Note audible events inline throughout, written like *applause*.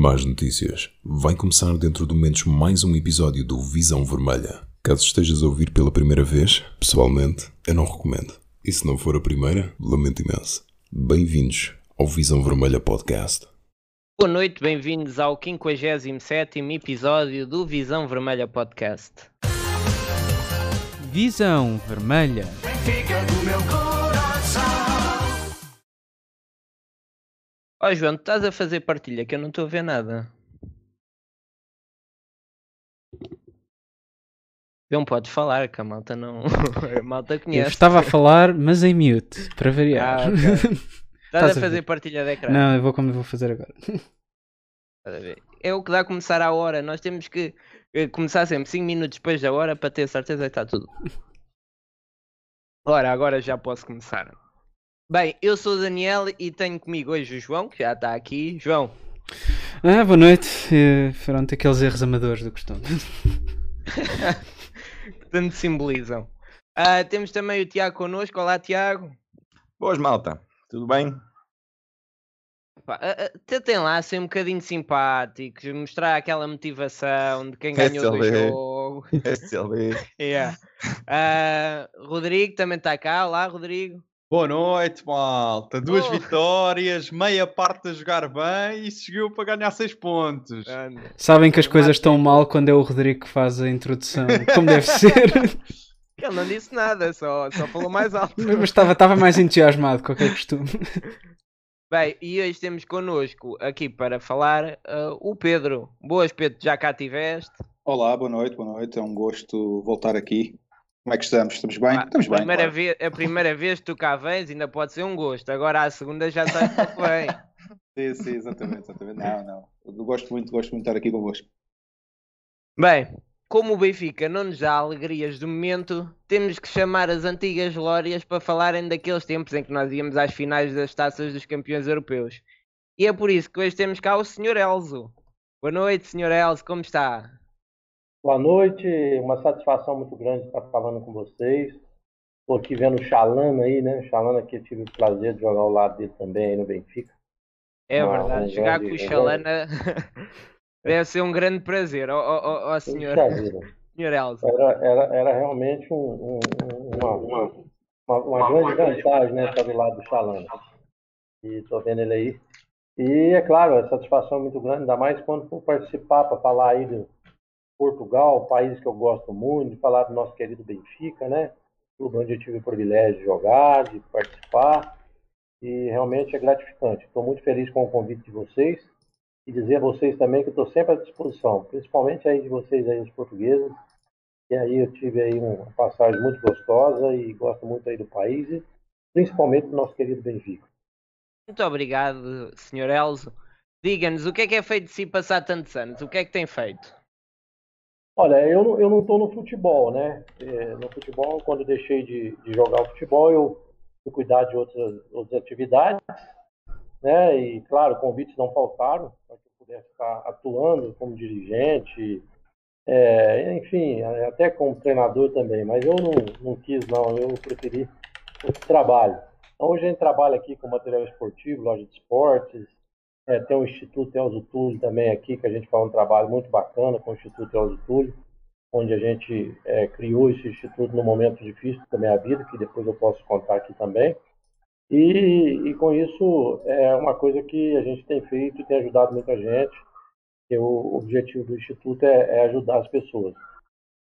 Más notícias. Vai começar dentro de momentos mais um episódio do Visão Vermelha. Caso estejas a ouvir pela primeira vez, pessoalmente, eu não recomendo. E se não for a primeira, lamento imenso. Bem-vindos ao Visão Vermelha Podcast. Boa noite, bem-vindos ao 57 episódio do Visão Vermelha Podcast. Visão Vermelha. Ó João, tu estás a fazer partilha que eu não estou a ver nada. Não pode falar, que a malta não. *laughs* a malta Eu conhece. estava a falar, mas em mute, para variar. Ah, ok. *laughs* Estás a a fazer ver? partilha de ecrã. Não, eu vou como eu vou fazer agora. A? É o que dá a começar à hora. Nós temos que eh, começar sempre 5 minutos depois da hora para ter certeza que está tudo. Ora, agora já posso começar. Bem, eu sou o Daniel e tenho comigo hoje o João, que já está aqui. João, Ah, boa noite. Eh, Pronto, aqueles erros amadores do costume. *laughs* que tanto simbolizam. Ah, temos também o Tiago connosco. Olá, Tiago. Boas, malta. Tudo bem? Pá, ah, ah, Tentem lá ser um bocadinho simpáticos, mostrar aquela motivação de quem ganhou do SLB. jogo. SLB. Yeah. Ah, Rodrigo também está cá. Olá, Rodrigo. Boa noite, malta. Duas Oh. vitórias, meia parte a jogar bem e seguiu para ganhar seis pontos. Sabem que as coisas estão mal quando é o Rodrigo que faz a introdução, como deve ser. *laughs* Ele não disse nada, só, só falou mais alto. Mas estava, estava mais entusiasmado, qualquer costume. Bem, e hoje temos connosco aqui para falar ah, o Pedro. Boas, Pedro, já cá tiveste. Olá, boa noite, boa noite. É um gosto voltar aqui. Como é que estamos? Estamos bem? Pá, Estamos bem. primeira claro. vez, a primeira vez que tu cá vens ainda pode ser um gosto. Agora a segunda já está bem. *laughs* Sim, sim, exatamente, exatamente. Não, não. Eu gosto muito, gosto muito de estar aqui convosco. Bem, como o Benfica não nos dá alegrias do momento, temos que chamar as antigas glórias para falarem daqueles tempos em que nós íamos às finais das taças dos campeões europeus. E é por isso que hoje temos cá o Sr. Elzo. Boa noite, Sr. Elzo, como está? Boa noite, uma satisfação muito grande estar falando com vocês. Estou aqui vendo o Chalana aí, né? O Chalana que eu tive o prazer de jogar ao lado dele também aí no Benfica. É Ah, verdade, um jogar grande- com o Xalana *laughs* deve ser um grande prazer, ó ó, ó, senhor, senhor Elzo. Era, era, era realmente um- um- um- uma, uma, uma, uma grande vantagem, né? Estar do lado do Chalana. E estou vendo ele aí. E é claro, a satisfação é muito grande, ainda mais quando for participar para falar aí do Portugal, país que eu gosto muito, de falar do nosso querido Benfica, né? Clube onde eu tive o privilégio de jogar, de participar. E realmente é gratificante. Estou muito feliz com o convite de vocês e dizer a vocês também que estou sempre à disposição, principalmente aí de vocês aí, os portugueses. E aí eu tive aí uma passagem muito gostosa e gosto muito aí do país e principalmente do nosso querido Benfica. Muito obrigado, senhor Elzo. Diga-nos, o que é que é feito de si passar tantos anos? O que é que tem feito? Olha, eu, não- eu não estou no futebol, né? É, no futebol, quando deixei de, de jogar o futebol, eu fui cuidar de outras, outras atividades, né? E, claro, convites não faltaram para que eu pudesse estar atuando como dirigente, é, enfim, até como treinador também, mas eu não, não quis, não, eu preferi o trabalho. Então, hoje a gente trabalha aqui com material esportivo, loja de esportes, é, tem o Instituto Elzo Túlio também aqui, que a gente faz um trabalho muito bacana com o Instituto Elzo Túlio, onde a gente é, criou esse instituto num momento difícil da minha vida, que depois eu posso contar aqui também. E, e com isso é uma coisa que a gente tem feito e tem ajudado muita gente. o objetivo do instituto é, é ajudar as pessoas.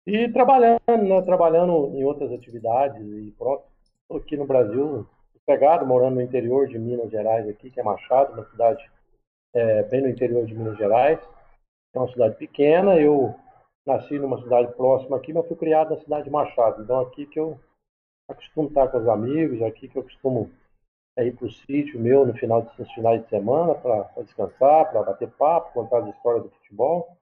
E trabalhando, né, trabalhando em outras atividades e pronto. Estou aqui no Brasil, pegado, morando no interior de Minas Gerais aqui, que é Machado, uma cidade é, bem no interior de Minas Gerais. É uma cidade pequena, eu nasci numa cidade próxima aqui, mas fui criado na cidade de Machado. Então aqui que eu acostumo estar com os amigos, aqui que eu costumo é, ir para o sítio meu no final de, nos finais de semana para descansar, para bater papo, contar as histórias do futebol.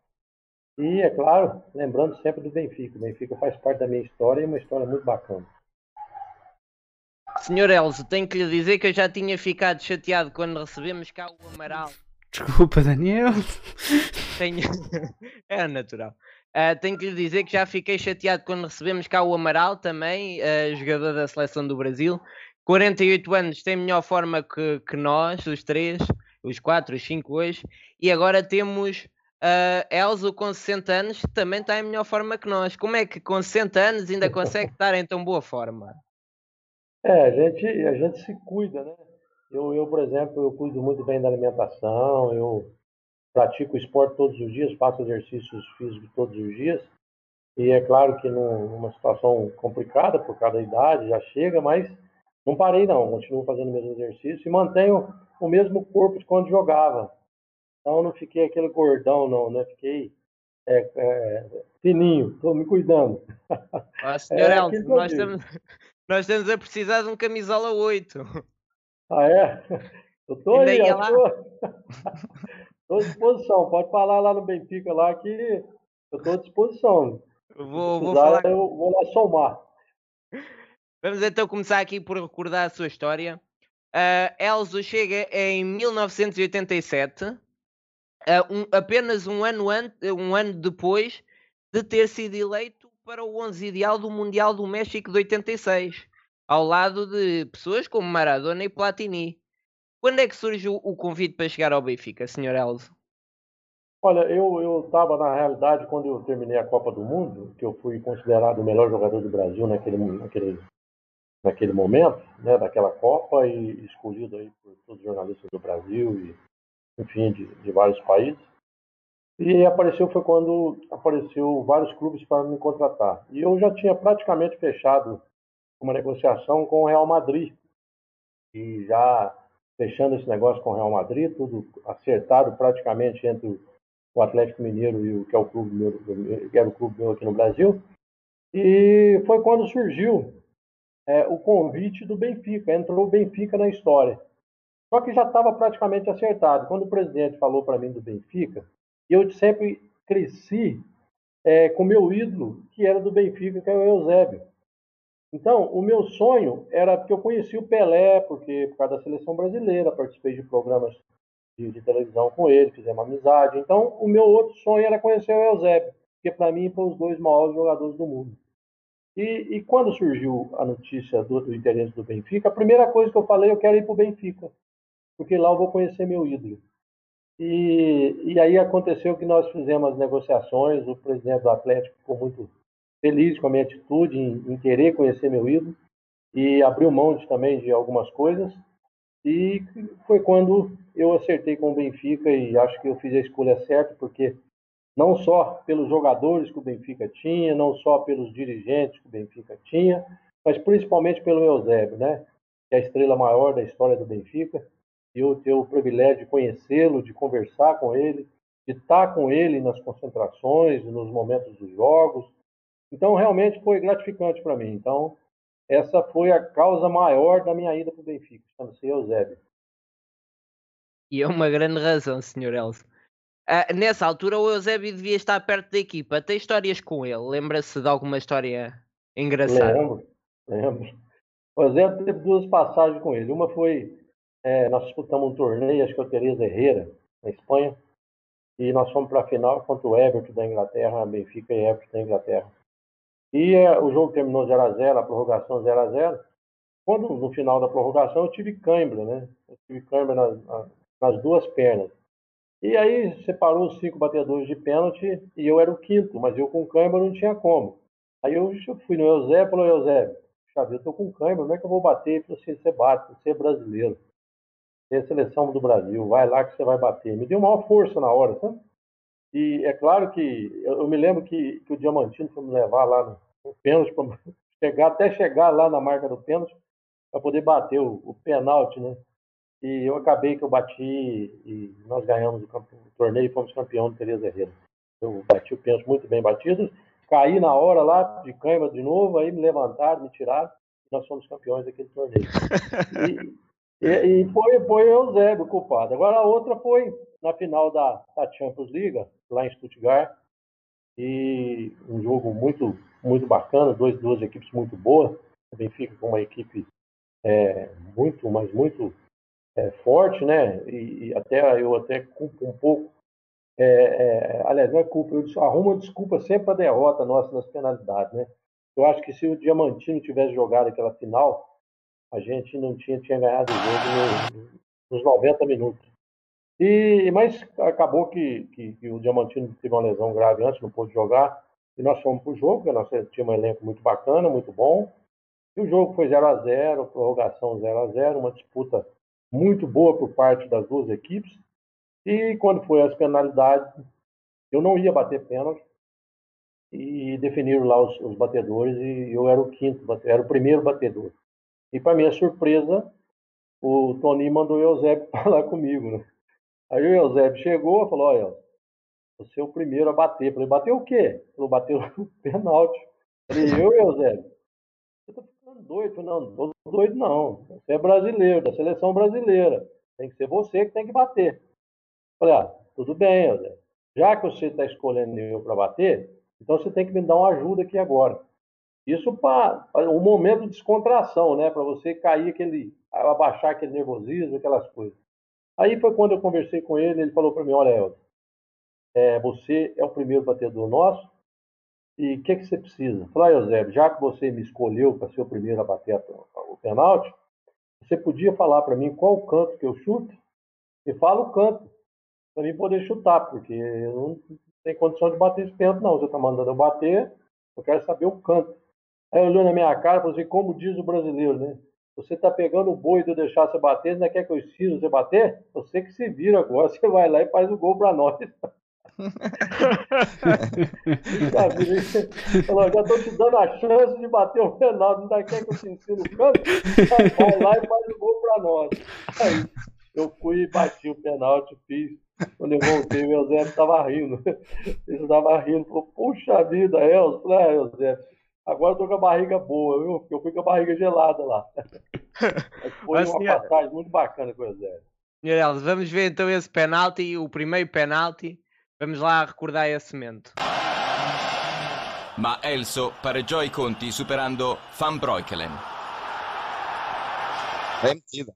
E, é claro, lembrando sempre do Benfica. O Benfica faz parte da minha história e é uma história muito bacana. Senhor Elzo, tenho que lhe dizer que eu já tinha ficado chateado quando recebemos cá o Amaral. Desculpa, Daniel. Tenho... *laughs* é natural. Ah, tenho que lhe dizer que já fiquei chateado quando recebemos cá o Amaral também, ah, jogador da seleção do Brasil. 48 anos, tem melhor forma que, que nós, os três. os 4, os 5 hoje, e agora temos uh, Elzo com 60 anos, que também está em melhor forma que nós. Como é que com 60 anos ainda consegue *laughs* estar em tão boa forma? É, a gente, a gente se cuida, né? Eu, eu, por exemplo, eu cuido muito bem da alimentação, eu pratico esporte todos os dias, faço exercícios físicos todos os dias. E é claro que numa situação complicada por causa da idade, já chega, mas não parei não, continuo fazendo o mesmo exercício e mantenho o mesmo corpo de quando jogava. Então não fiquei aquele gordão não, né? Fiquei é, é, fininho, estou me cuidando. Ah, senhor *laughs* é, Elton, nós, estamos, *laughs* nós estamos a precisar de um camisola 8. Ah, é? *laughs* Eu estou aí, estou *laughs* à disposição. Pode falar lá no Benfica lá que eu estou à disposição. Vou, vou falar... Eu vou lá somar. Vamos então começar aqui por recordar a sua história. Uh, Elzo chega em 1987, uh, um, apenas um ano, um ano depois de ter sido eleito para o 11 ideal do Mundial do México de 86, ao lado de pessoas como Maradona e Platini. Quando é que surgiu o convite para chegar ao Benfica, Sr. Elzo? Olha, eu estava na realidade quando eu terminei a Copa do Mundo, que eu fui considerado o melhor jogador do Brasil naquele, naquele naquele momento, né, daquela Copa e escolhido aí por todos os jornalistas do Brasil e, enfim, de, de vários países. E apareceu foi quando apareceu vários clubes para me contratar. E eu já tinha praticamente fechado uma negociação com o Real Madrid. E já fechando esse negócio com o Real Madrid, tudo acertado praticamente entre o Atlético Mineiro e o que é o clube meu, que era o clube meu aqui no Brasil. E foi quando surgiu é, o convite do Benfica, entrou o Benfica na história. Só que já estava praticamente acertado. Quando o presidente falou para mim do Benfica, eu sempre cresci é, com meu ídolo, que era do Benfica, que é o Eusébio. Então, o meu sonho era porque eu conheci o Pelé, porque por causa da seleção brasileira, participei de programas de, de televisão com ele, fizemos amizade. Então, o meu outro sonho era conhecer o Eusébio, porque para mim foram os dois maiores jogadores do mundo. E, e quando surgiu a notícia do, do, interesse do Benfica, a primeira coisa que eu falei, eu quero ir para o Benfica, porque lá eu vou conhecer meu ídolo. E, e aí aconteceu que nós fizemos as negociações, o presidente do Atlético ficou muito feliz com a minha atitude em, em querer conhecer meu ídolo e abriu mão de, também de algumas coisas. E foi quando eu acertei com o Benfica e acho que eu fiz a escolha certa, porque não só pelos jogadores que o Benfica tinha, não só pelos dirigentes que o Benfica tinha, mas principalmente pelo Eusébio, né? Que é a estrela maior da história do Benfica. E eu ter o privilégio de conhecê-lo, de conversar com ele, de estar com ele nas concentrações, nos momentos dos jogos. Então, realmente foi gratificante para mim. Então, essa foi a causa maior da minha ida para o Benfica, chama-se Eusébio. E é uma grande razão, Sr. Elcio. Uh, nessa altura o Eusébio devia estar perto da equipa. Tem histórias com ele? Lembra-se de alguma história engraçada? Lembro, lembro. O Eusébio teve duas passagens com ele. Uma foi, é, nós disputamos um torneio, acho que é o Teresa Herrera, na Espanha, e nós fomos para a final contra o Everton da Inglaterra, Benfica e Everton da Inglaterra. E é, o jogo terminou 0x0, a, a prorrogação 0x0. Quando, no final da prorrogação, eu tive cãibra, né? Eu tive cãibra nas, nas duas pernas. E aí separou os cinco batedores de pênalti e eu era o quinto, mas eu com câimbra não tinha como. Aí eu fui no Eusébio e falei, Eusébio, eu tô com câimbra, como é que eu vou bater? Ele falou você bate, você é brasileiro. Você é a seleção do Brasil, vai lá que você vai bater. Me deu maior força na hora, sabe? E é claro que eu, me lembro que, que o Diamantino foi me levar lá no, no pênalti, para *laughs* chegar, até chegar lá na marca do pênalti, para poder bater o, o pênalti, né? E eu acabei que eu bati e nós ganhamos o, o torneio e fomos campeão do Tereza Herrera. Eu bati o pênalti muito bem batido, caí na hora lá, de cãibra de novo, aí me levantaram, me tiraram, e nós fomos campeões daquele torneio. E, e, e foi, foi o Eusébio o culpado. Agora a outra foi na final da, da Champions League, lá em Stuttgart, e um jogo muito, muito bacana, dois, duas equipes muito boas. O Benfica com uma equipe é, muito, mas muito é, forte, né? E, e, até eu até culpo um pouco. É, é, aliás, não é culpa, eu arrumo desculpa sempre a derrota nossa nas penalidades, né? Eu acho que se o Diamantino tivesse jogado aquela final, a gente não tinha, tinha ganhado o jogo no, nos 90 minutos. E, mas acabou que, que, que o Diamantino teve uma lesão grave antes, não pôde jogar. E nós fomos para o jogo, porque nós tínhamos um elenco muito bacana, muito bom. E o jogo foi 0 a 0 prorrogação 0 a 0 uma disputa muito boa por parte das duas equipes. E quando foi as penalidades, eu não ia bater pênalti. E definiram lá os, os batedores e eu era o quinto, era o primeiro batedor. E para minha surpresa, o Tony mandou o Eusébio *laughs* falar comigo, né? Aí o Eusébio chegou e falou, olha, você é o primeiro a bater. Eu falei, bateu o quê? Falou, bateu *laughs* o pênalti. Falei, eu, Eusébio? Você tá ficando doido? Não, não tô doido não. Você é brasileiro, da seleção brasileira. Tem que ser você que tem que bater. Falei, ah, tudo bem, Eusébio. Já que você está escolhendo eu para bater, então você tem que me dar uma ajuda aqui agora. Isso para um momento de descontração, né? Para você cair aquele, abaixar aquele nervosismo, aquelas coisas. Aí foi quando eu conversei com ele, ele falou para mim, olha, Elton, é, você é o primeiro batedor nosso, e o que, que você precisa? Falei, Eusébio, já que você me escolheu para ser o primeiro a bater o pênalti, você podia falar para mim qual o canto que eu chuto? E fala o canto, para mim poder chutar, porque eu não tenho condição de bater esse pênalti, não. Você está mandando eu bater, eu quero saber o canto. Aí olhou na minha cara e falou assim, como diz o brasileiro, né? Você está pegando o boi de eu deixar você bater, ainda quer que eu ensino você bater? Você que se vira agora, *laughs* você vai lá e faz o gol para nós. Falou, já estou te dando a chance de bater o penal, ainda quer que eu te ensino o canto? Vai lá e faz o gol para nós. Aí eu fui e bati o penalti, fiz. Quando eu voltei, o Eusébio estava rindo. Ele estava rindo, falou, puxa vida, Elzo. Falei, é, Eusébio, Agora eu tô com a barriga boa, viu? Eu fui com a barriga gelada lá. foi Mas, uma senhora... passagem muito bacana com o. Senhor vamos ver então esse penalti, o primeiro penalti. Vamos lá recordar esse momento. Ma Elso pareggiò i conti superando Van Breukelen. Bem metida.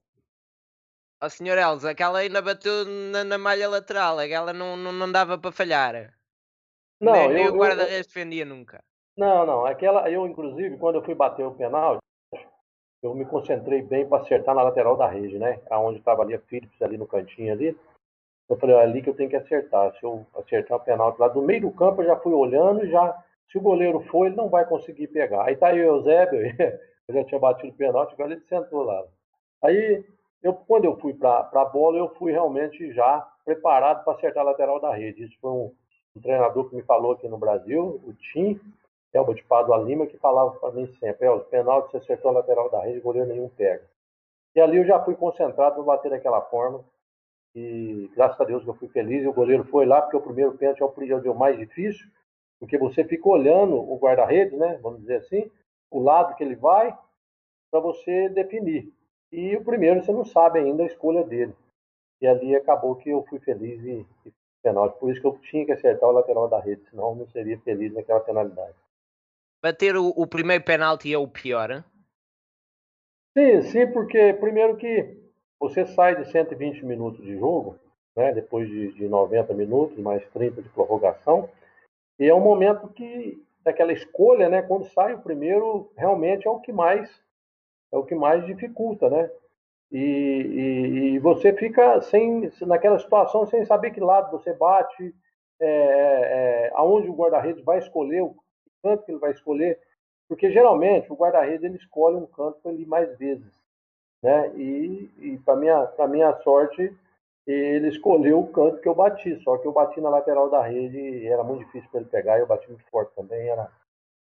Ó oh, senhor Elza, aquela ainda bateu na, na malha lateral, aquela não, não, não dava para falhar. Não, nem, eu, nem o guarda-redes defendia nunca. Não, não. Aquela, eu, inclusive, quando eu fui bater o penal, eu me concentrei bem para acertar na lateral da rede, né? Aonde estava ali a Philips, ali no cantinho ali. Eu falei, é ali que eu tenho que acertar. Se eu acertar o penal lá do meio do campo, eu já fui olhando e já. Se o goleiro for, ele não vai conseguir pegar. Aí tá aí o Eusébio, *laughs* eu já tinha batido o penalti, agora ele sentou lá. Aí, eu, quando eu fui para a bola, eu fui realmente já preparado para acertar a lateral da rede. Isso foi um, um treinador que me falou aqui no Brasil, o Tim, Elba de Padua Lima, que falava para mim sempre: é, os penaltis, você acertou a lateral da rede, goleiro nenhum pega. E ali eu já fui concentrado para bater daquela forma. E graças a Deus que eu fui feliz. E o goleiro foi lá, porque o primeiro pênalti é o, é o mais difícil, porque você fica olhando o guarda-redes, né? Vamos dizer assim, o lado que ele vai, para você definir. E o primeiro você não sabe ainda a escolha dele. E ali acabou que eu fui feliz e, e penalti. Por isso que eu tinha que acertar o lateral da rede, senão eu não seria feliz naquela penalidade bater o, o primeiro penalti é o pior? Sim, sim, porque primeiro que você sai de 120 minutos de jogo, né, depois de, de 90 minutos, mais 30 de prorrogação, e é um momento que daquela escolha, né, quando sai o primeiro, realmente é o que mais é o que mais dificulta, né? E, e, e você fica sem naquela situação sem saber que lado você bate, é, é, aonde o guarda-redes vai escolher o, canto que ele vai escolher, porque geralmente o guarda-redes ele escolhe um canto ele mais vezes, né? E, e para minha para minha sorte ele escolheu o canto que eu bati, só que eu bati na lateral da rede e era muito difícil para ele pegar, e eu bati muito forte também, era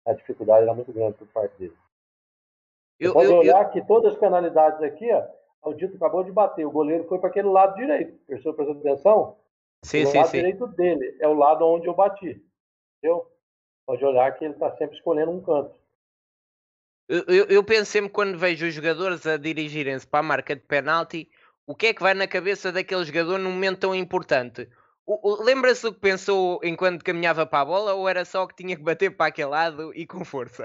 a dificuldade era muito grande por parte dele. Eu, pode eu, olhar eu... que todas as penalidades aqui, ó, o Dito acabou de bater, o goleiro foi para aquele lado direito. Pessoa prestando atenção? Sim, o sim, lado sim. direito dele é o lado onde eu bati. Entendeu? pode olhar que ele está sempre escolhendo um canto. Eu, eu, eu penso sempre quando vejo os jogadores a dirigirem-se para a marca de penalti, o que é que vai na cabeça daquele jogador num momento tão importante? Lembra-se do que pensou enquanto caminhava para a bola ou era só que tinha que bater para aquele lado e com força?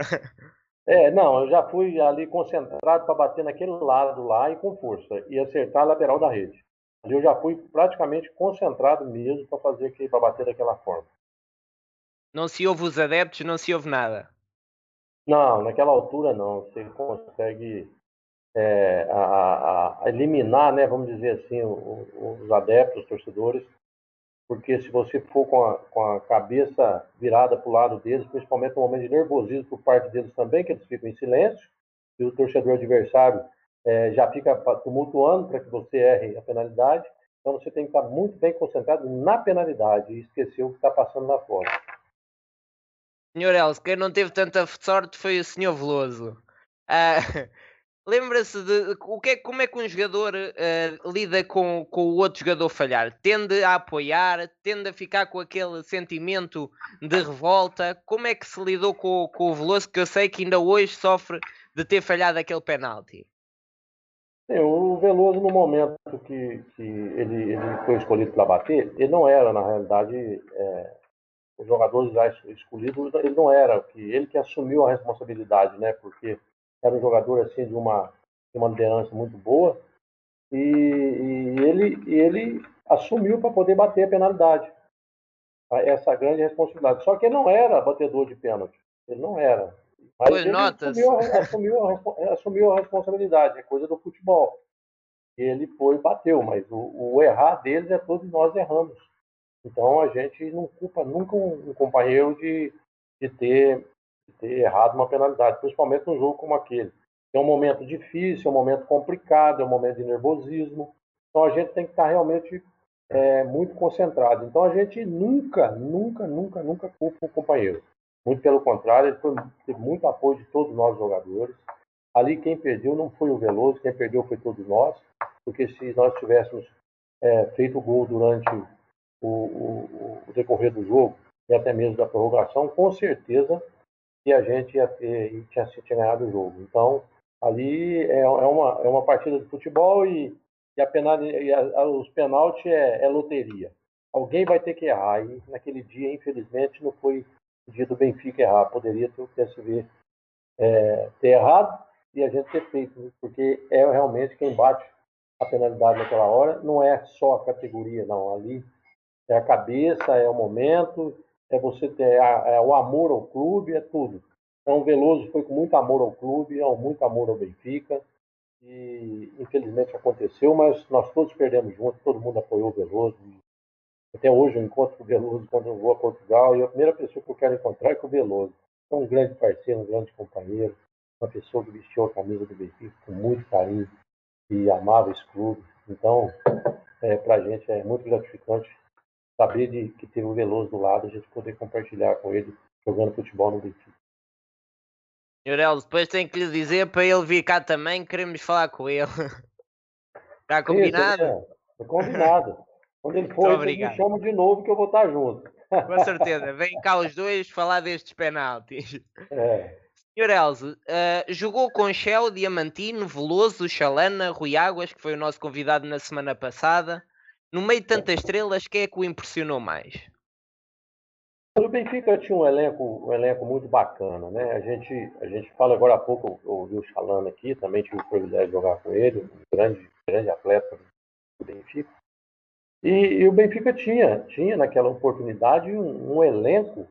É, não, eu já fui ali concentrado para bater naquele lado lá e com força e acertar a lateral da rede. Ali eu já fui praticamente concentrado mesmo para fazer para bater daquela forma. Não se ouve os adeptos, não se ouve nada. Não, naquela altura não. Você consegue é, a, a, eliminar, né, vamos dizer assim, os adeptos, os torcedores, porque se você for com a, com a cabeça virada para o lado deles, principalmente no momento de nervosismo por parte deles também, que eles ficam em silêncio, e o torcedor adversário é, já fica tumultuando para que você erre a penalidade, então você tem que estar muito bem concentrado na penalidade e esquecer o que está passando lá fora. Senhor Elcio, quem não teve tanta sorte foi o senhor Veloso. Uh, *laughs* Lembra-se de o que é, como é que um jogador uh, lida com, com o outro jogador falhar? Tende a apoiar, tende a ficar com aquele sentimento de revolta. Como é que se lidou com, com o Veloso, que eu sei que ainda hoje sofre de ter falhado aquele penalti? Sim, o Veloso, no momento que, que ele, ele foi escolhido para bater, ele não era, na realidade, é, os jogadores já escolhidos, ele não era, que ele que assumiu a responsabilidade, né? Porque era um jogador assim de uma, de uma liderança muito boa e, e ele, ele assumiu para poder bater a penalidade. Essa grande responsabilidade. Só que ele não era batedor de pênalti. Ele não era. Mas ele notas. Assumiu, assumiu, a, assumiu a responsabilidade. É coisa do futebol. Ele foi e bateu, mas o, o errar deles é todos nós erramos. Então a gente não culpa nunca um, um companheiro de, de ter ter errado uma penalidade, principalmente num jogo como aquele. É um momento difícil, é um momento complicado, é um momento de nervosismo. Então a gente tem que estar realmente é, muito concentrado. Então a gente nunca, nunca, nunca, nunca culpa o companheiro. Muito pelo contrário, ele foi, teve muito apoio de todos nós jogadores. Ali quem perdeu não foi o Veloso, quem perdeu foi todos nós, porque se nós tivéssemos é, feito o gol durante o, o, o decorrer do jogo e até mesmo da prorrogação, com certeza que a gente ia ter tinha, tinha ganhado o jogo. Então, ali é, é, uma, é uma partida de futebol e, e, a penal, e a, a, os penaltis é, é, loteria. Alguém vai ter que errar. E naquele dia, infelizmente, não foi o dia do Benfica errar. Poderia ter o é, ter errado e a gente ter feito, porque é realmente quem bate a penalidade naquela hora. Não é só a categoria, não. Ali é a cabeça, é o momento é você ter é o amor ao clube, é tudo. Então o Veloso foi com muito amor ao clube, com muito amor ao Benfica, e infelizmente aconteceu, mas nós todos perdemos juntos, todo mundo apoiou o Veloso. Até hoje eu encontro o Veloso quando eu vou a Portugal, e a primeira pessoa que eu quero encontrar é com o Veloso. É um grande parceiro, um grande companheiro, uma pessoa que vestiu a camisa do Benfica com muito carinho e amava esse clube. Então, é, para a gente é muito gratificante saber de, que teve o Veloso do lado, a gente poder compartilhar com ele jogando futebol no Benfica. Jurel, depois tenho que lhe dizer para ele vir cá também, queremos falar com ele. *laughs* Está combinado? Isso, é, é combinado. Quando ele *laughs* for, me chama de novo que eu vou estar junto. *laughs* Com certeza. Vem cá os dois falar destes penaltis. É. Senhor Elze, uh, jogou com Shell, Diamantino, Veloso, Chalana, Rui Águas, que foi o nosso convidado na semana passada. No meio de tantas estrelas, quem é que o impressionou mais? O Benfica tinha um elenco, um elenco muito bacana, né? A gente, a gente fala agora há pouco, eu ouvi o aqui, também tive o privilégio de jogar com ele, um grande, grande atleta do Benfica. E, e o Benfica tinha, tinha naquela oportunidade um, um elenco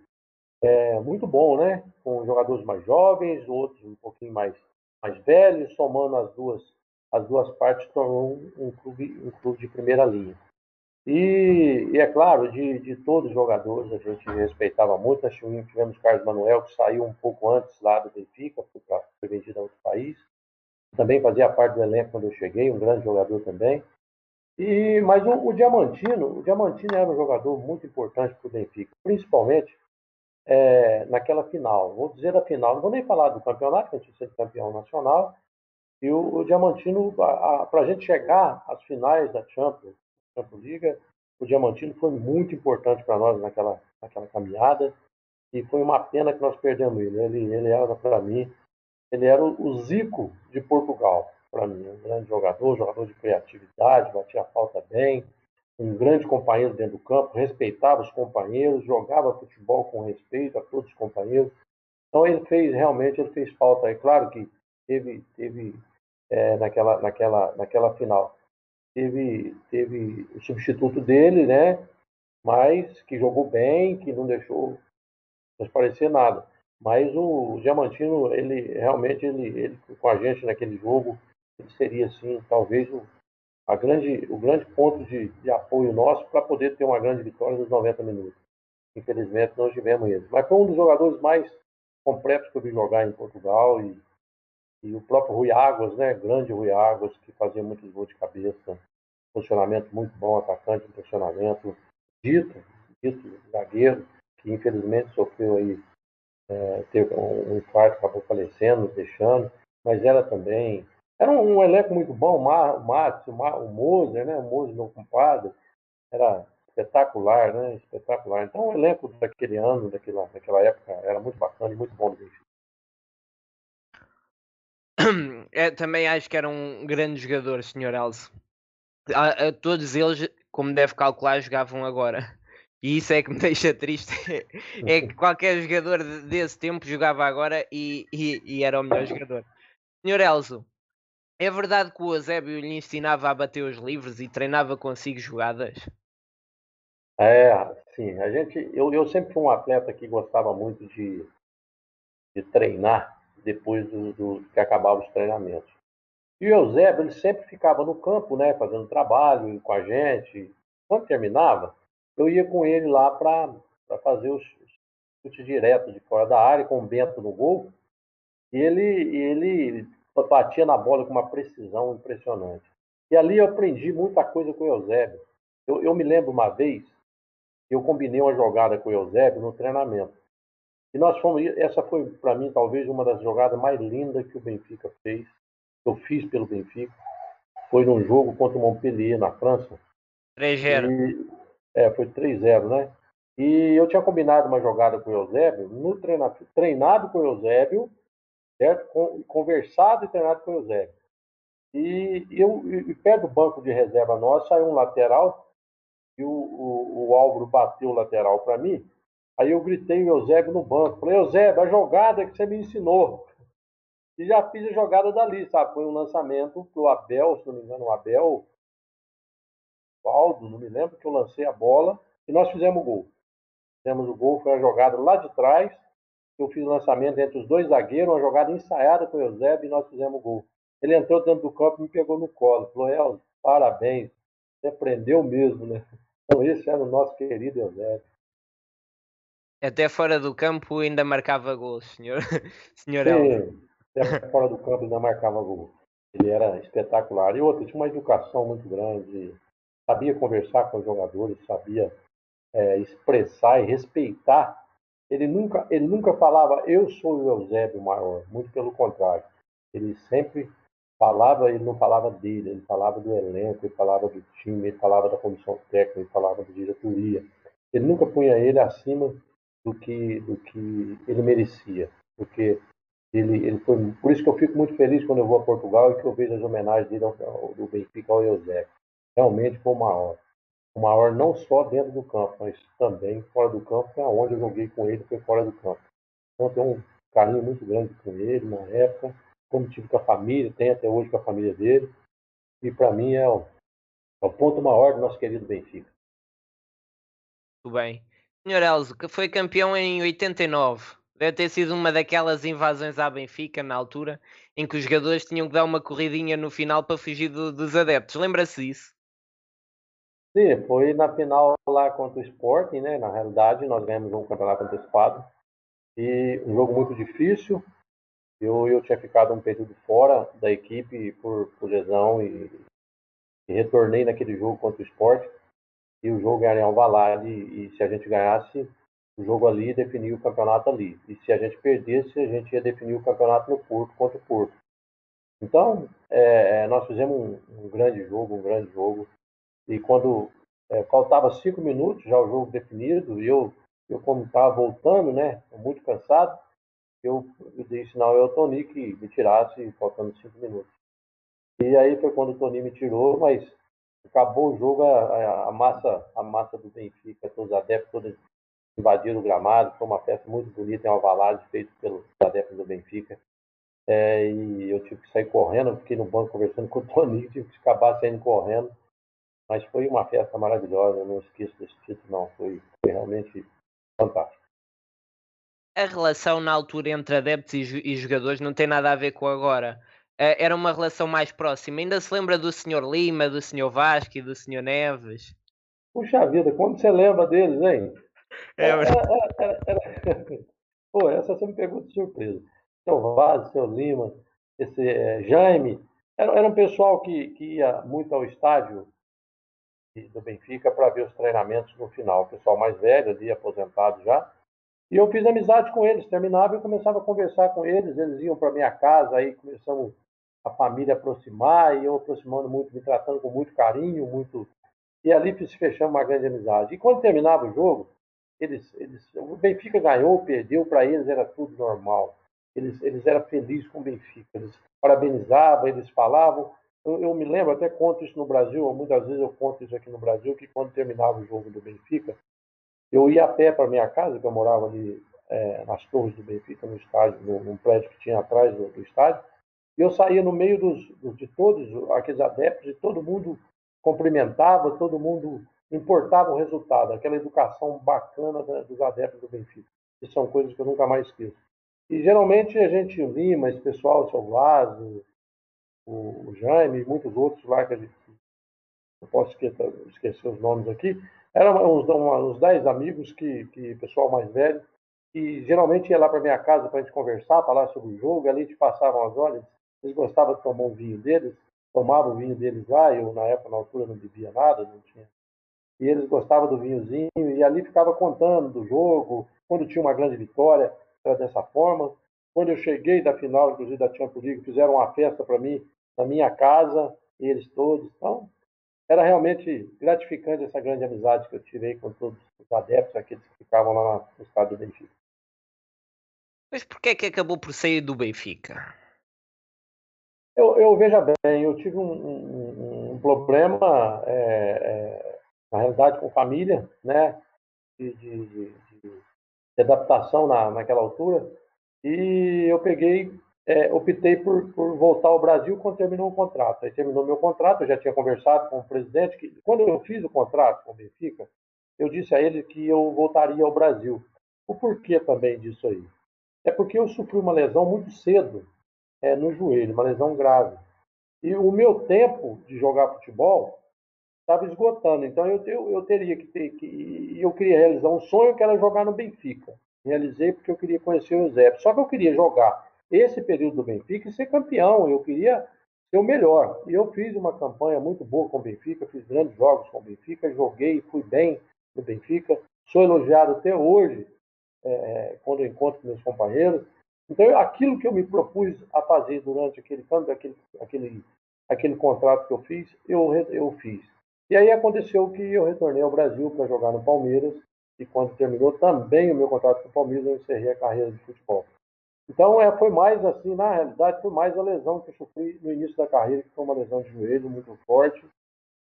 é, muito bom, né? Com jogadores mais jovens, outros um pouquinho mais, mais velhos, somando as duas, as duas partes, tornou um, um, clube, um clube de primeira linha. E, e, é claro, de, de todos os jogadores, a gente respeitava muito. Nós tivemos Carlos Manuel, que saiu um pouco antes lá do Benfica, foi, foi vendido a outro país. Também fazia parte do elenco quando eu cheguei, um grande jogador também. E, mas o, o Diamantino, o Diamantino era um jogador muito importante para o Benfica, principalmente é, naquela final. Vou dizer a final, não vou nem falar do campeonato, que a gente sempre campeão nacional. E o, o Diamantino, para a gente chegar às finais da Champions, Liga. O Diamantino foi muito importante para nós naquela, naquela caminhada e foi uma pena que nós perdemos ele. Ele, ele era, para mim, ele era o, Zico de Portugal, para mim. Um grande jogador, jogador de criatividade, batia a falta bem, um grande companheiro dentro do campo, respeitava os companheiros, jogava futebol com respeito a todos os companheiros. Então ele fez, realmente, ele fez falta. É claro que teve, teve é, naquela, naquela, naquela final teve, teve o substituto dele, né? Mas que jogou bem, que não deixou transparecer nada. Mas o Diamantino, ele realmente, ele, ele com a gente naquele jogo, ele seria, assim, talvez o, a grande, o grande ponto de, de apoio nosso para poder ter uma grande vitória nos 90 minutos. Infelizmente, não tivemos ele. Mas foi um dos jogadores mais completos que eu vi jogar em Portugal e, e o próprio Rui Águas, né? Grande Rui Águas, que fazia muitos gols de cabeça. Posicionamento muito bom, atacante, posicionamento. Dito, dito, zagueiro, que infelizmente sofreu aí, é, teve um, infarto, acabou falecendo, deixando, mas era também era um, um elenco muito bom, o, Mar, o Márcio, o, Moser, né? O Moser, meu compadre, era espetacular, né? Espetacular. Então o elenco daquele ano, daquela, daquela época, era muito bacana e muito bom do *clears throat* É, também acho que era um grande jogador, Sr. Elcio. todos eles, como deve calcular, jogavam agora. E isso é que me *laughs* deixa triste. é que *laughs* qualquer jogador desse tempo jogava agora e, e, e era o melhor jogador. Sr. Elzo, é verdade que o Eusébio lhe ensinava a bater os livros e treinava consigo jogadas? É, sim. A gente, eu, eu sempre fui um atleta que gostava muito de, de treinar depois do, do que acabava os treinamentos. E o Eusébio, ele sempre ficava no campo, né, fazendo trabalho com a gente. Quando terminava, eu ia com ele lá para fazer os chutes diretos de fora da área, com o Bento no gol. E ele, ele batia na bola com uma precisão impressionante. E ali eu aprendi muita coisa com o Eusébio. Eu, eu me lembro uma vez que eu combinei uma jogada com o Eusébio no treinamento. E nós fomos. Essa foi, para mim, talvez uma das jogadas mais lindas que o Benfica fez. Eu fiz pelo Benfica. Foi num jogo contra o Montpellier, na França. 3-0. É, foi 3-0, né? E eu tinha combinado uma jogada com o Eusébio, no treina, treinado com o Eusébio, certo? conversado e treinado com o Eusébio. E, eu, e perto do banco de reserva nosso saiu um lateral e o, o, o Álvaro bateu o lateral para mim. Aí eu gritei o Eusébio no banco. Falei, Eusébio, a jogada que você me ensinou. E já fiz a jogada dali, sabe? Foi um lançamento pro Abel, se não me engano, o Abel, Valdo, não me lembro, que eu lancei a bola e nós fizemos o gol. Fizemos o gol, foi uma jogada lá de trás, eu fiz o lançamento entre os dois zagueiros, uma jogada ensaiada com o Eusébio e nós fizemos o gol. Ele entrou dentro do campo e me pegou no colo. Falou, El, parabéns, você aprendeu mesmo, né? Então esse era o nosso querido Eusébio. Até fora do campo ainda marcava gols, senhor, *laughs* senhor Sim, até fora do campo ainda marcava gol. Ele era espetacular. E outro, tinha uma educação muito grande, sabia conversar com os jogadores, sabia é, expressar e respeitar ele nunca, ele nunca falava, eu sou o Eusébio maior, muito pelo contrário. Ele sempre falava, ele não falava dele, ele falava do elenco, ele falava do time, ele falava da comissão técnica, ele falava da diretoria. Ele nunca punha ele acima do que, do que ele merecia, porque ele, ele foi. Por isso que eu fico muito feliz quando eu vou a Portugal e que eu vejo as homenagens dele ao, ao, do Benfica ao Eusébio. Realmente foi uma honra o maior não só dentro do campo, mas também fora do campo, que é onde eu joguei com ele, foi fora do campo. Então tenho um carinho muito grande com ele na época, como tive com a família, tem até hoje com a família dele. E para mim é o, é o, ponto maior do nosso querido Benfica. Muito bem. Senhor Elzo, que foi campeão em 89. Deve ter sido uma daquelas invasões à Benfica na altura, em que os jogadores tinham que dar uma corridinha no final para fugir do, dos adeptos. Lembra-se disso? Sim, foi na final lá contra o Sporting, né? Na realidade, nós ganhamos um campeonato antecipado. E um jogo muito difícil. Eu, eu tinha ficado um período fora da equipe por, por lesão e, e, retornei naquele jogo contra o Sport. E o jogo era em Alvalade. E, se a gente ganhasse, o jogo ali definia o campeonato ali. E se a gente perdesse, a gente ia definir o campeonato no Porto contra o Porto. Então, é, é nós fizemos um, um grande jogo, um grande jogo. E quando é, faltava cinco minutos, já o jogo definido, e eu, eu como estava voltando, né, muito cansado, eu, eu dei sinal ao Tony que me tirasse faltando cinco minutos. E aí foi quando o Tony me tirou, mas acabou o jogo, a, a, massa, a massa do Benfica, todos os adeptos, todos invadiram o gramado, foi uma festa muito bonita em Alvalade, feita pelos adeptos do Benfica. É, e eu tive que sair correndo, fiquei no banco conversando *laughs* com o Tony, tive que acabar saindo correndo mas foi uma festa maravilhosa, não esqueço desse título, não. Foi, foi realmente fantástico. A relação na altura entre adeptos e, jogadores não tem nada a ver com agora. Eh, era uma relação mais próxima. Ainda se lembra do Sr. Lima, do Sr. Vasco e do Sr. Neves? Puxa vida, como você lembra deles, hein? É, Era- era- era- era- Pô, essa você me pegou de surpresa. Seu Vaz, seu Lima, esse eh, Jaime, era, era um pessoal que, que ia muito ao estádio do Benfica para ver os treinamentos no final. O pessoal mais velho ali, aposentado já. E eu fiz amizade com eles. Terminava e começava a conversar com eles. Eles iam para minha casa, aí começamos a família aproximar e eu aproximando muito, me tratando com muito carinho, muito. E ali se fechamos uma grande amizade. E quando terminava o jogo, eles, eles, o Benfica ganhou, perdeu, para eles era tudo normal. Eles, eles eram felizes com o Benfica, eles parabenizavam, eles falavam. Eu, eu me lembro, até conto isso no Brasil, muitas vezes eu conto isso aqui no Brasil, que quando terminava o jogo do Benfica, eu ia a pé para minha casa, que eu morava ali eh, nas torres do Benfica, no estádio, num prédio que tinha atrás do, do estádio, eu saía no meio dos, de todos aqueles adeptos e todo mundo cumprimentava, todo mundo importava o resultado, aquela educação bacana dos adeptos do Benfica. Isso são coisas que eu nunca mais esqueço. E geralmente a gente, Lima, esse pessoal, o seu Vaz, o, o, Jaime e muitos outros lá que a gente não posso esquecer, esquecer os nomes aqui, eram uns, uns 10 amigos que, que pessoal mais velho, que geralmente ia lá para minha casa para a gente conversar, falar sobre o jogo, ali a gente passavam as horas, eles gostavam de tomar um vinho deles, tomavam o vinho deles lá, eu na época, na altura, não bebia nada, não tinha. E eles gostavam do vinhozinho, e ali ficava contando do jogo, quando tinha uma grande vitória, era dessa forma. Quando eu cheguei da final, inclusive da Champions League, fizeram uma festa para mim na minha casa, eles todos. Então, era realmente gratificante essa grande amizade que eu tirei com todos os adeptos, aqueles que ficavam lá no estádio do Benfica. Mas porquê é que acabou por sair do Benfica? Eu, eu veja bem, eu tive um, um- um problema, é, é, na realidade, com família, né? De, de- de- de adaptação na, naquela altura. E eu peguei, é, optei por, por voltar ao Brasil quando terminou o contrato. Aí terminou meu contrato, eu já tinha conversado com o presidente, que quando eu fiz o contrato com o Benfica, eu disse a ele que eu voltaria ao Brasil. O porquê também disso aí? É porque eu sofri uma lesão muito cedo é, no joelho, uma lesão grave. E o meu tempo de jogar futebol estava esgotando. Então eu, eu, eu teria que ter que. Eu queria realizar um sonho que era jogar no Benfica. Realizei porque eu queria conhecer o Eusébio. Só que eu queria jogar esse período do Benfica e ser campeão. Eu queria ser o melhor. E eu fiz uma campanha muito boa com o Benfica, fiz grandes jogos com o Benfica, joguei, fui bem no Benfica. Sou elogiado até hoje é, quando eu encontro meus companheiros. Então, aquilo que eu me propus a fazer durante aquele aquele, aquele, aquele contrato que eu fiz, eu, eu fiz. E aí aconteceu que eu retornei ao Brasil para jogar no Palmeiras, e quando terminou também o meu contrato com o Palmeiras, eu encerrei a carreira de futebol. Então, é, foi mais assim, na realidade, foi mais a lesão que eu sofri no início da carreira, que foi uma lesão de joelho muito forte,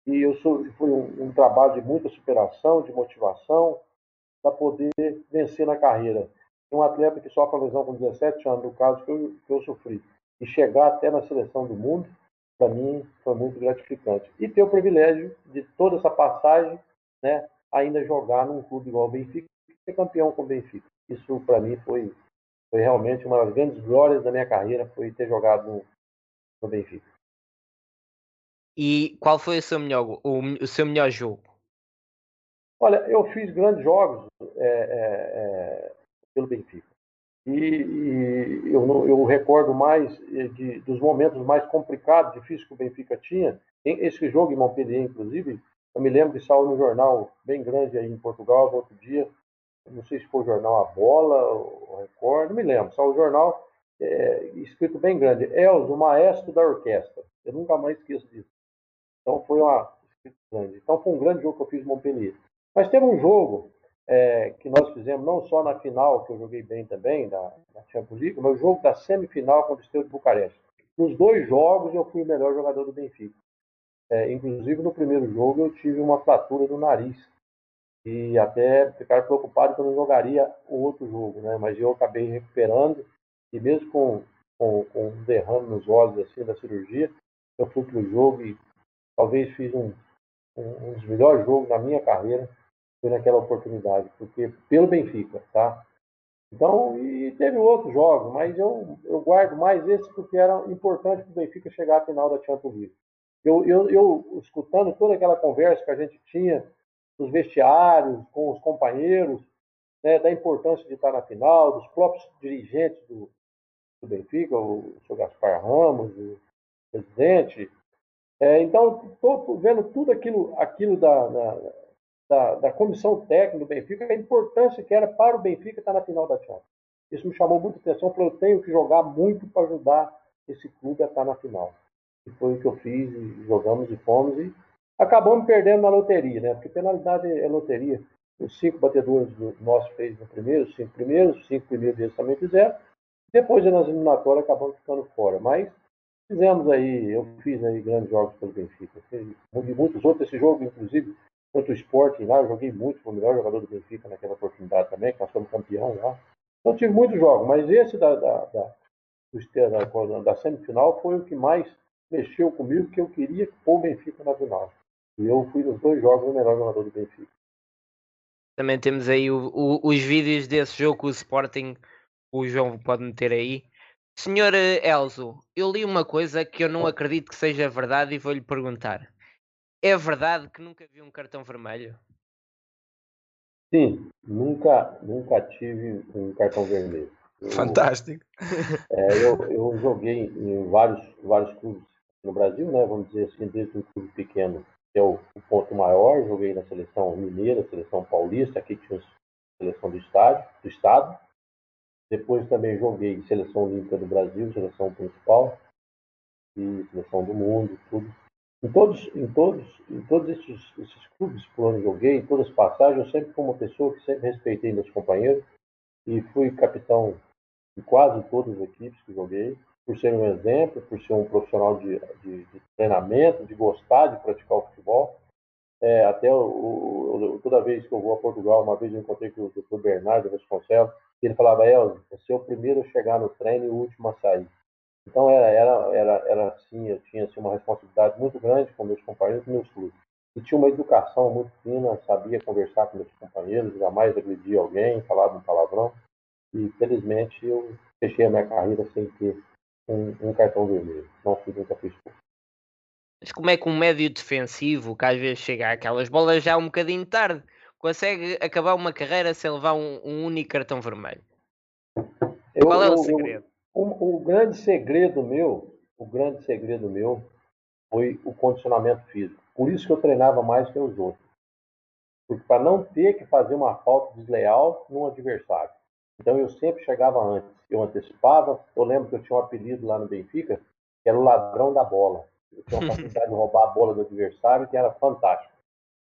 e eu sou, foi um, um trabalho de muita superação, de motivação, para poder vencer na carreira. Um atleta que sofre lesão com 17 anos, no caso que eu, que eu sofri, e chegar até na seleção do mundo, para mim foi muito gratificante. E ter o privilégio de toda essa passagem, né, ainda jogar num clube igual o Benfica e ser campeão com o Benfica. Isso para mim foi, foi realmente uma das grandes glórias da minha carreira, foi ter jogado no, no Benfica. E qual foi o seu melhor, o, o seu melhor jogo? Olha, eu fiz grandes jogos é, é, é, pelo Benfica. E, e eu, eu recordo mais eh, de, dos momentos mais complicados, difíceis que o Benfica tinha. Esse jogo em Montpellier, inclusive, eu me lembro que saiu no jornal bem grande aí em Portugal no outro dia. Não sei se foi o jornal A Bola, o Record, não me lembro. Saiu o jornal eh, escrito bem grande. Elzo, o maestro da orquestra. Eu nunca mais esqueço disso. Então foi uma grande. Então foi um grande jogo que eu fiz em Montpellier. Mas teve um jogo é, que nós fizemos não só na final, que eu joguei bem também, da, Champions League, mas o jogo da semifinal contra o Estrela de Bucareste. Nos dois jogos eu fui o melhor jogador do Benfica. É, inclusive no primeiro jogo eu tive uma fratura no nariz. E até ficaram preocupados que eu não jogaria o outro jogo, né? Mas eu acabei recuperando e mesmo com, com, com um derrame nos olhos assim da cirurgia, eu fui para o jogo e talvez fiz um, um, um dos melhores jogos da minha carreira foi naquela oportunidade, porque pelo Benfica, tá? Então, e teve outros jogos, mas eu, eu guardo mais esse porque era importante para o Benfica chegar à final da Champions League. Eu, eu, eu, escutando toda aquela conversa que a gente tinha nos vestiários, com os companheiros, né, da importância de estar na final, dos próprios dirigentes do, do Benfica, o Sr. Gaspar Ramos, o presidente. É, então, estou vendo tudo aquilo, aquilo da, da, da, da, comissão técnica do Benfica, a importância que era para o Benfica estar na final da Champions. Isso me chamou muita atenção, porque eu tenho que jogar muito para ajudar esse clube a estar na final. E foi o que eu fiz, e jogamos e fomos, e acabamos perdendo na loteria, né? Porque penalidade é loteria. Os cinco batedores do nosso fez no primeiro, os cinco primeiros, os cinco primeiros deles também fizeram. Depois, nas eliminatórias, acabamos ficando fora. Mas fizemos aí, eu fiz aí grandes jogos pelo Benfica. E muitos outros, esse jogo, inclusive, contra o Sporting lá, eu joguei muito, fui o melhor jogador do Benfica naquela oportunidade também, que nós fomos campeão lá. Então tive muitos jogos, mas esse da, da, da, da, da semifinal foi o que mais mexeu comigo, que eu queria pôr o Benfica na final. E eu fui nos dois jogos o melhor jogador do Benfica. Também temos aí o, o, os vídeos desse jogo com o Sporting o João pode meter aí. Senhor eh, Elzo, eu li uma coisa que eu não acredito que seja verdade e vou-lhe perguntar. É verdade que nunca vi um cartão vermelho? Sim, nunca, nunca tive um cartão vermelho. Eu, Fantástico. *laughs* É, eu, eu joguei em vários, vários clubes no Brasil, né? Vamos dizer assim, desde um clube pequeno, que é o, o ponto maior, joguei na seleção mineira, seleção paulista, aqui tinha a seleção do estádio, do estado, depois também joguei em seleção olímpica do Brasil, seleção principal e seleção do mundo, tudo. Em todos, em todos, em todos esses, esses clubes por onde joguei, em todas as passagens, eu sempre fui uma pessoa que sempre respeitei meus companheiros e fui capitão de quase todas as equipes que joguei, por ser um exemplo, por ser um profissional de, de, de treinamento, de gostar de praticar o futebol. É, até o, o, toda vez que eu vou a Portugal, uma vez eu encontrei com o Dr. Bernardo Vasconcelos, ele falava, Elza, você é o primeiro a chegar no treino e o último a sair. Então era, era, era, era assim, eu tinha assim, uma responsabilidade muito grande com meus companheiros e meus clubes. E tinha uma educação muito fina, sabia conversar com meus companheiros, jamais agredia alguém, falava um palavrão. E felizmente eu fechei a minha carreira sem ter um, um cartão vermelho. Não fui nunca fiz Mas como é que um médio defensivo, que às vezes chega àquelas bolas já um bocadinho tarde, consegue acabar uma carreira sem levar um, um único cartão vermelho? Eu, Qual é o segredo? O, o, grande segredo meu, o grande segredo meu foi o condicionamento físico. Por isso que eu treinava mais que os outros. Porque para não ter que fazer uma falta desleal no adversário. Então eu sempre chegava antes. Eu antecipava. Eu lembro que eu tinha um apelido lá no Benfica, que era o ladrão da bola. Eu tinha uma *laughs* capacidade de roubar a bola do adversário que era fantástico.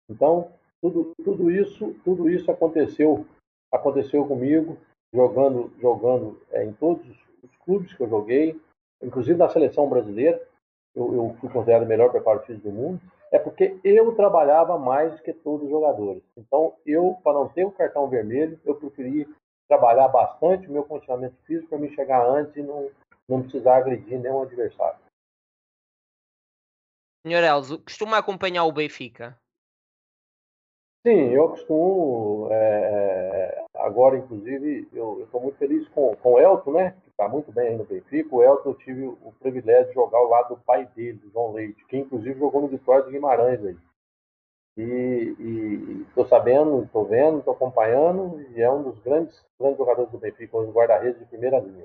Então, tudo, tudo isso, tudo isso aconteceu, aconteceu comigo, jogando, jogando é, em todos os clubes que eu joguei, inclusive na seleção brasileira. Eu, eu fui considerado o melhor preparo físico do mundo. É porque eu trabalhava mais que todos os jogadores. Então, eu, para não ter o cartão vermelho, eu preferi trabalhar bastante o meu condicionamento físico para me chegar antes e não, não precisar agredir nenhum adversário. Senhor Elzo, costuma acompanhar o Benfica? Sim, eu costumo. É, agora, inclusive, eu estou muito feliz com, com o Elton, né? Está muito bem aí no Benfica. O Elton eu tive o privilégio de jogar ao lado do pai dele, do João Leite, que inclusive jogou no Vitória de Guimarães aí. E estou sabendo, estou vendo, estou acompanhando, e é um dos grandes, grandes jogadores do Benfica, um guarda-redes de primeira linha.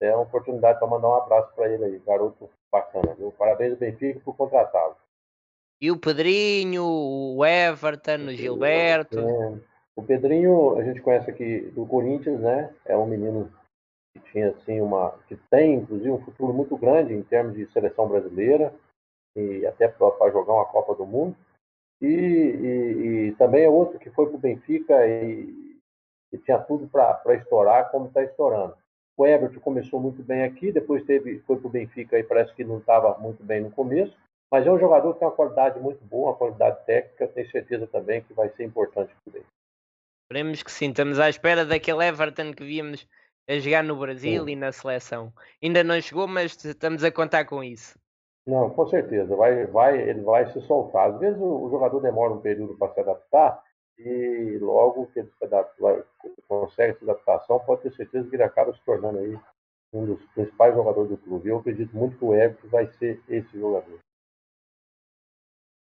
É uma oportunidade para mandar um abraço para ele aí, garoto bacana. Viu? Parabéns ao Benfica por contratá-lo. E o Pedrinho, o Everton, o Gilberto. É, o Pedrinho, a gente conhece aqui do Corinthians, né? É um menino que tinha assim uma. que tem, inclusive, um futuro muito grande em termos de seleção brasileira e até para jogar uma Copa do Mundo. E, e, e também é outro que foi para o Benfica e, e, tinha tudo para estourar, como está estourando. O Everton começou muito bem aqui, depois teve, foi para o Benfica e parece que não estava muito bem no começo. Mas é um jogador que tem uma qualidade muito boa, uma qualidade técnica, tenho certeza também que vai ser importante para ele. Esperemos que sim, estamos à espera daquele Everton que víamos a jogar no Brasil sim. e na seleção. Ainda não chegou, mas estamos a contar com isso. Não, com certeza, vai, vai, ele vai se soltar. Às vezes o, o jogador demora um período para se adaptar e logo que ele se adapta, vai, consegue essa adaptação, pode ter certeza que ele acaba se tornando aí um dos principais jogadores do clube. Eu acredito muito que o Everton vai ser esse jogador.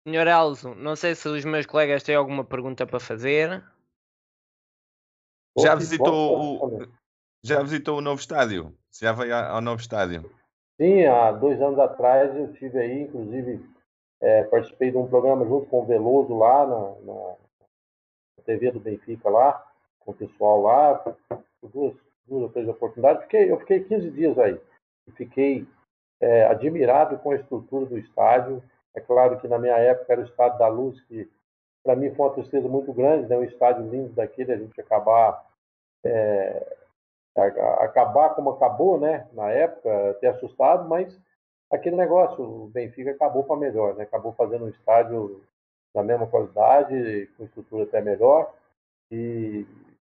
Senhor Elzo, não sei se os meus colegas têm alguma pergunta para fazer. Já visitou o, já visitou o novo estádio? Já veio ao novo estádio? Sim, há dois anos atrás eu tive aí, inclusive é, participei de um programa junto com o Veloso lá na, na, TV do Benfica lá, com o pessoal lá, duas, duas ou três oportunidades. Fiquei, eu fiquei 15 dias aí e fiquei é, admirado com a estrutura do estádio. É claro que na minha época era o Estádio da Luz, que para mim foi uma tristeza muito grande, né? um estádio lindo daquele, a gente acabar é, acabar como acabou, né? Na época, até assustado, mas aquele negócio, o Benfica acabou para melhor, né? Acabou fazendo um estádio da mesma qualidade, com estrutura até melhor, e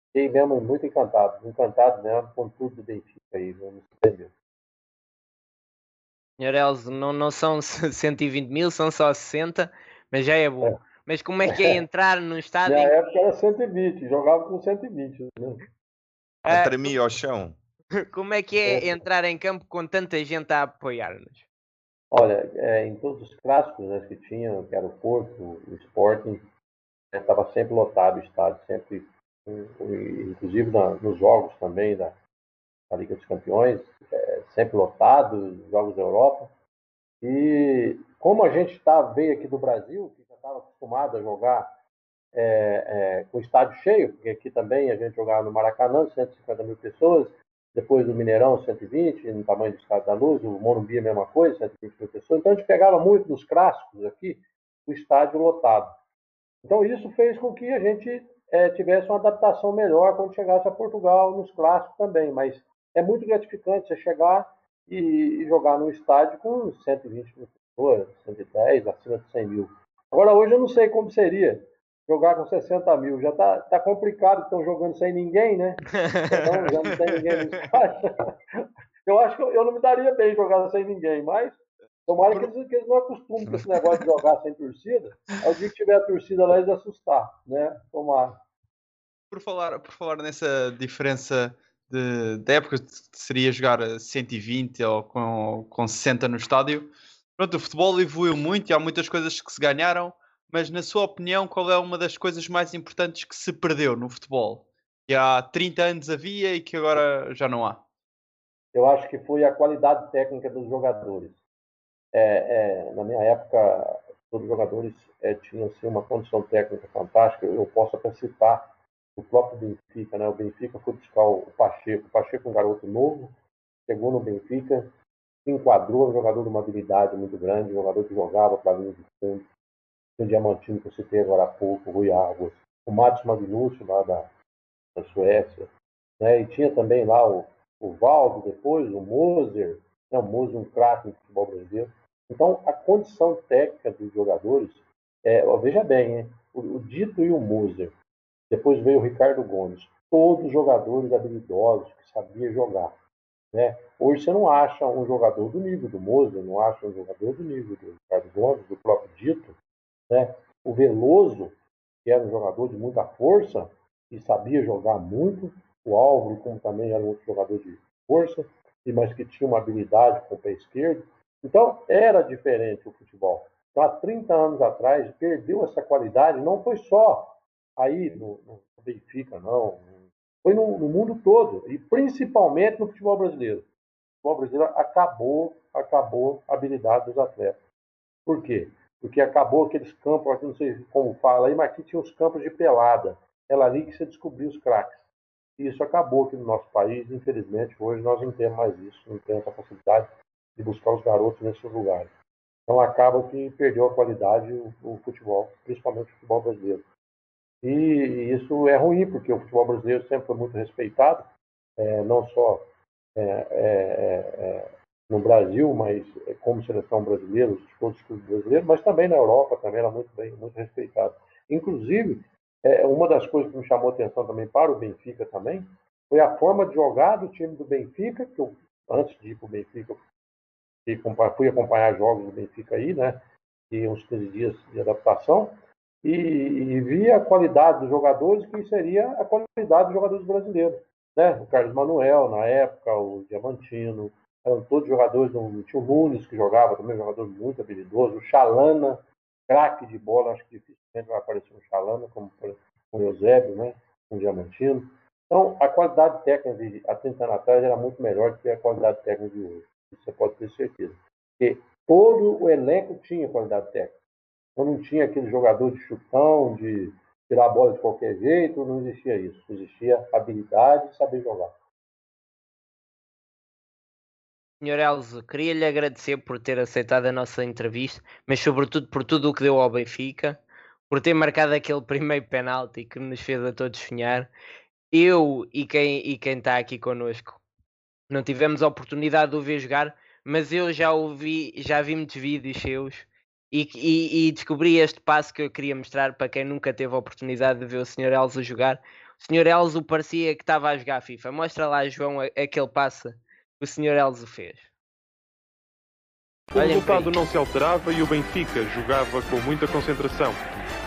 fiquei mesmo muito encantado, encantado mesmo com tudo do Benfica aí, vamos entender. Senhor Elzo, não, não são *laughs* 120 mil, são só 60, mas já é bom. Mas como é que é *laughs* entrar num estádio Na em época era 120, jogava com 120, né? A tremer ao chão. *laughs* Como é que é entrar em campo com tanta gente a apoiar-nos? Olha, é, em todos os clássicos né, que tinha, que era o Porto, o Sporting, estava sempre lotado o estádio, sempre, inclusive na- nos jogos também da, da Liga dos Campeões, é, sempre lotado, os jogos da Europa. E como a gente tá, veio aqui do Brasil, que já estava acostumado a jogar é, é, com estádio cheio, porque aqui também a gente jogava no Maracanã, 150 mil pessoas, depois do Mineirão, 120, no tamanho do Estado da Luz, o Morumbi a mesma coisa, 120 mil pessoas. Então a gente pegava muito nos clássicos aqui, o estádio lotado. Então isso fez com que a gente eh, tivesse uma adaptação melhor quando chegasse a Portugal nos clássicos também. Mas é muito gratificante você chegar e, e jogar num estádio com 120 mil pessoas, 110, acima de 100 mil. Agora hoje eu não sei como seria jogar com 60 mil. Já tá, tá complicado, estão jogando sem ninguém, né? Então já não tem ninguém no estádio. *laughs* Eu acho que eu, eu não me daria bem jogar sem ninguém, mas tomara que eles, que eles não acostumem com esse *laughs* negócio de jogar sem torcida. Ao dia que tiver a torcida lá, eles assustar, né? Tomara. Por falar, por falar nessa diferença de, de época, seria jogar a 120 ou com, com 60 no estádio. Pronto, o futebol evoluiu muito e há muitas coisas que se ganharam, mas na sua opinião, qual é uma das coisas mais importantes que se perdeu no futebol? Que há 30 anos havia e que agora já não há. Eu acho que foi a qualidade técnica dos jogadores. É, é, na minha época, todos os jogadores é, tinham assim, uma condição técnica fantástica. Eu posso até citar o próprio Benfica. Né? O Benfica foi buscar o Pacheco. O Pacheco é um garoto novo, chegou no Benfica, se enquadrou, um jogador de uma habilidade muito grande, um jogador que jogava para a linha de fundo. O Diamantino que eu citei agora há pouco, o Rui Águas, o Matos Magnucci lá da, da Suécia. Né? E tinha também lá o, o Valdo depois, o Moser, né? o Moser um craque no futebol brasileiro. Então, a condição técnica dos jogadores, é, veja bem, hein? O, o Dito e o Moser, depois veio o Ricardo Gomes, todos jogadores habilidosos que sabiam jogar. Né? Hoje você não acha um jogador do nível do Moser, não acha um jogador do nível do Ricardo Gomes, do próprio Dito. Né? O Veloso, que era um jogador de muita força e sabia jogar muito, o Álvaro, como também era um outro jogador de força, mas que tinha uma habilidade com o pé esquerdo. Então, era diferente o futebol. Então, há 30 anos atrás, perdeu essa qualidade, não foi só aí no, no Benfica, não. Foi no, no, mundo todo, e principalmente no futebol brasileiro. O futebol brasileiro acabou, acabou a habilidade dos atletas. Por quê? Porque acabou aqueles campos, não sei como fala aí, mas aqui tinha os campos de pelada. Era ali que você descobriu os craques. E isso acabou aqui no nosso país, infelizmente, hoje nós não temos mais isso, não temos essa facilidade de buscar os garotos nesses lugares. Então acaba que perdeu a qualidade o, o futebol, principalmente o futebol brasileiro. E, e, isso é ruim, porque o futebol brasileiro sempre foi muito respeitado, é, não só é, é, no Brasil, mas como seleção brasileira, os outros clubes brasileiros, mas também na Europa também era muito bem, muito respeitado. Inclusive, uma das coisas que me chamou atenção também para o Benfica também foi a forma de jogar do time do Benfica, que eu, antes de ir para o Benfica, fui acompanhar jogos do Benfica aí, né? E uns 15 dias de adaptação. e, e vi a qualidade dos jogadores, que seria a qualidade dos jogadores brasileiros. Né? O Carlos Manuel, na época, o Diamantino, eram todos jogadores, não tinha o Nunes que jogava também, um jogador muito habilidoso, o Chalana, craque de bola, acho que dificilmente vai aparecer um Chalana, como o Eusébio, né? um Diamantino. Então, a qualidade técnica de há 30 anos atrás era muito melhor do que a qualidade técnica de hoje. Você pode ter certeza. Porque todo o elenco tinha qualidade técnica. Então, não tinha aquele jogador de chutão, de tirar a bola de qualquer jeito, não existia isso. Existia habilidade e saber jogar. Senhor Elzo, queria lhe agradecer por ter aceitado a nossa entrevista, mas sobretudo por tudo o que deu ao Benfica, por ter marcado aquele *laughs* primeiro penalti que nos fez a todos sonhar. Eu e quem e quem está aqui connosco não tivemos a oportunidade de o ver jogar, mas eu já ouvi, já vi muitos vídeos seus e, e, e, descobri este passo que eu queria mostrar para quem nunca teve a oportunidade de ver o Sr. Elzo jogar. O Sr. Elzo parecia que estava a jogar FIFA. Mostra lá, João, aquele passo o Sr. Elzo fez. O resultado não se alterava e o Benfica jogava com muita concentração.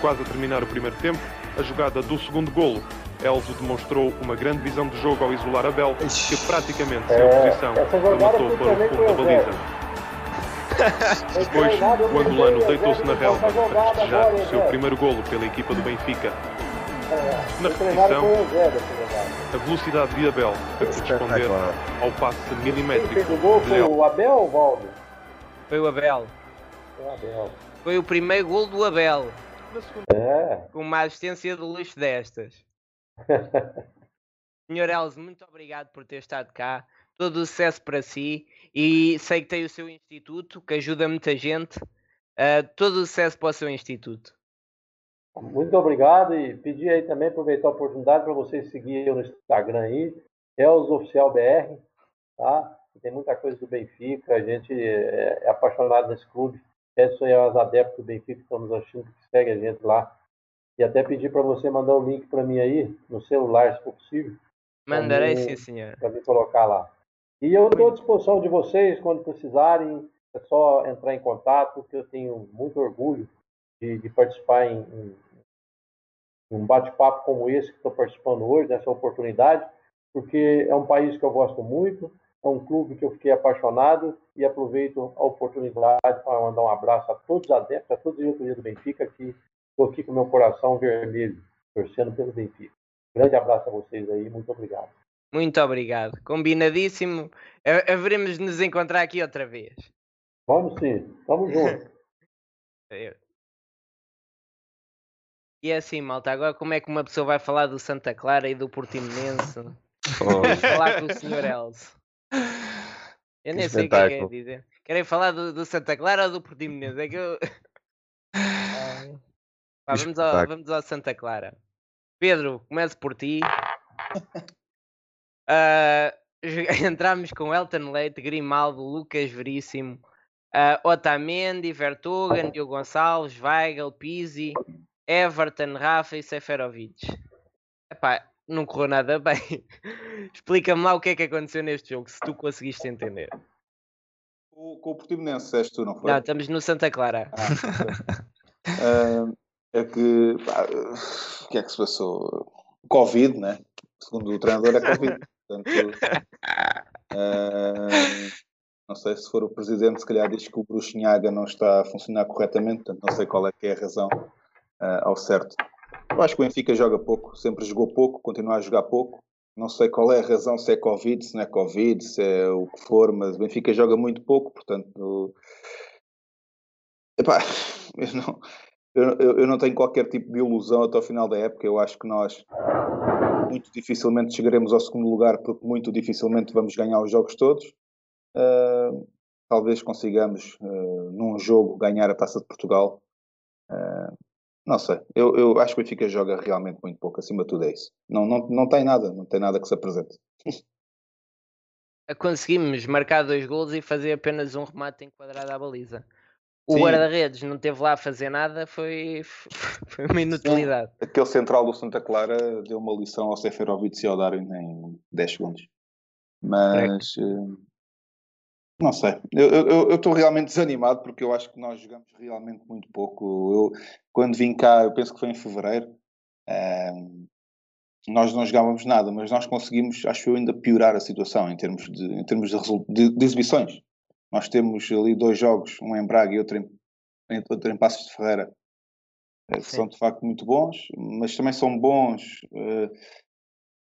Quase a terminar o primeiro tempo, a jogada do segundo golo Elzo demonstrou uma grande visão de jogo ao isolar Abel, que praticamente sem oposição rematou para o fundo da baliza. *laughs* Depois, o angolano deitou-se na relva para festejar o seu primeiro golo pela equipa do Benfica. Na repetição, a velocidade de Abel a corresponder ao passe milimétrico de Foi o Abel ou o Valdo? Foi o Abel. Foi o Abel. Foi o primeiro golo do Abel. É. Com uma assistência de luxo destas. *laughs* Senhor Elzo, muito obrigado por ter estado cá. Todo o sucesso para si. E sei que tem o seu instituto, que ajuda muita gente. Uh, todo o sucesso para o seu instituto. Muito obrigado e pedir aí também, aproveitar a oportunidade para vocês seguirem no Instagram aí, Elzo Oficial BR, tá? Tem muita coisa do Benfica, a gente é, é apaixonado nesse clube. Peço aí aos adeptos do Benfica que estão nos assistindo que seguem a gente lá e até pedir para você mandar o link para mim aí, no celular, se for possível. Mandarei sim, senhor. Para me colocar lá. E eu estou à disposição de vocês, quando precisarem, é só entrar em contato, que eu tenho muito orgulho de, de participar em, em um bate-papo como esse que estou participando hoje, dessa oportunidade, porque é um país que eu gosto muito, é um clube que eu fiquei apaixonado e aproveito a oportunidade para mandar um abraço a todos os adeptos, a todos os diretores do Benfica que Estou aqui com meu coração vermelho, torcendo pelo Benfica. Grande abraço a vocês aí, muito obrigado. Muito obrigado. Combinadíssimo. Haveremos de nos encontrar aqui outra vez. Vamos sim, vamos juntos. *laughs* e é assim, malta, agora como é que uma pessoa vai falar do Santa Clara e do Portimonense? Oh. falar com o Sr. Elzo. Eu nem sei o que é que é dizer. Querem falar do, do Santa Clara ou do Portimonense? É que eu... *laughs* Pá, vamos, ao, vamos ao Santa Clara. Pedro, começo por ti. *laughs* Uh, *laughs* entramos com Elton Leite, Grimaldo, Lucas Veríssimo, uh, Otamendi, Vertogen, Diogo Gonçalves, Weigel, Pizzi, Everton, Rafa e Seferovic. Epá, não correu nada bem. *laughs* Explica-me lá o que é que aconteceu neste jogo, se tu conseguiste entender. O, com o Portimonense, és tu, não foi? Não, estamos no Santa Clara. Ah, uh, é que pá, o que é que se passou? Covid, né? Segundo o treinador é Covid. Portanto, uh, não sei se for o presidente, se calhar diz que o Bruxinhaga não está a funcionar corretamente, portanto não sei qual é que é a razão uh, ao certo. Eu acho que o Benfica joga pouco, sempre jogou pouco, continua a jogar pouco. Não sei qual é a razão, se é Covid, se não é Covid, se é o que for, mas o Benfica joga muito pouco, portanto. Epá, *laughs* eu não, eu, eu, não tenho qualquer tipo de ilusão até o final da época. Eu acho que nós muito dificilmente chegaremos ao segundo lugar, porque muito dificilmente vamos ganhar os jogos todos. Uh, talvez consigamos, uh, num jogo, ganhar a taça de Portugal. Uh, não sei, eu, eu acho que o Benfica joga realmente muito pouco, acima de tudo é isso. Não, não, não tem nada, não tem nada que se apresente. *laughs* Conseguimos marcar dois gols e fazer apenas um remate enquadrado à baliza o guarda-redes não teve lá a fazer nada, foi, *laughs* foi uma inutilidade. Sim. Aquele central do Santa Clara deu uma lição ao Seferovic e ao Darwin em 10 segundos. Mas, uh, Não sei, eu estou realmente desanimado porque eu acho que nós jogamos realmente muito pouco. Eu, quando vim cá, eu penso que foi em fevereiro, nós não jogávamos nada, mas nós conseguimos, acho eu, ainda piorar a situação em termos de, em termos de, de, de exibições. Nós temos ali dois jogos, um em Braga e outro em, outro em Passos de Ferreira, eh, que são de facto muito bons, mas também são bons. Uh,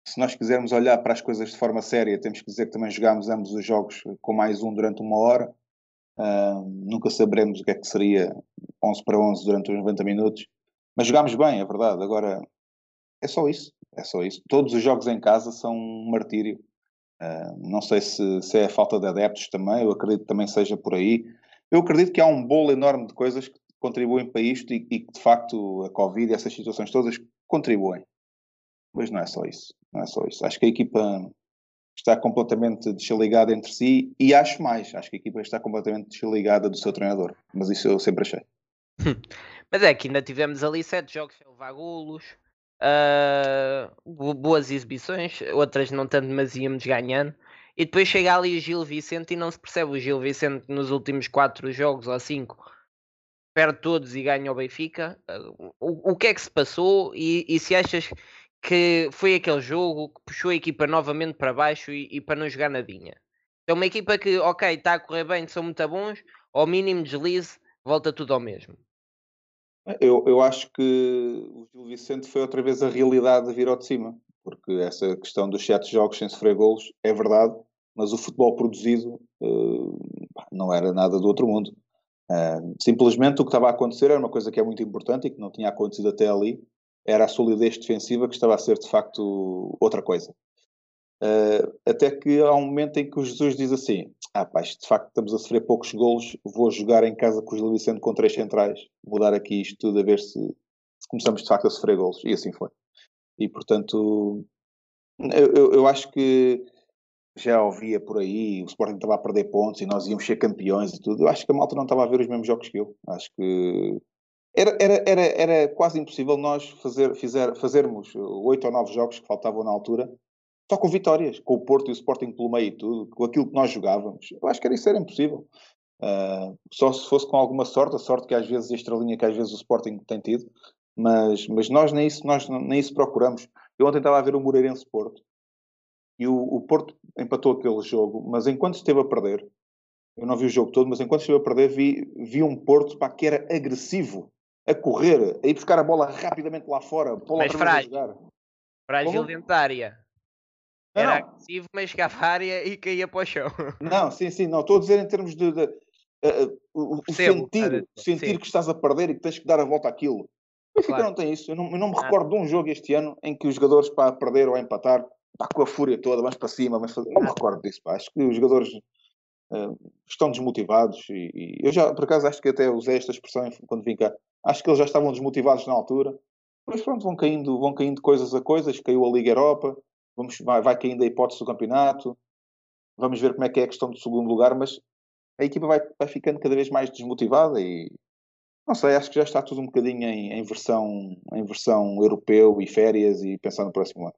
se nós quisermos olhar para as coisas de forma séria, temos que dizer que também jogámos ambos os jogos com mais um durante uma hora. Uh, nunca saberemos o que é que seria 11 para 11 durante os 90 minutos. Mas jogámos bem, é verdade. Agora, é só isso. É só isso. Todos os jogos em casa são um martírio. Uh, não sei se, se é a falta de adeptos também, eu acredito que também seja por aí. Eu acredito que há um bolo enorme de coisas que contribuem para isto e, que de facto a Covid e essas situações todas contribuem. Mas não é só isso. Não é só isso. Acho que a equipa está completamente desligada entre si e acho mais. Acho que a equipa está completamente desligada do seu treinador. Mas isso eu sempre achei. Mas é que ainda tivemos ali sete jogos sem levar golos, uh, boas exibições, outras não tanto, mas íamos ganhando. E depois chega ali o Gil Vicente e não se percebe o Gil Vicente nos últimos quatro jogos ou cinco. Perde todos e ganha o Benfica. Uh, o, o que é que se passou? E, e, se achas que foi aquele jogo que puxou a equipa novamente para baixo e, e para não jogar nadinha? É uma equipa que, ok, está a correr bem, são muito bons, ao mínimo deslize, volta tudo ao mesmo. Eu, eu acho que o Gil Vicente foi outra vez a realidade de vir ao de cima, porque essa questão dos sete jogos sem sofrer golos é verdade, mas o futebol produzido uh, não era nada do outro mundo. Uh, simplesmente o que estava a acontecer era uma coisa que é muito importante e que não tinha acontecido até ali, era a solidez defensiva que estava a ser de facto outra coisa. Uh, até que há um momento em que o Jesus diz assim: Ah, pá, de facto estamos a sofrer poucos golos, vou jogar em casa com os Gil Vicente com três centrais, mudar aqui isto tudo a ver se, se, começamos de facto a sofrer golos. E assim foi. E portanto, eu, eu, eu acho que já ouvia por aí, o Sporting estava a perder pontos e nós íamos ser campeões e tudo. Eu acho que a malta não estava a ver os mesmos jogos que eu. Acho que era, era, era, era quase impossível nós fazer, fizer, fazermos oito ou nove jogos que faltavam na altura só com vitórias, com o Porto e o Sporting pelo meio e tudo, com aquilo que nós jogávamos. Eu acho que era isso era impossível. Uh, só se fosse com alguma sorte, a sorte que às vezes a estrelinha que às vezes o Sporting tem tido, mas, mas nós nem isso, nós nem isso procuramos. Eu ontem estava a ver o Moreirense Porto e o, o Porto empatou aquele jogo, mas enquanto esteve a perder, eu não vi o jogo todo, mas enquanto esteve a perder, vi, vi um Porto pá, que era agressivo, a correr, a ir buscar a bola rapidamente lá fora, para mas frágil, frágil dentária. Era não. agressivo, mas chegava à área e caía para o chão. Não, sim, sim, não. Estou a dizer em termos de. de uh, o, o sentir, sentir que estás a perder e que tens que dar a volta àquilo. O Benfica claro. não tem isso. Eu não, eu não me recordo de um jogo este ano em que os jogadores para perder ou a empatar, pá, com a fúria toda, vamos para cima, mas não me recordo disso. Pá. Acho que os jogadores estão desmotivados e, e, eu já, por acaso, acho que até usei esta expressão quando vim cá. Acho que eles já estavam desmotivados na altura. Mas pronto, vão caindo, vão caindo coisas a coisas. Caiu a Liga Europa, vamos, vai, vai caindo a hipótese do campeonato, vamos ver como é que é a questão do segundo lugar, mas a equipa vai, vai ficando cada vez mais desmotivada e não sei, acho que já está tudo um bocadinho em, em, versão, em versão europeu e férias e pensar no próximo ano.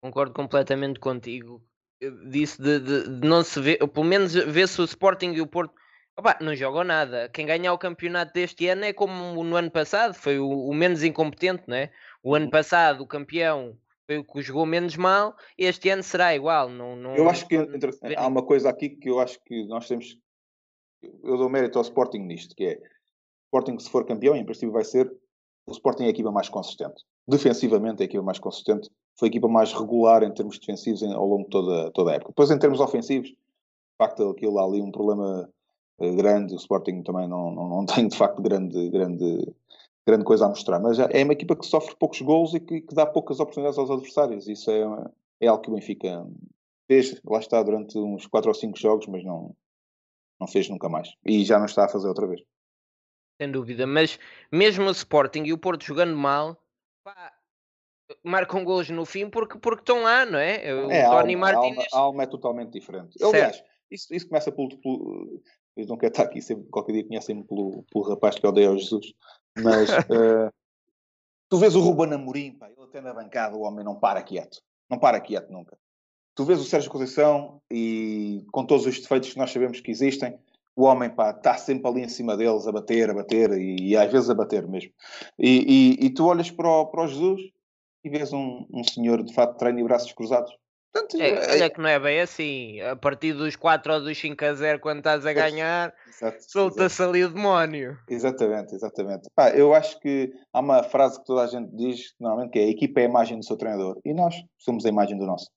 Concordo completamente contigo. Disse de, de, de, não se ver, pelo menos vê-se o Sporting e o Porto opa, não jogam nada. Quem ganhar o campeonato deste ano é como no ano passado, foi o, o menos incompetente, né? O ano passado o campeão foi o que jogou menos mal, este ano será igual. Não, não, eu acho que há uma coisa aqui que eu acho que nós temos. Eu dou mérito ao Sporting nisto, que é o Sporting, se for campeão, em princípio vai ser. O Sporting é a equipa mais consistente. Defensivamente, é a equipa mais consistente. Foi a equipa mais regular em termos defensivos ao longo de toda, toda a época. Depois, em termos ofensivos, de facto, aquilo há ali um problema eh, grande. O Sporting também não, não, não *laughs* tem, de facto, grande, grande grande coisa a mostrar, mas é uma equipa que sofre poucos gols e que, que dá poucas oportunidades aos adversários. Isso é, é algo que o Benfica fez, lá está, durante uns 4 ou 5 jogos, mas não, não fez nunca mais. E já não está a fazer outra vez. Sem dúvida, mas mesmo o Sporting e o Porto jogando mal, marcam gols no fim porque, porque estão lá, não é? O é, Tony a alma, Martínez... a, alma, a alma é totalmente diferente. Aliás, isso, isso começa pelo, pelo. Eu não quero estar aqui, sempre, qualquer dia conhecem-me pelo, pelo rapaz que odeia o Jesus. Mas uh, *laughs* tu vês o Ruben Amorim, pá, ele até na bancada, o homem não para quieto. Não para quieto nunca. tu vês o Sérgio Conceição e com todos os defeitos que nós sabemos que existem, o homem está sempre ali em cima deles a bater, a bater e, e às vezes a bater mesmo. E, e, e tu olhas para o, para o Jesus e vês um, um senhor de fato de treino e braços cruzados. Portanto, é, olha que não é bem assim. A partir dos 4 ou dos 5 a 0, quando estás a ganhar, solta-se ali o demónio. Exatamente, exatamente. Pá, eu acho que há uma frase que toda a gente diz, normalmente, que é a equipa é a imagem do seu treinador. E nós somos a imagem do nosso.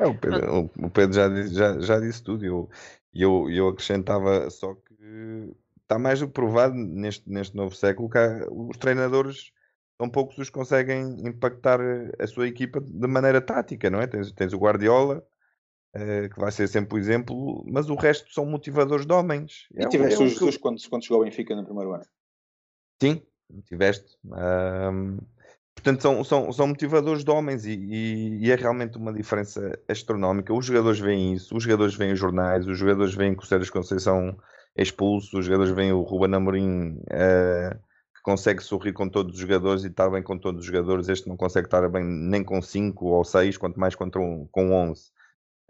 É, o Pedro, o Pedro já, disse, já, já disse tudo. Eu, eu, eu acrescentava só que está mais do que provado neste, neste novo século que há, os treinadores são poucos os que conseguem impactar a sua equipa de maneira tática, não é? Tens, tens o Guardiola, uh, que vai ser sempre o exemplo, mas o resto são motivadores de homens. E é tiveste é o Jesus quando, quando chegou ao Benfica no primeiro ano? Sim, tiveste. Um, Portanto, são, são, são motivadores de homens e, e, e, é realmente uma diferença astronómica. Os jogadores veem isso, os jogadores veem os jornais, os jogadores veem que o Sérgio Conceição é expulso, os jogadores veem o Ruben Amorim uh, que consegue sorrir com todos os jogadores e estar bem com todos os jogadores. Este não consegue estar bem nem com 5 ou 6, quanto mais contra um, com 11 uh,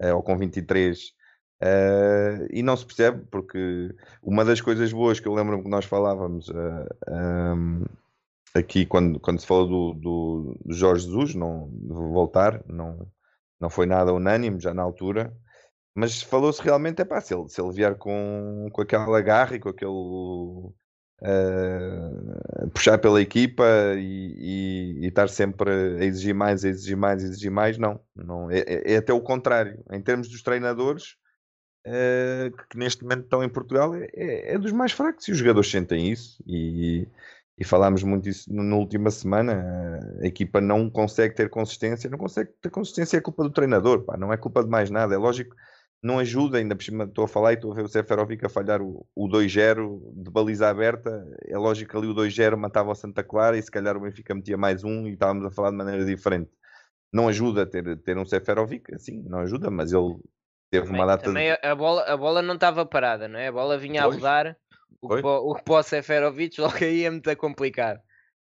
eh, ou com 23. Uh, eh, e não se percebe, porque uma das coisas boas que eu lembro que nós falávamos um, aqui quando, quando se falou do, do, Jorge Jesus, não voltar, não, não foi nada unânime já na altura, mas falou-se realmente, é pá, se ele, se ele vier com, com aquela garra e com aquele uh, puxar pela equipa e, e, e, estar sempre a exigir mais, a exigir mais, a exigir mais, não, não é, é, é até o contrário. Em termos dos treinadores, uh, que neste momento estão em Portugal, é, é, é, dos mais fracos e os jogadores sentem isso e, e falámos muito isso na última semana, a equipa não consegue ter consistência, não consegue ter consistência, é culpa do treinador, pá, não é culpa de mais nada, é lógico, não ajuda, ainda por cima estou a falar e estou a ver o Seferovic a falhar o, o 2-0 de baliza aberta, é lógico que ali o 2-0 matava o Santa Clara e se calhar o Benfica metia mais um e estávamos a falar de maneira diferente. Não ajuda ter, ter um Seferovic, assim, não ajuda, mas ele teve uma data... Também de... a, bola, a bola não estava parada, não é? A bola vinha pois. a rodar o que, o que pode Seferovic logo aí é muito complicado.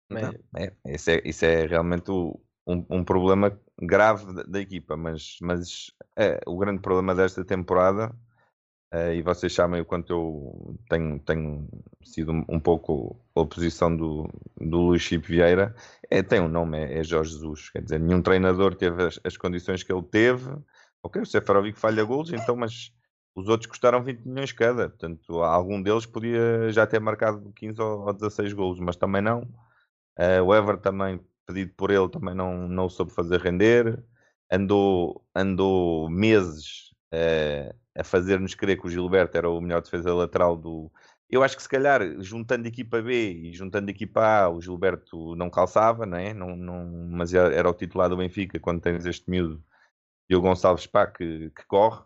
Mas... É, isso, é, isso é realmente o, um, um, problema grave da, da, equipa, mas, mas é, o grande problema desta temporada, é, e vocês sabem o quanto eu tenho, tenho sido um, um pouco a oposição do, do Luís Chico Vieira, é, tem um nome, é, é, Jorge Jesus. Quer dizer, nenhum treinador teve as, as condições que ele teve. Ok, o Seferovic falha golos, então, mas os outros custaram 20 milhões cada, portanto, algum deles podia já ter marcado 15 ou 16 golos, mas também não. Uh, o Ever também, pedido por ele, também não, não soube fazer render. Andou, andou meses uh, a fazer-nos crer que o Gilberto era o melhor defesa lateral do. Eu acho que se calhar, juntando equipa B e juntando equipa A, o Gilberto não calçava, não é? Não, não, mas era o titular do Benfica quando tens este miúdo e o Gonçalves Pá que, que corre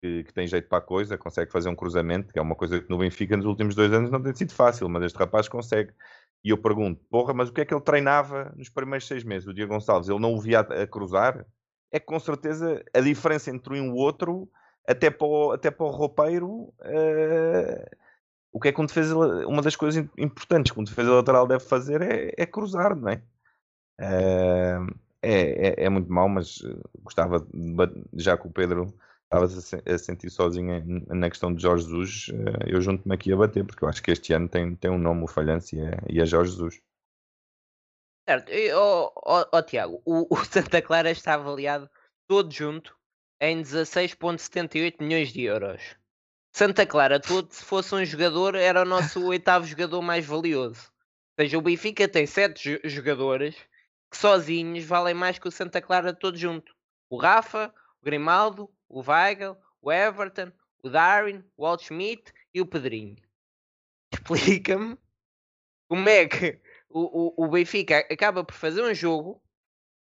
que, que, tem jeito para a coisa, consegue fazer um cruzamento, que é uma coisa que no Benfica nos últimos dois anos não tem sido fácil, mas este rapaz consegue. E eu pergunto, porra, mas o que é que ele treinava nos primeiros seis meses? O Diego Gonçalves, ele não o via a, cruzar? É que com certeza a diferença entre um e o outro, até para o, até para o roupeiro, uh, o que é que um defesa, uma das coisas importantes que um defesa lateral deve fazer é, é cruzar, não é? Uh, é, é, é, muito mau, mas gostava de, já que o Pedro estavas a, sentir sozinha na questão de Jorge Jesus, eh, eu junto-me aqui a bater, porque eu acho que este ano tem, tem um nome, o falhanço, e é, e é Jorge Jesus. Certo, oh, oh, oh, Tiago, o, o, Santa Clara está avaliado todo junto em 16,78 milhões de euros. Santa Clara, todo, se fosse um jogador, era o nosso *laughs* oitavo jogador mais valioso. Ou seja, o Benfica tem sete jogadores que sozinhos valem mais que o Santa Clara todo junto. O Rafa, o Grimaldo, o Weigl, o Everton, o Darwin, o Walt Schmidt e o Pedrinho. *laughs* Explica-me como é que o, o, o Benfica acaba por fazer um jogo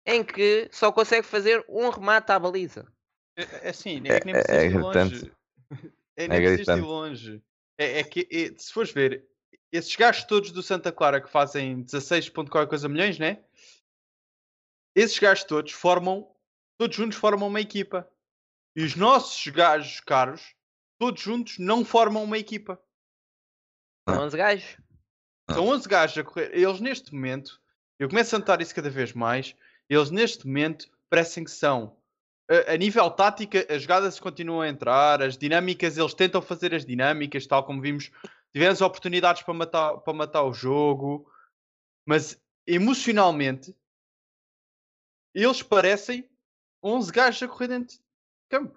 em que só consegue fazer um remate à baliza. É, é assim, é que nem precisa é, ir longe. É, nem precisa ir longe. É, é que, é, se fores ver, esses gajos todos do Santa Clara que fazem 16 ponto qualquer coisa milhões, né? Esses gajos todos formam, todos juntos formam uma equipa. E os nossos gajos caros, todos juntos, não formam uma equipa. São 11 gajos. São 11 gajos a correr. Eles neste momento, eu começo a notar isso cada vez mais, eles neste momento parecem que são a, a nível tática, as jogadas continuam a entrar, as dinâmicas, eles tentam fazer as dinâmicas, tal como vimos. Tivemos oportunidades para matar, para matar o jogo, mas emocionalmente, eles parecem 11 gajos a correr dentro campo.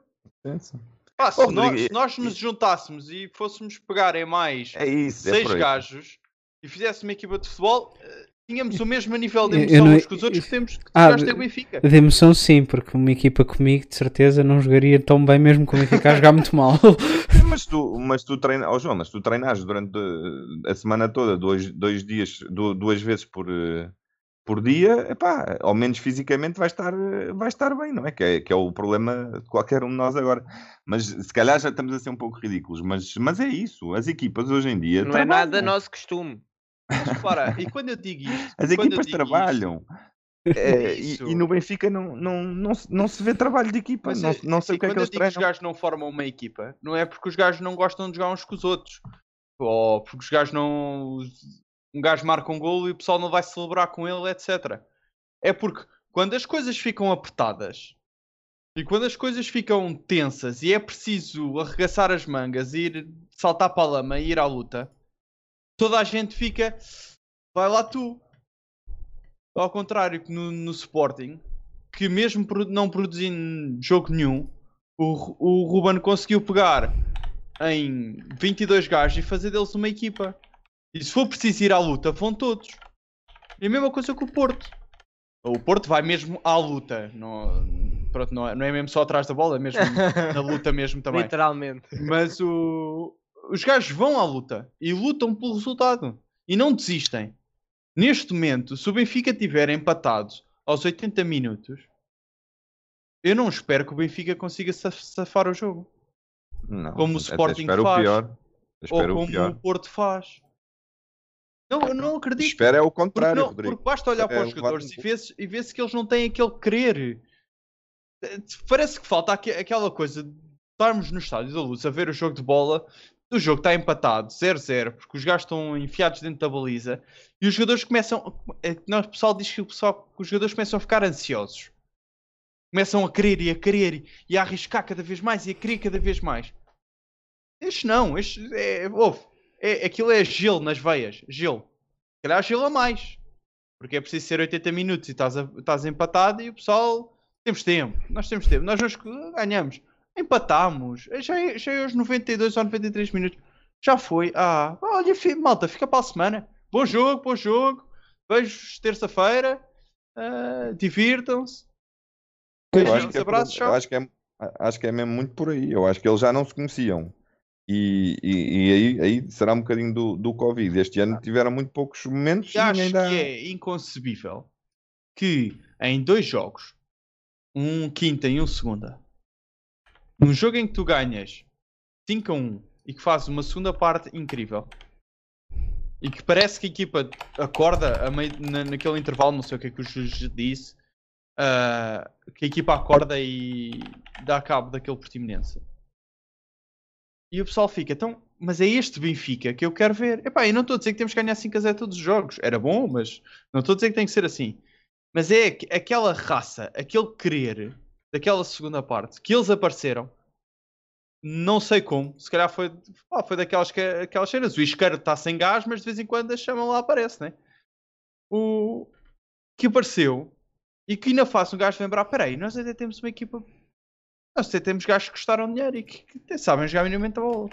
Pá, se, Oh, nós, Rodrigo, se nós nos juntássemos e fôssemos pegar em mais É isso, é seis aí. gajos e fizéssemos uma equipa de futebol, eh, tínhamos o mesmo nível de emoção não- uns com os outros que temos que Ah, jogaste o Benfica. De emoção sim, porque uma equipa comigo de certeza não jogaria tão bem mesmo como ficar a jogar muito mal. *laughs* Mas tu, mas tu treinas, oh João, mas tu treinas durante eh, a semana toda, dois, dois dias, du- duas vezes por, eh, por dia, epá, ao menos fisicamente vai estar, eh, vai estar bem, não é? Que, é? que é o problema de qualquer um de nós agora. Mas se calhar já estamos a ser um pouco ridículos, mas, mas é isso. As equipas hoje em dia Não é trabalham. nada nosso costume. Mas repara, e quando eu digo isto, As equipas trabalham. isto, *laughs* Eh, e, e no Benfica não, não, não, se- não se vê trabalho de equipa. Mas, não, eh, não sei assim, o que é que eles que os treinam. gajos não formam uma equipa, não é porque os gajos não gostam de jogar uns com os outros. Ou porque os gajos não. Um gajo marca um golo e o pessoal não vai celebrar com ele, etc. É porque quando as coisas ficam apertadas e quando as coisas ficam tensas e é preciso arregaçar as mangas, ir saltar para a lama e ir à luta, toda a gente fica. Vai lá tu. Ao contrário que no, no Sporting, que mesmo não produzindo jogo nenhum, o, o Ruben conseguiu pegar em 22 gajos e fazer deles uma equipa. E se for preciso ir à luta, vão todos. E a mesma coisa com o Porto. O Porto vai mesmo à luta. Não, pronto, não, é, não é mesmo só atrás da bola, é mesmo *laughs* na luta mesmo também. Literalmente. Mas o... os gajos vão à luta e lutam pelo resultado e não desistem. Neste momento, se o Benfica tiver empatado aos 80 minutos, eu não espero que o Benfica consiga saf- safar o jogo. Não, como o Sporting espero faz. o pior. Ou o como pior. o Porto faz. Não, eu não acredito. Espero é o Porque, contrário, não, Rodrigo. porque basta olhar É, para os jogadores e vê-se e vê-se que eles não têm aquele querer. Eh, Parece que falta aque- aquela coisa de estarmos no estádio da luz a ver o jogo de bola. O jogo está empatado, 0-0, porque os gajos estão enfiados dentro da baliza e os jogadores começam. é nós, o pessoal diz que, o pessoal, que os jogadores começam a ficar ansiosos, começam a querer e a querer e a arriscar cada vez mais e a querer cada vez mais. Este não, este é. Ouve, é, aquilo é gelo nas veias, gelo. Se calhar gelo a mais. Porque é preciso ser 80 minutos e estás, a- estás empatado e o pessoal. Temos tempo, nós temos tempo, nós vamos, ganhamos. Empatámos. Já, é- já é aos 92 ou 93 minutos. Já foi. Ah, olha, malta, fica para a semana. Bom jogo, bom jogo. Beijos terça-feira. Ah, Divirtam-se. Que é abraços, tchau. acho que é, acho que é mesmo muito por aí. Eu acho que eles já não se conheciam. E, e- e aí, aí será um bocadinho do, do Covid. Este ano tiveram muito poucos momentos E acho que é inconcebível que em dois jogos, um quinta e um segunda, num jogo em que tu ganhas 5 a 1 e que fazes uma segunda parte incrível e que parece que a equipa acorda a meio- na- naquele intervalo, não sei o que é que o juiz disse, ah, que a equipa acorda e dá cabo daquele Portimonense. E o pessoal fica, então, mas é este Benfica que eu quero ver. Epá, eu não estou a dizer que temos que ganhar 5 a 0 todos os jogos. Era bom, mas não estou a dizer que tem que ser assim. Mas é aqu- aquela raça, aquele querer daquela segunda parte que eles apareceram. Não sei como. Se calhar foi, pá, foi daquelas que, aquelas cenas. O isqueiro está sem gás, mas de vez em quando a chama lá aparece, né? O que apareceu e que ainda faz um gajo lembrar: peraí, nós até temos uma equipa nós até temos gajos que gostaram de dinheiro e que, que sabem jogar minimamente a bola.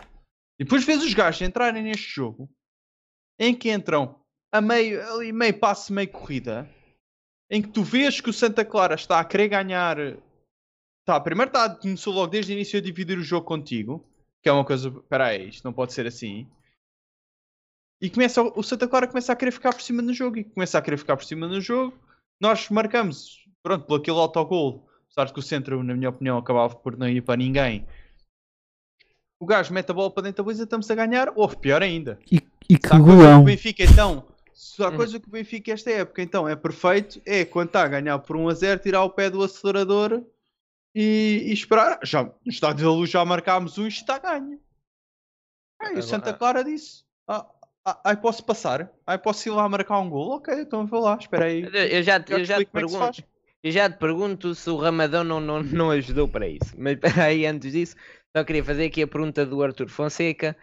E depois vês os gajos entrarem neste jogo em que entram a meio, ali meio passo, meio corrida, em que tu vês que o Santa Clara está a querer ganhar. Tá, primeiro está, começou logo desde o início a dividir o jogo contigo, que é uma coisa. Espera aí, isto não pode ser assim. E começa, o Santa Clara começa a querer ficar por cima no jogo e começa a querer ficar por cima no jogo. Nós marcamos, pronto, por aquele autogol apesar de que o centro, na minha opinião, acabava por não ir para ninguém. O gajo mete a bola para dentro da baliza, estamos a ganhar, ou pior ainda. E, e que Se há coisa que golão. o Benfica, então, se há Hum. coisa que o Benfica esta época, então, é perfeito, é quando está a ganhar por 1 a 0, tirar o pé do acelerador e, e esperar. Já, no estádio da luz já marcámos um e isto está ganho. Ah, e o Santa Clara disse: ah, ah, ai, posso passar? Ai, posso ir lá marcar um gol? Ok, então vou lá, espera aí. Eu já, Já eu já te é pergunto. Eu já te pergunto se o Ramadão não, não, não ajudou para isso. Mas aí, antes disso, só queria fazer aqui a pergunta do Arthur Fonseca,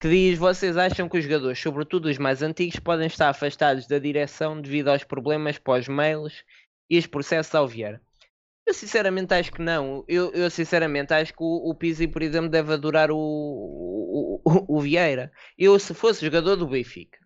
que diz: Vocês acham que os jogadores, sobretudo os mais antigos, podem estar afastados da direção devido aos problemas pós-mails e os processos ao Vieira? Eu sinceramente acho que não. Eu, eu sinceramente acho que o, o Pizzi, por exemplo, deve adorar o, o, o, o Vieira. Eu, se fosse jogador do Benfica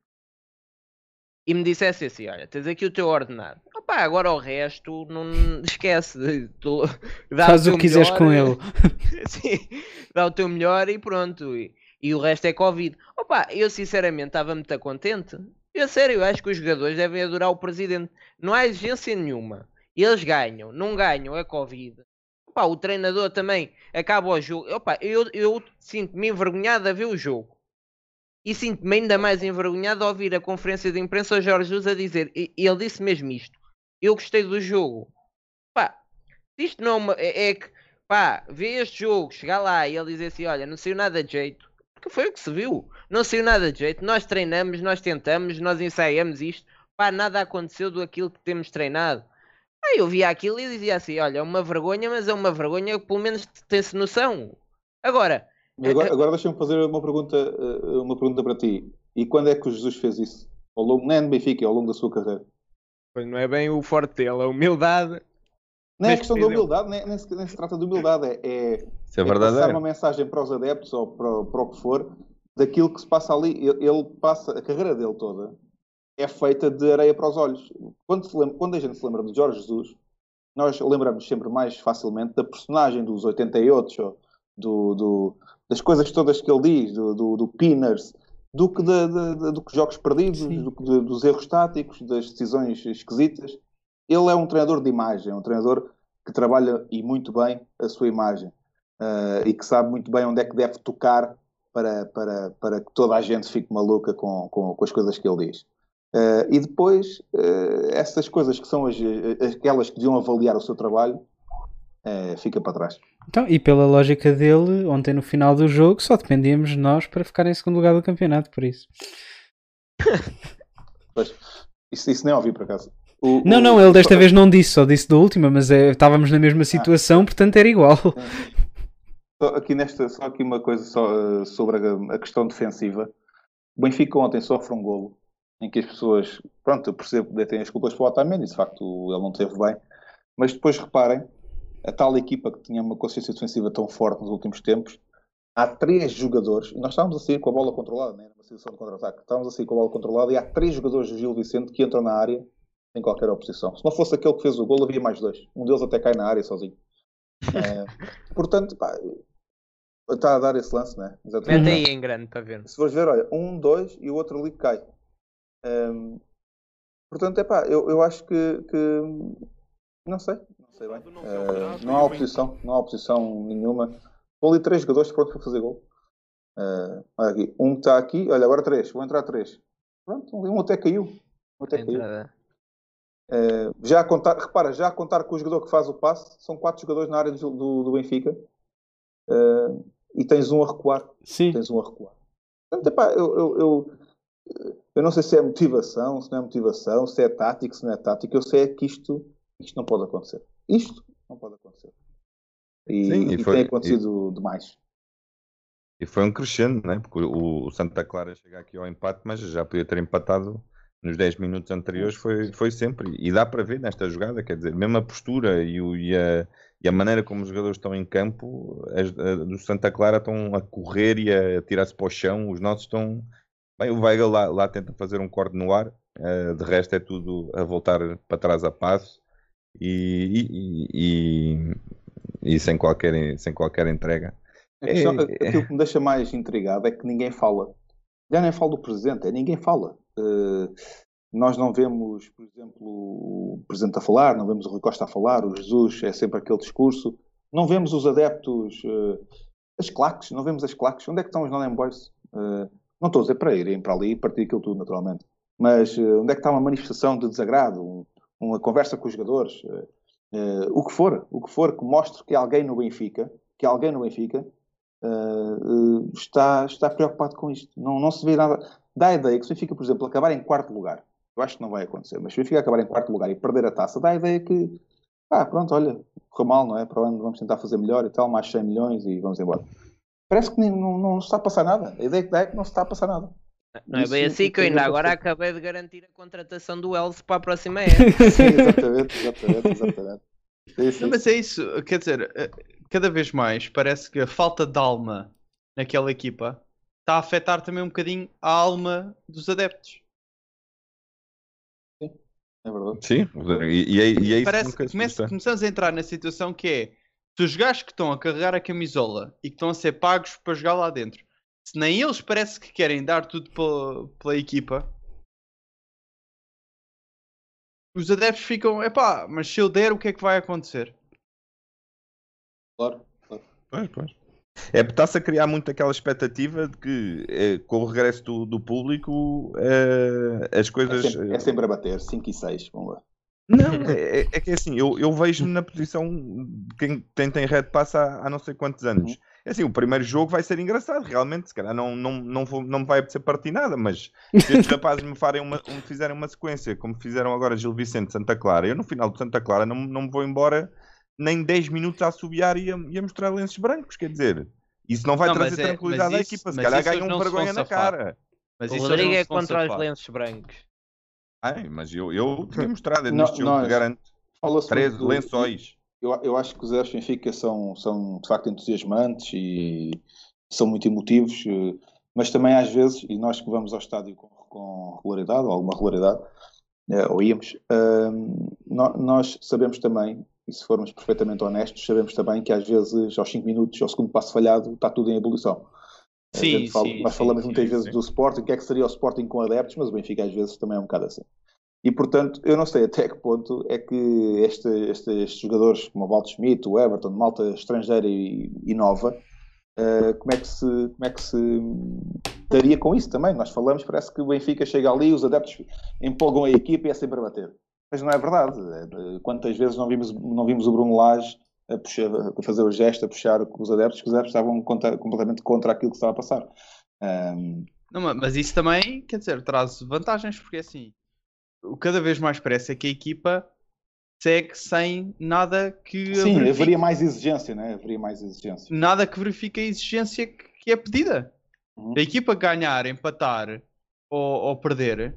e me dissesse assim: Olha, tens aqui o teu ordenado, opá, agora o resto não esquece. Tu, dá Faz o que quiseres com ele. *laughs* Sim, dá o teu melhor e pronto. E, e o resto é Covid. Opa, eu sinceramente estava muito contente. Eu sério, eu acho que os jogadores devem adorar o presidente. Não há exigência nenhuma. Eles ganham, não ganham, é Covid. Opa, o treinador também acaba o jogo. Opa, eu, eu sinto-me envergonhado a ver o jogo. E sinto-me ainda mais envergonhado a ouvir a conferência de imprensa ao Jorge Jesus a dizer, e ele disse mesmo isto. Eu gostei do jogo. Pá, isto não é é, é que, pá, vê este jogo, chegar lá e ele dizer assim, olha, não saiu nada de jeito. Porque foi o que se viu. Não saiu nada de jeito. Nós treinamos, nós tentamos, nós ensaiamos isto. Pá, nada aconteceu do aquilo que temos treinado. Aí eu via aquilo e dizia assim, olha, é uma vergonha, mas é uma vergonha que pelo menos tem-se noção. Agora, Agora, agora deixa-me fazer uma pergunta, eh, uma pergunta para ti. E quando é que o Jesus fez isso? Ao longo, não é no Benfica, é ao longo da sua carreira. pois não é bem o forte dele, a humildade. Não é questão de entendeu? humildade, nem, nem, se, nem se trata de humildade, é, é, é é passar uma mensagem para os adeptos ou para, para o que for daquilo que se passa ali. Ele, ele passa, a carreira dele toda é feita de areia para os olhos. Quando, se lembra- quando a gente se lembra de Jorge Jesus, nós lembramos sempre mais facilmente da personagem dos 88, ou do, do- das coisas todas que ele diz, do, do, do Pinners, do que, de, de- de- do que jogos perdidos, Sim. do que dos erros táticos, das decisões esquisitas. Ele é um treinador de imagem, é um treinador que trabalha e muito bem a sua imagem eh, e que sabe muito bem onde é que deve tocar para, para, para que toda a gente fique maluca com, com, com as coisas que ele diz. Eh, e depois, eh, essas coisas que são as- aquelas que deviam avaliar o seu trabalho, eh, fica para trás. Então, e pela lógica dele, ontem no final do jogo só dependíamos de nós para ficar em segundo lugar do campeonato, por isso. *laughs* Pois, isso, isso nem ouvi por acaso. O- Não, o- não, ele desta vez não disse, só disse da última, mas é, estávamos na mesma situação, portanto era igual. *laughs* Só aqui nesta, só aqui uma coisa só, eh, sobre a, a questão defensiva. O Benfica ontem sofre um golo em que as pessoas, pronto, eu percebo que têm as culpas para o Otamendi, de facto ele não teve bem, mas depois reparem, a tal equipa que tinha uma consciência defensiva tão forte nos últimos tempos, há três jogadores, e nós estávamos a sair com a bola controlada, né? numa situação de contra-ataque, estávamos a sair com a bola controlada e há três jogadores do Gil Vicente que entram na área sem qualquer oposição. Se não fosse aquele que fez o golo, havia mais dois. Um deles até cai na área sozinho. *laughs* Eh, portanto, pá, está a dar esse lance, né? Exatamente. Mete aí em grande para ver. Se fores ver, olha, um, dois e o outro ali cai. Ehm, portanto, é pá, eu, eu acho que, que- Não sei, sei bem. Eh, não há oposição, não há oposição nenhuma. Estão ali três jogadores prontos para fazer gol. Eh, olha aqui, um está aqui, olha, agora três, vão entrar três. Pronto, um até caiu. Um até caiu. Eh, já a contar, repara, já a contar com o jogador que faz o passe, são quatro jogadores na área do, do, do Benfica Eh, e tens um a recuar. Sim. Tens um a recuar. Portanto, epá, eu, eu, eu, eu não sei se é motivação, se não é motivação, se é tático, se não é tático. Eu sei é que isto, isto não pode acontecer. Isto não pode acontecer. E, Sim, e e foi- tem acontecido demais. E foi um crescendo, né? Porque o, o Santa Clara chega aqui ao empate, mas já podia ter empatado nos 10 minutos anteriores, foi, foi sempre. E dá para ver nesta jogada, quer dizer, mesmo a postura e, o- e a, e a maneira como os jogadores estão em campo, as a, do Santa Clara estão a correr e a tirar-se para o chão, os nossos estão. Bem, o Weigl lá, lá tenta fazer um corte no ar, eh, de resto é tudo a voltar para trás a passo e, e, e- e sem, qualquer, sem qualquer entrega. A questão- É- Aquilo que me deixa mais intrigado é que ninguém fala. Já nem falo do presidente, é ninguém fala. Eh, nós não vemos, por exemplo, o presidente a falar, não vemos o Rui Costa a falar, o Jesus é sempre aquele discurso. Não vemos os adeptos, eh, as claques, não vemos as claques. Onde é que estão os non boys? Eh, não estou a dizer para irem para ali e partir aquilo tudo, naturalmente. Mas onde é que está uma manifestação de desagrado, um- uma conversa com os jogadores? Eh, o que for, o que for que mostre que alguém no Benfica, que alguém no Benfica uh, uh, está, está preocupado com isto. Não, não se vê nada. Dá a ideia que se o Benfica, por exemplo, acabar em quarto lugar, eu acho que não vai acontecer, mas se o Benfica acabar em quarto lugar e perder a taça, dá a ideia que Ah, pronto, olha, correu mal, não é? Para o ano vamos tentar fazer melhor e tal, mais 100 milhões e vamos embora. Parece que nem, não, não se está a passar nada. A ideia que dá é que não se está a passar nada. Não é Isso bem assim que eu ainda agora acabei de garantir a contratação do Elso para a próxima época. *laughs* Sim, *laughs* exatamente, exatamente, exatamente. Sim, sim, Não, mas é isso, quer dizer, eh, cada vez mais parece que a falta de alma naquela equipa está a afetar também um bocadinho a alma dos adeptos. é verdade. Sim, e, e é, e é isso Parece que que começa- começamos a entrar na situação que é se os gajos que estão a carregar a camisola e que estão a ser pagos para jogar lá dentro, se nem eles parece que querem dar tudo pela, pela equipa, os adeptos ficam, epá, mas se eu der, o que é que vai acontecer? Claro. Pois, pois. É, está-se a criar muito aquela expectativa de que eh, com o regresso do, do público eh, as É coisas. sempre, é sempre a bater, 5 e 6, vamos lá. Não, é, é- é que é assim, eu, eu vejo-me na posição de quem, quem tem Red Pass há, há não sei quantos anos. É assim, o primeiro jogo vai ser engraçado, realmente, se calhar não, não, não, vou, não me vai apetecer partir nada, mas se *laughs* estes rapazes me, farem uma, me fizerem uma sequência, como fizeram agora Gil Vicente Santa Clara, eu no final de Santa Clara não, não me vou embora nem 10 minutos a assobiar e a, e a mostrar lenços brancos, quer dizer, isso não vai Não, trazer é- tranquilidade mas à isso- equipa, se calhar ganham se vergonha na safar. cara. Mas O isso Rodrigo é contra os lenços brancos. Ai, mas eu, eu tinha mostrado Nó- neste jogo, te garanto, Fala-se 13 muito do- lençóis. Eu, eu acho que os Erros Benfica são, são de facto entusiasmantes e são muito emotivos, eh, mas também às vezes, e nós que vamos ao estádio com, com regularidade, ou alguma regularidade, eh, ou íamos, ehm, nó- nós sabemos também, e se formos perfeitamente honestos, sabemos também que às vezes aos 5 minutos, ao segundo passo falhado, está tudo em ebulição. Sim, fala- sim, nós sim, falamos sim, muitas vezes do Sporting, o que é que seria o Sporting com adeptos, mas o Benfica às vezes também é um bocado assim. E portanto, eu não sei até que ponto é que este, este- estes jogadores como o Walter Schmidt, o Everton, malta estrangeira e, e nova, eh, como, é que se, como é que se daria com isso também? Nós falamos, parece que o Benfica chega ali, os adeptos empolgam a equipa e é sempre a bater. Mas não é verdade. É Quantas vezes não vimos, não vimos o Bruno Lage a, puxar, a fazer o gesto, a puxar os adeptos, que os adeptos estavam contra- completamente contra aquilo que estava a passar. Ahm, Não, ma- mas isso também, quer dizer, traz vantagens, porque assim, o cada vez mais parece é que a equipa segue sem nada que sim, verifique- haveria mais exigência, né? Haveria mais exigência. nada que verifique a exigência que, é pedida. Uhum. A equipa ganhar, empatar ou, ou perder,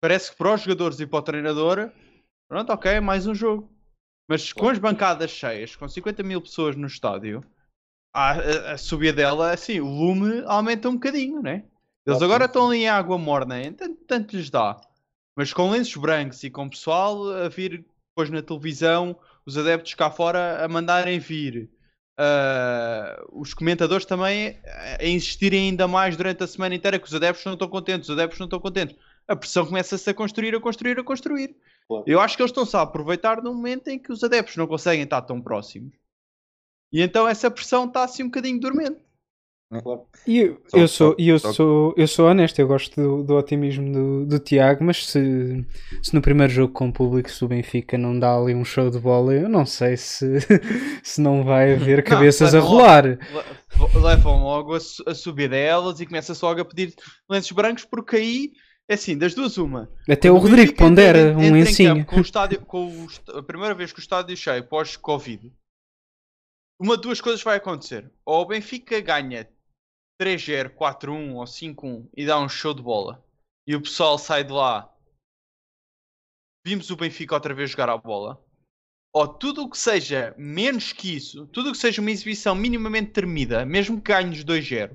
parece que para os jogadores e para o treinador, pronto, ok, mais um jogo. Mas com as bancadas cheias, com 50 mil pessoas no estádio, a, a, a subida dela, assim, o lume aumenta um bocadinho, né? Eles agora estão ali em água morna, tanto, tanto lhes dá. Mas com lenços brancos e com pessoal a vir depois na televisão, os adeptos cá fora a mandarem vir. ah, os comentadores também a a insistirem ainda mais durante a semana inteira que os adeptos não estão contentes, os adeptos não estão contentes. A pressão começa-se a construir, a construir, a construir. Claro. Eu acho que eles estão-se a aproveitar no momento em que os adeptos não conseguem estar tão próximos. E então essa pressão está assim um bocadinho dormente. E eu, Só- eu sou, só- eu só- sou, eu sou honesto, eu gosto do, do otimismo do, do Tiago, mas se, se no primeiro jogo com o público se o Benfica não dá ali um show de bola, eu não sei se, *laughs* se não vai haver cabeças a levam logo- rolar. le- Levam logo a, a subir delas e começa-se logo a pedir lenços brancos, porque aí, é assim, das duas, uma. Até Quando o Rodrigo Benfica pondera entra- um lencinho. Com o estádio, com o a primeira vez que o estádio cheio pós-Covid, uma de duas coisas vai acontecer. Ou o Benfica ganha 3-0, 4-1 ou 5-1 e dá um show de bola. E o pessoal sai de lá. Vimos o Benfica outra vez jogar a bola. Ou tudo o que seja menos que isso, tudo o que seja uma exibição minimamente termida, mesmo que ganhes 2-0,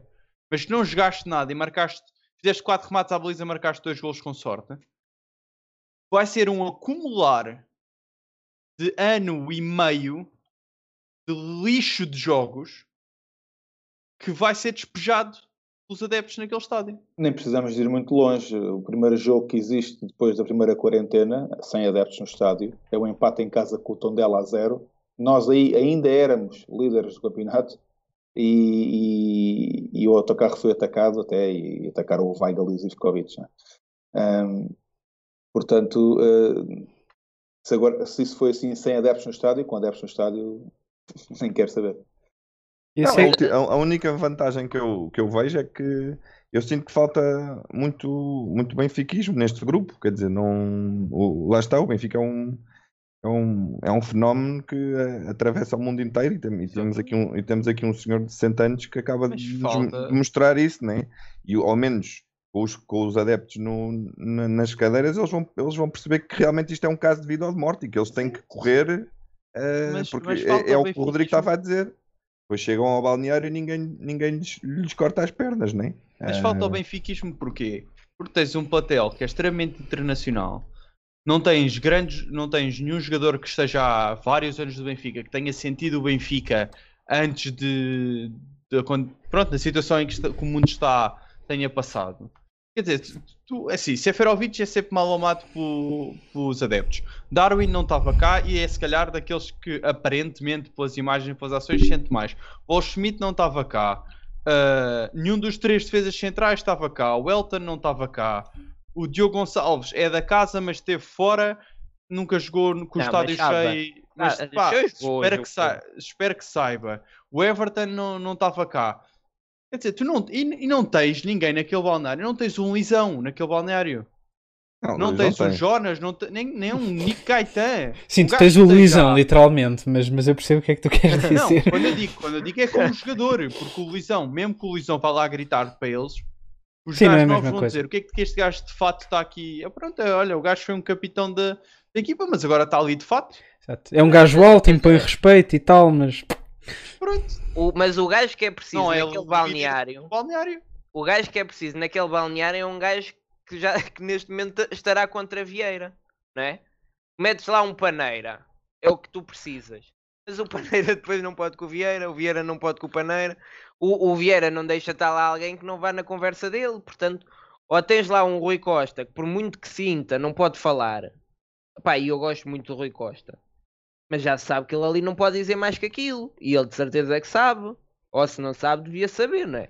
mas não jogaste nada e marcaste, fizeste 4 remates à baliza, marcaste 2 golos com sorte, vai ser um acumular de ano e meio de lixo de jogos que vai ser despejado pelos adeptos naquele estádio. Nem precisamos ir muito longe. O primeiro jogo que existe depois da primeira quarentena, sem adeptos no estádio, é o empate em casa com o Tondela a zero. Nós aí ainda éramos líderes do campeonato e, e- e o autocarro foi atacado até e, atacaram o Weigl e o Zivkovic. né? Ahm, portanto, eh, se, agora, se isso foi assim sem adeptos no estádio, com adeptos no estádio, *laughs* nem quero saber. Não, é- a- a única vantagem que eu, que eu vejo é que eu sinto que falta muito, muito benfiquismo neste grupo. Quer dizer, não, o- lá está, o Benfica é um, é um, é um fenómeno que eh, atravessa o mundo inteiro e, tem- e temos, aqui um, e temos aqui um senhor de 60 anos que acaba Mas de nos falta- de mostrar isso, né? E ao menos com os, com os adeptos no- na- nas cadeiras, eles vão, eles vão perceber que realmente isto é um caso de vida ou de morte e que eles têm que correr, eh, Mas- porque mas é- é, o que o Rodrigo estava a dizer. Depois chegam ao balneário e ninguém, ninguém lhes, lhes corta as pernas, né? Mas falta o Eh, benfiquismo porquê? Porque tens um platel que é extremamente internacional. Não tens grandes, não tens nenhum jogador que esteja há vários anos do Benfica, que tenha sentido o Benfica antes de, de pronto, na situação em que, está- que o mundo está, tenha passado. Quer dizer, tu, tu, assim, Seferovic é sempre mal amado pelo- pelos adeptos. Darwin não estava cá e é se calhar daqueles que aparentemente, pelas imagens e pelas ações, sente mais. O Schmidt não estava cá. Uh, nenhum dos três defesas centrais estava cá. O Elton não estava cá. O Diogo Gonçalves é da casa, mas esteve fora. Nunca jogou no- com o Não, estádio cheio. Mas Ah, pá, jogou. que sa- espero que saiba. O Everton não não estava cá. Quer dizer, tu não, e, e não tens ninguém naquele balneário. Não tens um Lisão naquele balneário. não, Não tens o têm. Jonas, não te- nem, nem um Nick Gaetan. Sim, Um tu tens o Luizão, literalmente, mas, mas eu percebo o que é que tu *laughs* queres Não, dizer. quando eu digo, quando eu digo é como jogador, porque o Luizão, mesmo que o Luizão vá lá gritar para eles, os Sim, não é gajos a novos vão coisa. dizer o que é que este gajo de fato está aqui. Ah, pronto, olha, o gajo foi um capitão da, da equipa, mas agora está ali de fato. Exato. É um gajo alto, impõe respeito e tal, mas Pronto, O- mas o gajo que é preciso Não é naquele ele balneário, balneário. o gajo que é preciso naquele balneário é um gajo que já *laughs* que neste momento estará contra a Vieira, não é? Metes lá um paneira, é o que tu precisas. Mas o *laughs* Paneira depois não pode com o Vieira, o Vieira não pode com o Paneira, o, o Vieira não deixa estar lá alguém que não vá na conversa dele, portanto, ou tens lá um Rui Costa que por muito que sinta não pode falar. Pá, e eu gosto muito do Rui Costa. Mas já sabe que ele ali não pode dizer mais que aquilo. E ele de certeza é que sabe. Ou se não sabe, devia saber, não é?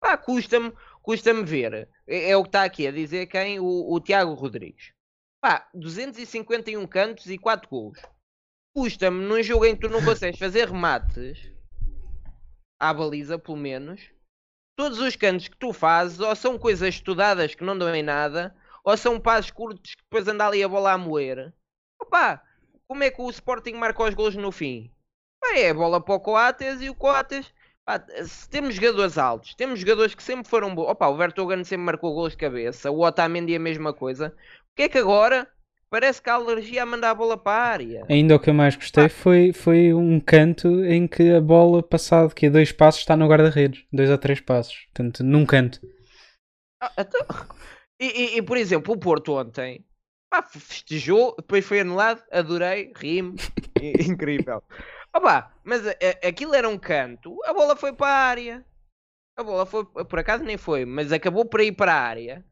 Pá, custa-me custa ver. É, é o que está aqui a dizer quem? O, o Tiago Rodrigues. Pá, 251 cantos e 4 gols. Custa-me num jogo em que tu não consegues fazer remates à baliza, pelo menos. Todos os cantos que tu fazes ou são coisas estudadas que não dão em nada, ou são passos curtos que depois anda ali a bola a moer. Opá, como é que o Sporting marca os gols no fim? Pá, é a bola para o Coates e o Coates. Pá, se temos jogadores altos, temos jogadores que sempre foram bons. Opa, o Vertogen sempre marcou gols de cabeça, o Otamendi a mesma coisa. O que é que agora parece que há alergia a mandar a bola para a área? ainda o que eu mais gostei foi, foi um canto em que a bola, passado que é dois passos, está no guarda-redes. Dois ou três passos. Portanto, num canto. Ah, então- *laughs* E, e- e, por exemplo, o Porto ontem pá, festejou, depois foi anulado, adorei, rime, *laughs* incrível. Opa, mas a- a- aquilo era um canto, a bola foi para a área. A bola foi, por acaso nem foi, mas acabou por ir para a área.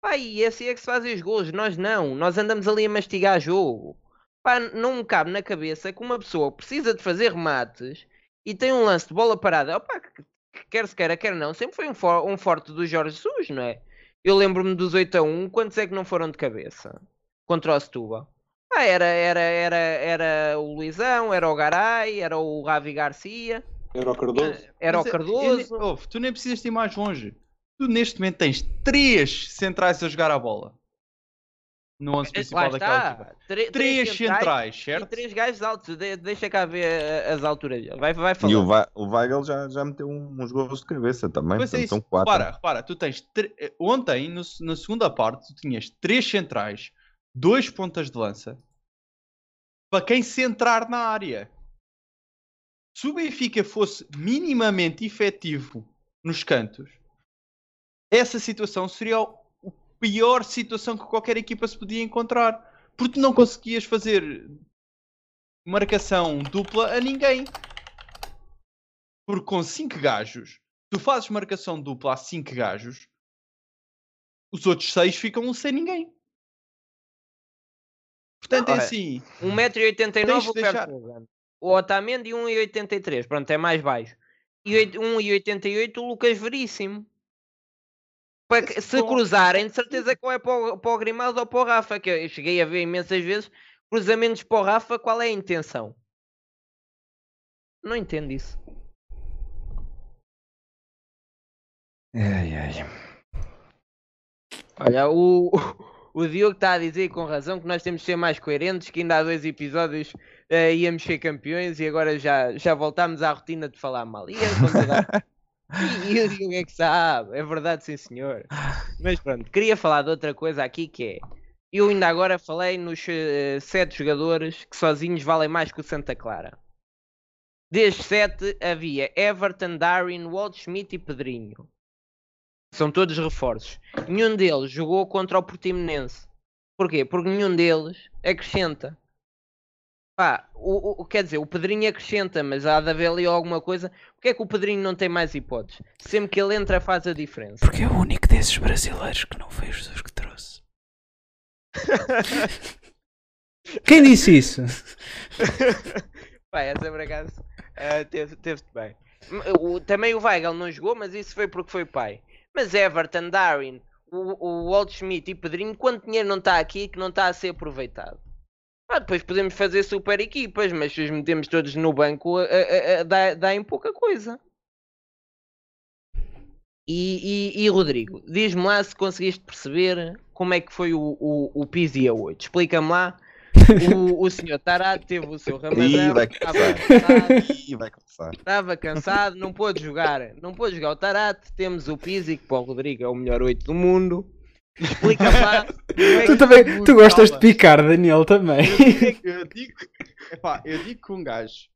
Pá, e assim é que se fazem os gols, nós não, nós andamos ali a mastigar jogo. Pá, não me cabe na cabeça que uma pessoa precisa de fazer remates e tem um lance de bola parada. Opa, que- que quer se queira, quer não, sempre foi um, for- um forte do Jorge Jesus, não é? Eu lembro-me dos 8 a 1, quantos é que não foram de cabeça? Contra o Setúbal. Ah, era, era, era, era o Luizão, era o Garay, era o Ravi Garcia, Era o Cardoso. era o Mas, eu Cardoso. tu nem precisas de ir mais longe. Tu neste momento tens três centrais a jogar a bola. No 11 Lá principal daquela equipa. Tre- Três centrais, e certo? três gajos altos. De- deixa cá ver eh, as alturas dele. Vai, vai falar. E o, Va o Weigl já, já meteu uns gols de cabeça também. Pois é portanto, isso. são quatro. Repara, repara, tu tens. tre- eh, Ontem, no- na segunda parte, tu tinhas três centrais, dois pontas de lança para quem centrar na área. Se o Benfica fosse minimamente efetivo nos cantos, essa situação seria pior situação que qualquer equipa se podia encontrar. Porque não conseguias fazer marcação dupla a ninguém. Porque com 5 gajos, tu fazes marcação dupla a 5 gajos, os outros 6 ficam sem ninguém. Portanto, é assim. 1,89m Tens de o deixar- Vertonghen. O Otamendi 1,83m. Pronto, é mais baixo. E oit- 1,88m o Lucas Veríssimo. Para se cruzarem, de certeza que ou é para o, para o Grimaldo ou para o Rafa. Que eu cheguei a ver imensas vezes cruzamentos para o Rafa. Qual é a intenção? Não entendo isso. Ai, ai. Olha, o, *laughs* o Diogo está a dizer com razão que nós temos de ser mais coerentes, que ainda há dois episódios uh, íamos ser campeões e agora já, já voltámos à rotina de falar mal. E, é *laughs* *laughs* e, e o Diogo é que sabe, é verdade, sim senhor. Mas pronto, queria falar de outra coisa aqui que é. Eu ainda agora falei nos uh, sete jogadores que sozinhos valem mais que o Santa Clara. Destes sete havia Everton, Darwin, Walt Schmidt e Pedrinho. São todos reforços. Nenhum deles jogou contra o Portimonense. Porquê? Porque nenhum deles acrescenta. Pá, o, o, quer dizer, o Pedrinho acrescenta, mas há de haver ali alguma coisa. Porquê é que o Pedrinho não tem mais hipóteses? Sempre que ele entra faz a diferença. Porque é o único desses brasileiros que não foi Jesus que trouxe. *laughs* Quem disse isso? *laughs* Pá, essa por acaso uh, teve-te teve bem. O, também o Weigl não jogou, mas isso foi porque foi pai. Mas Everton, Darwin, o, o Walt Schmidt e Pedrinho, quanto dinheiro não está aqui que não está a ser aproveitado? Ah, depois podemos fazer super equipas, mas se os metemos todos no banco, a, a, a, dá, dá em pouca coisa. E, e, e Rodrigo, diz-me lá se conseguiste perceber como é que foi o, o, o Pizzi a 8. Explica-me lá o, o senhor Tarado teve o seu ramadão. cansado. vai começar. Estava cansado, não pôde jogar. Não pôde jogar o Tarato. Temos o Pizzi, que para o Rodrigo é o melhor 8 do mundo. Explica lá. É tu também tu gostas de picar, Daniel, também. Eu digo, epá, eu digo que um gajo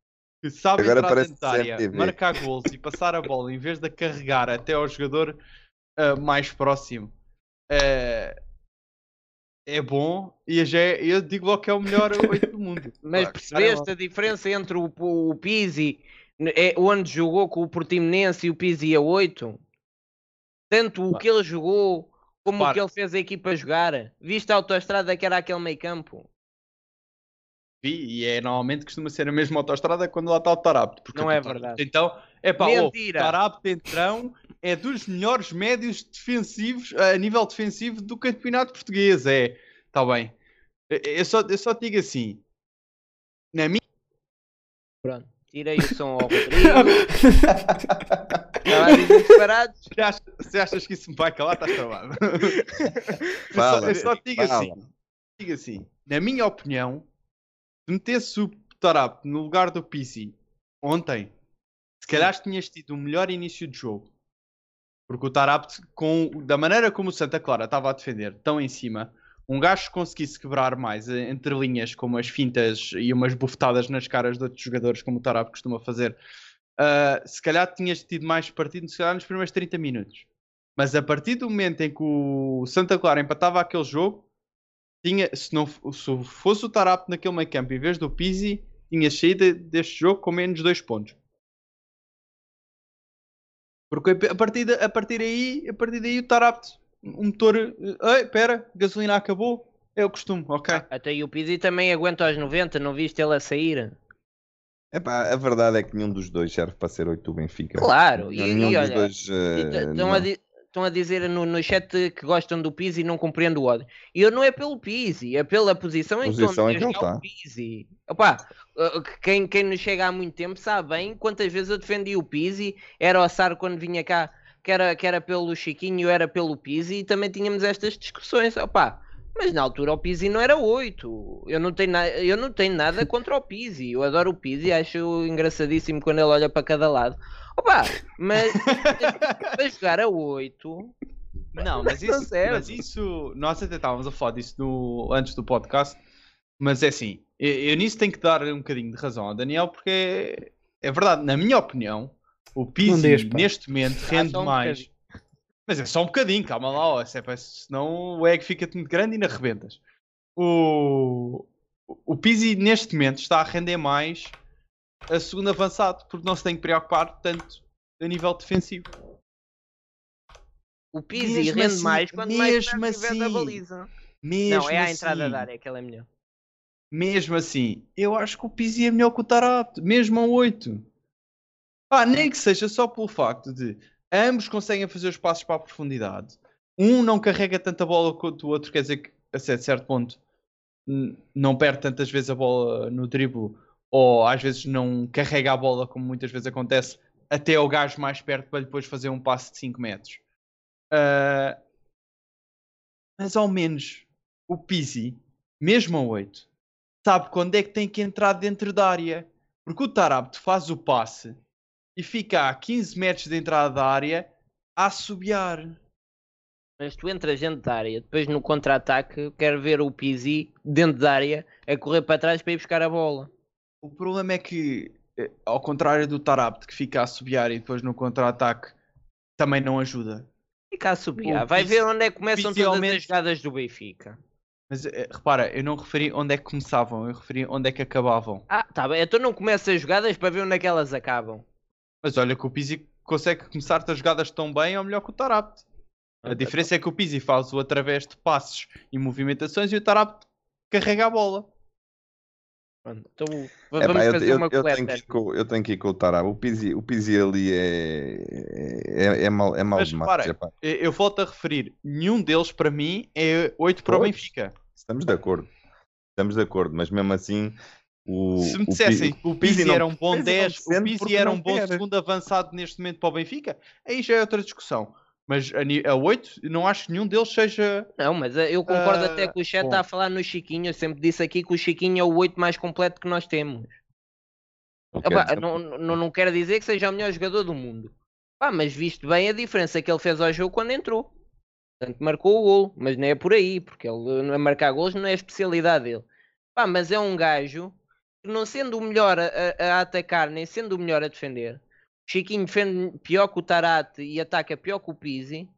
que sabe Agora entrar dentro da área, marcar gols e passar a bola em vez de carregar até ao jogador uh, mais próximo. Uh, é bom e já é, eu digo logo que é o melhor 8 do mundo. *laughs* Mas claro, percebeste a diferença entre o, o Pizzi, é, onde jogou com o Portimonense e o Pizzi a 8? Tanto o que ele jogou como que ele fez a equipa jogar. Viste a autoestrada que era aquele meio campo? Vi, e é normalmente costuma ser a mesma autoestrada quando lá está o Tarapto. Não é verdade. Então, é pá, o Tarapto entrão é dos melhores médios defensivos a nível defensivo do campeonato português. É, está bem. Eu só, eu só digo assim. Na minha. Pronto, tirei o som ao Rodrigo. Estava a dizer disparados. Se achas, se achas que isso me vai calar, estás travado. Fala, eu só, eu só digo fala. assim. Digo assim. Na minha opinião, se metesse o Tarap no lugar do PC ontem, se calhar tinhas tido um melhor início de jogo. Porque o Tarabt, com, da maneira como o Santa Clara estava a defender, tão em cima, um gajo conseguisse quebrar mais eh, entre linhas, como as fintas e umas bufetadas nas caras de outros jogadores, como o Tarabt costuma fazer, uh, se calhar tinhas tido mais partido, se calhar nos primeiros 30 minutos. Mas a partir do momento em que o Santa Clara empatava aquele jogo, tinha, se, não, se fosse o Tarapt naquele meio campo em vez do Pizzi, tinha saído deste jogo com menos 2 pontos. Porque a partir, de, a partir aí, a partir daí o estar apto. O motor, ei, pera, gasolina acabou. É o costume, ok. Ah, até o Pizzi também aguenta aos 90, não viste ele a sair? Epá, a verdade é que nenhum dos dois serve para ser 8 do Benfica. Claro, e, nenhum e olha, dois, uh, estão, a estão, a dizer no, no chat que gostam do Pizzi e não compreendo o ódio. E eu não é pelo Pizzi, é pela posição, posição em que, ele está. o Pizzi. Opa, Uh, quem, quem nos chega há muito tempo sabe bem quantas vezes eu defendi o Pizzi, era o Sar quando vinha cá, que era, que era pelo Chiquinho, era pelo Pizzi, e também tínhamos estas discussões. Opa, mas na altura o Pizzi não era 8. Eu não tenho, na, eu não tenho nada *laughs* contra o Pizzi. Eu adoro o Pizzi, acho engraçadíssimo quando ele olha para cada lado. Opa, mas *laughs* para jogar a 8. Não, mas isso, mas isso. Nós até estávamos a falar disso no, antes do podcast. Mas é assim, eu, eu, nisso tenho que dar um bocadinho de razão ao Daniel, porque é, é verdade, na minha opinião, o Pizzi neste momento rende um mais. Bocadinho. Mas é só um bocadinho, calma lá, ó, se é, senão o egg fica muito grande e ainda rebentas. O, o Pizzi neste momento está a render mais a segundo avançado, porque não se tem que preocupar tanto a nível defensivo. O Pizzi mesmo rende assim, mais quando mesmo mais assim, da baliza. Mesmo não, é a entrada assim, da área, aquela é melhor mesmo assim, eu acho que o Pizzi é melhor que o Tarapto, mesmo a 8. Ah, nem que seja só pelo facto de ambos conseguem fazer os passos para a profundidade. Um não carrega tanta bola quanto o outro, quer dizer que a certo ponto não perde tantas vezes a bola no dribble ou às vezes não carrega a bola como muitas vezes acontece até o gajo mais perto para depois fazer um passe de 5 metros. Uh, mas ao menos o Pizzi, mesmo a 8, sabe quando é que tem que entrar dentro da área. Porque o Tarapto faz o passe e fica a 15 metros de entrada da área a assobiar. Mas tu entras dentro da área, depois no contra-ataque, quero ver o Pizzi dentro da área a correr para trás para ir buscar a bola. O problema é que, eh, ao contrário do Tarapto que fica a assobiar e depois no contra-ataque também não ajuda. Fica a assobiar. Vai ver onde é que começam todas as jogadas do Benfica. Mas eh, repara, eu não referi onde é que começavam, eu referi onde é que acabavam. Ah, tá bem. Então não começa as jogadas para ver onde é que elas acabam. Mas olha que o Pizzi consegue começar as jogadas tão bem ou melhor que o Tarapto. A diferença é que o Pizzi faz o através de passes e movimentações e o Tarapto carrega a bola. Então É vamos pá, eu, fazer uma eu tenho coleta. que ir com, eu tenho que ir com o Tarab. O Pizzi, o Pizzi ali é, é, é mal, é mal Mas demais. repara, epá. eu, volto a referir, nenhum deles para mim é 8 para o Pois. Benfica. Estamos de acordo. Estamos de acordo, mas mesmo assim o, Se me dissessem que o Pizzi não- era um bom Pizzi não 10, o Pizzi era um bom quer. segundo avançado neste momento para o Benfica, aí já é outra discussão. Mas a, a 8, não acho que nenhum deles seja. Não, mas eh, eu concordo Ah, até que o chat bom. está a falar no Chiquinho. Eu sempre disse aqui que o Chiquinho é o 8 mais completo que nós temos. não Epá, quer dizer- não, não, não quero dizer que seja o melhor jogador do mundo. Pá, mas visto bem a diferença que ele fez ao jogo quando entrou. Portanto, marcou o gol, mas não é por aí, porque ele a marcar gols não é a especialidade dele. Pá, mas é um gajo não sendo o melhor a, a- atacar, nem sendo o melhor a defender, Chiquinho defende pior que o Tarate e ataca pior que o Pizzi.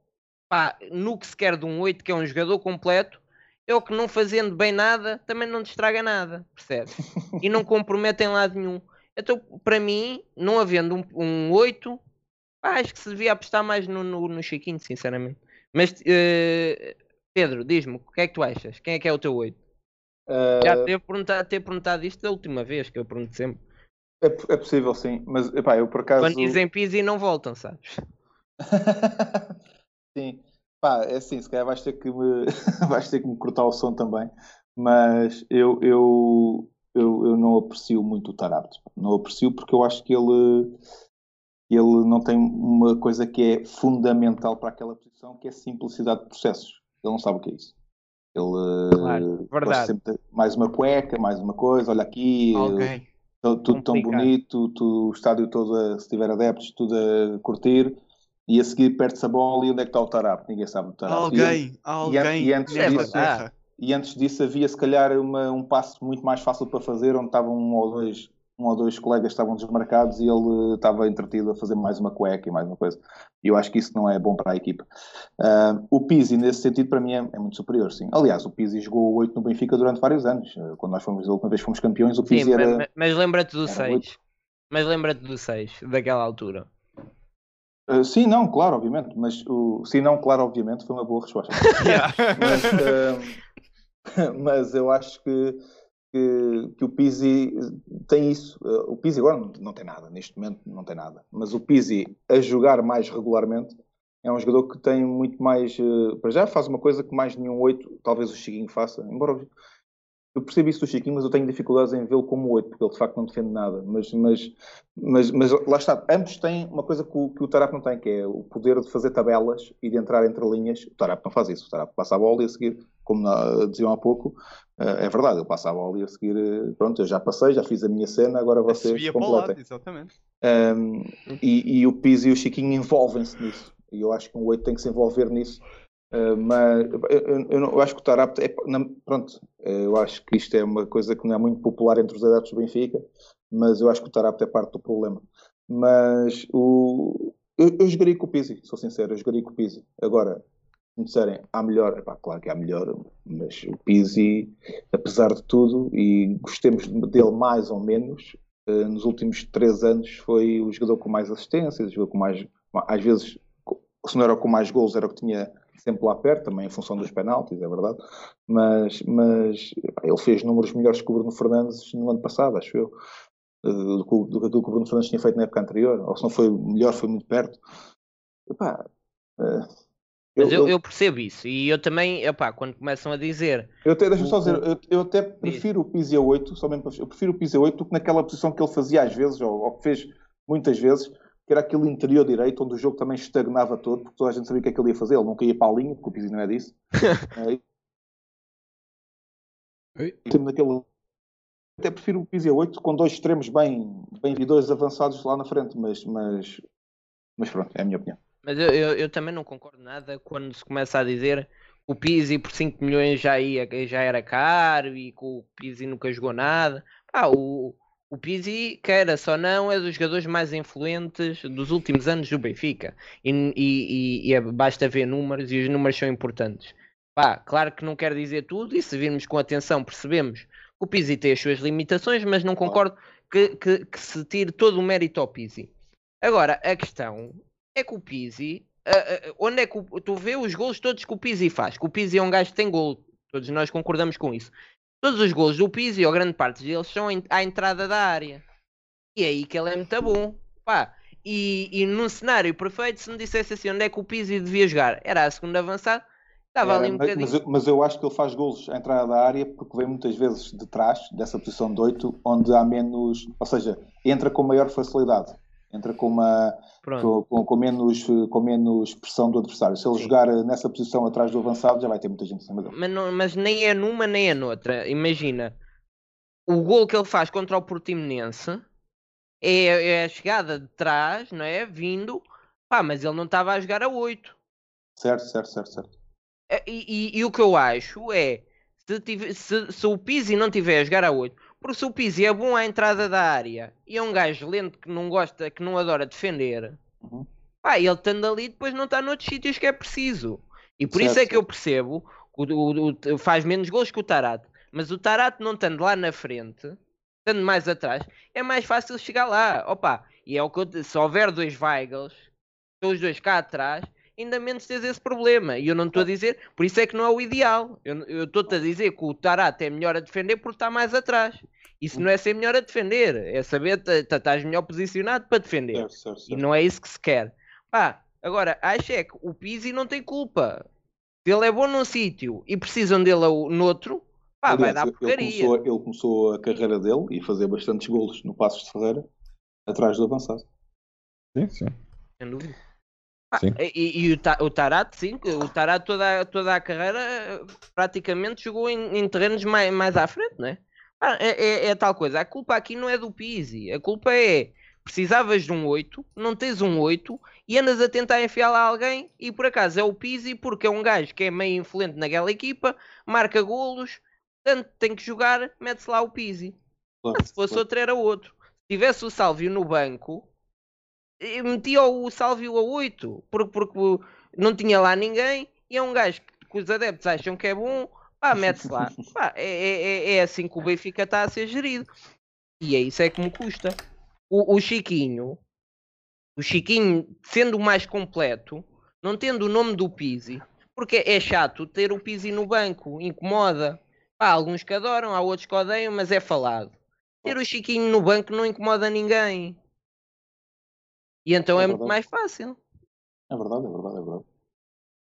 Pá, no que se quer de um 8, que é um jogador completo, é o que não fazendo bem nada, também não te estraga nada, percebe? E não compromete em lado nenhum. Então, para mim, não havendo um, um 8, pá, acho que se devia apostar mais no, no, no Chiquinho, sinceramente. Mas, eh, Pedro, diz-me, o que é que tu achas? Quem é que é o teu 8? Já Uh, devo perguntar, ter perguntado isto da última vez, que eu pergunto sempre. é, é possível, sim. Mas epá, eu por acaso. Quando dizem Pizzi não voltam, sabes? *laughs* Sim, pá, é assim, se calhar vais ter que me, *laughs* vais ter que me cortar o som também, mas eu, eu, eu, eu não aprecio muito o Tarapto. Não aprecio porque eu acho que ele, ele não tem uma coisa que é fundamental para aquela posição, que é simplicidade de processos. Ele não sabe o que é isso. Ele Claro, gosta verdade. sempre de mais uma cueca, mais uma coisa, olha aqui, Alguém. tu- tudo tão Complicado. bonito, tu- o estádio todo, a, se tiver adeptos, tudo a curtir, e a seguir perde-se a bola e onde é que está o Tarap? Ninguém sabe o Tarap. E, Alguém, alguém e antes disso- terra. e antes disso havia se calhar uma- um passo muito mais fácil para fazer, onde estavam um ou dois, um ou dois colegas estavam desmarcados e ele estava entretido a fazer mais uma cueca e mais uma coisa. E eu acho que isso não é bom para a equipa. Ah, o Pizzi, nesse sentido, para mim é, é muito superior, sim. Aliás, o Pizzi jogou 8 no Benfica durante vários anos. Ah, Quando nós fomos, a última vez fomos campeões, o Sim, Pizzi era... mas, mas lembra-te do era 6. oito. Mas lembra-te do 6, daquela altura. Uh, sim, não, claro, obviamente, mas o sim, não, claro, obviamente, foi uma boa resposta. *laughs* mas, uh, *laughs* mas eu acho que, que, que o Pizzi tem isso. Uh, o Pizzi agora não, não tem nada, neste momento não tem nada. Mas o Pizzi a jogar mais regularmente é um jogador que tem muito mais. Uh, para já faz uma coisa que mais nenhum 8, talvez o Chiquinho faça, embora eu percebo isso do Chiquinho, mas eu tenho dificuldades em vê-lo como 8, porque ele de facto não defende nada. Mas, mas, mas, mas lá está, ambos têm uma coisa que o, que o Tarap não tem, que é o poder de fazer tabelas e de entrar entre linhas. O Tarap não faz isso. O Tarap passa a bola e a seguir, como na- diziam há pouco, eh, é verdade, ele passa a bola e a seguir, eh, pronto, eu já passei, já fiz a minha cena, agora vocês lado, completem. exatamente. Um, e, e o Pizzi e o Chiquinho envolvem-se nisso. E eu acho que um 8 tem que se envolver nisso. Uh, mas eu, eu- eu eu acho que o Tarap é, pronto, eh, eu acho que isto é uma coisa que não é muito popular entre os adeptos do Benfica, mas eu acho que o Tarap é parte do problema. Mas o, eu, eu jogaria com o Pizzi, sou sincero, eu jogaria com o Pizzi. Agora, me disserem há melhor, epá, claro que há melhor, mas o Pizzi, apesar de tudo, e gostemos dele mais ou menos, eh, nos últimos três anos foi o jogador com mais assistências, o jogador com mais, às vezes, se não era com mais gols, era o que tinha sempre lá perto, também em função dos penaltis, é verdade, mas, mas epá, ele fez números melhores que o Bruno Fernandes no ano passado, acho eu, eh, do, que o Bruno Fernandes tinha feito na época anterior, ou se não foi melhor, foi muito perto. Epá, eh, Mas eu, eu percebo isso. E eu também, epá, quando começam a dizer. Eu até, deixa-me só dizer, eu, eu até prefiro o Pizzi a 8, somente eu prefiro o Pizzi a 8 do que naquela posição que ele fazia às vezes, ou, ou que fez muitas vezes, que era aquele interior direito, onde o jogo também estagnava todo, porque toda a gente sabia o que é que ele ia fazer, ele nunca ia para a linha, porque o Pizzi não é disso. *laughs* Temos naquele. Até prefiro o Pizzi a 8 com dois extremos bem, bem e dois avançados lá na frente, mas, mas, mas pronto, é a minha opinião. Mas eu, eu, eu também não concordo nada quando se começa a dizer que o Pizzi por 5 milhões já, ia, já era caro e que o Pizzi nunca jogou nada. Pá, o, o Pizzi, queira só não, é dos jogadores mais influentes dos últimos anos do Benfica. E, e, e é, basta ver números e os números são importantes. Pá, claro que não quer dizer tudo e se virmos com atenção percebemos o Pizzi tem as suas limitações, mas não concordo que, que, que se tire todo o mérito ao Pizzi. Agora, a questão é que o Pizzi, uh, uh, onde é que o, tu vê os gols todos que o Pizzi faz? Que o Pizzi é um gajo que tem gol, todos nós concordamos com isso. Todos os gols do Pizzi, ou grande parte deles, são à entrada da área. E é aí que ele é muito bom. Pá, e, e num cenário perfeito, se me dissesse assim onde é que o Pizzi devia jogar, era a segunda avançada, Estava ali um mas, mas, eu, mas, eu acho que ele faz golos à entrada da área porque vem muitas vezes de trás, dessa posição de 8, onde há menos. Ou seja, entra com maior facilidade. Entra com, uma, com, com, menos, com menos pressão do adversário. Se ele Sim. jogar nessa posição atrás do avançado, já vai ter muita gente em cima dele. Mas, não, mas nem é numa nem é noutra. Imagina, o gol que ele faz contra o Portimonense é, é a chegada de trás, não é? Vindo, pá, mas ele não estava a jogar a 8. Certo, certo, certo, certo. É, e, e, e, o que eu acho é se, tive, se, se, o Pizzi não tiver a jogar a 8, porque se o Pizzi é bom à entrada da área e é um gajo lento que não gosta, que não adora defender, uhum. pá, ele estando ali depois não está noutros sítios que é preciso. E por certo, isso é que eu percebo que o, o, o, faz menos gols que o Tarat. Mas o Tarat não estando lá na frente, estando mais atrás, é mais fácil chegar lá. Opa, e é o que eu, se houver dois Weigels, os dois cá atrás, ainda menos tens esse problema. E eu não estou a dizer, por isso é que não é o ideal. Eu estou-te a dizer que o Tarat é melhor a defender porque está mais atrás. Isso não é ser melhor a defender, é saber estás melhor posicionado para defender. Certo, certo, certo. E não é isso que se quer. Pá, agora, acho é que o Pizzi não tem culpa. Se ele é bom num sítio e precisam dele noutro, pá, Aliás, vai dar porcaria. Ele começou, ele começou a carreira dele e fazer bastantes golos no Passos de Ferreira, atrás do avançado. Sim, sim. Sem dúvida. Ah, e, e, o, Tarat, sim, o Tarat toda, toda a carreira praticamente jogou em, em terrenos mais, mais à frente, não é? Ah, é, é, é, tal coisa. A culpa aqui não é do Pizzi. A culpa é precisavas de um 8, não tens um 8 e andas a tentar enfiar lá alguém e por acaso é o Pizzi porque é um gajo que é meio influente naquela equipa, marca golos, portanto tem que jogar, mete-se lá o Pizzi. Claro, se fosse claro. outro era outro. Se tivesse o Sálvio no banco, metia o Salvio a 8 porque, porque não tinha lá ninguém e é um gajo que os adeptos acham que é bom, pá, mete-se lá. *laughs* Pá, é, é, é, é assim que o Benfica está a ser gerido. E é isso é que me custa. O, o Chiquinho, o Chiquinho sendo o mais completo, não tendo o nome do Pizzi, porque é chato ter o Pizzi no banco, incomoda. Há alguns que adoram, há outros que odeiam, mas é falado. Ter o Chiquinho no banco não incomoda ninguém. E então é, é muito mais fácil. É verdade, é verdade, é verdade.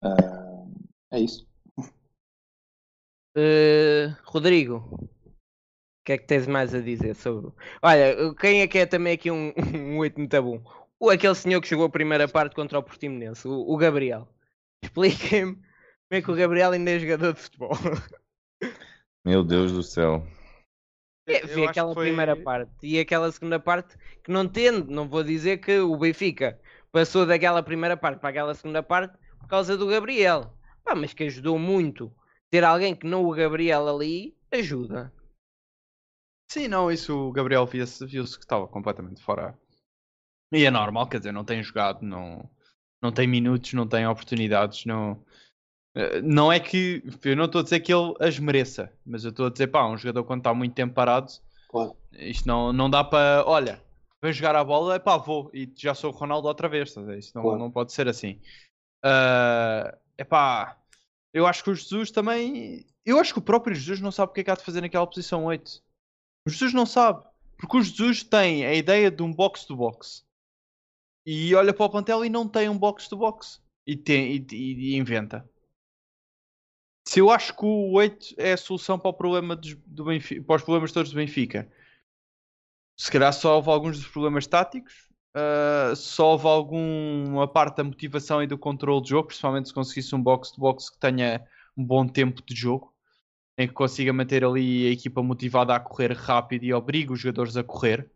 Uh, é isso. Uh, Rodrigo, o que é que tens mais a dizer sobre. Olha, quem é que é também aqui um, *laughs* um 8 muito bom? O aquele senhor que jogou a primeira parte contra o Portimonense, o, o Gabriel. *laughs* Expliquem-me como é que o Gabriel ainda é jogador de futebol. *laughs* Meu Deus do céu. É, vi aquela foi... primeira parte e aquela segunda parte que não tendo, não vou dizer que o Benfica passou daquela primeira parte para aquela segunda parte por causa do Gabriel. Pá, mas que ajudou muito. Ter alguém que não o Gabriel ali ajuda. Sim, não, isso o Gabriel viu-se viu que estava completamente fora. E é normal, quer dizer, não tem jogado, não, não tem minutos, não tem oportunidades, não, não é que eu não estou a dizer que ele as mereça, mas eu estou a dizer, pá, um jogador quando está muito tempo parado, claro. isto não, não dá para, olha, vem jogar a bola, é pá, vou e já sou o Ronaldo outra vez, tá isto não, claro. não pode ser assim. Uh, é pá, eu acho que o Jesus também, eu acho que o próprio Jesus não sabe o que é que há de fazer naquela posição 8. O Jesus não sabe, porque o Jesus tem a ideia de um box-to-box e olha para o plantel e não tem um box-to-box e, tem, e, e, e inventa. Se eu acho que o 8 é a solução para, o problema do Benfica, para os problemas todos do Benfica, se calhar só houve alguns dos problemas táticos, uh, houve alguma parte da motivação e do controle de jogo, principalmente se conseguisse um box-to-box que tenha um bom tempo de jogo. em que consiga manter ali a equipa motivada a correr rápido e obriga os jogadores a correr.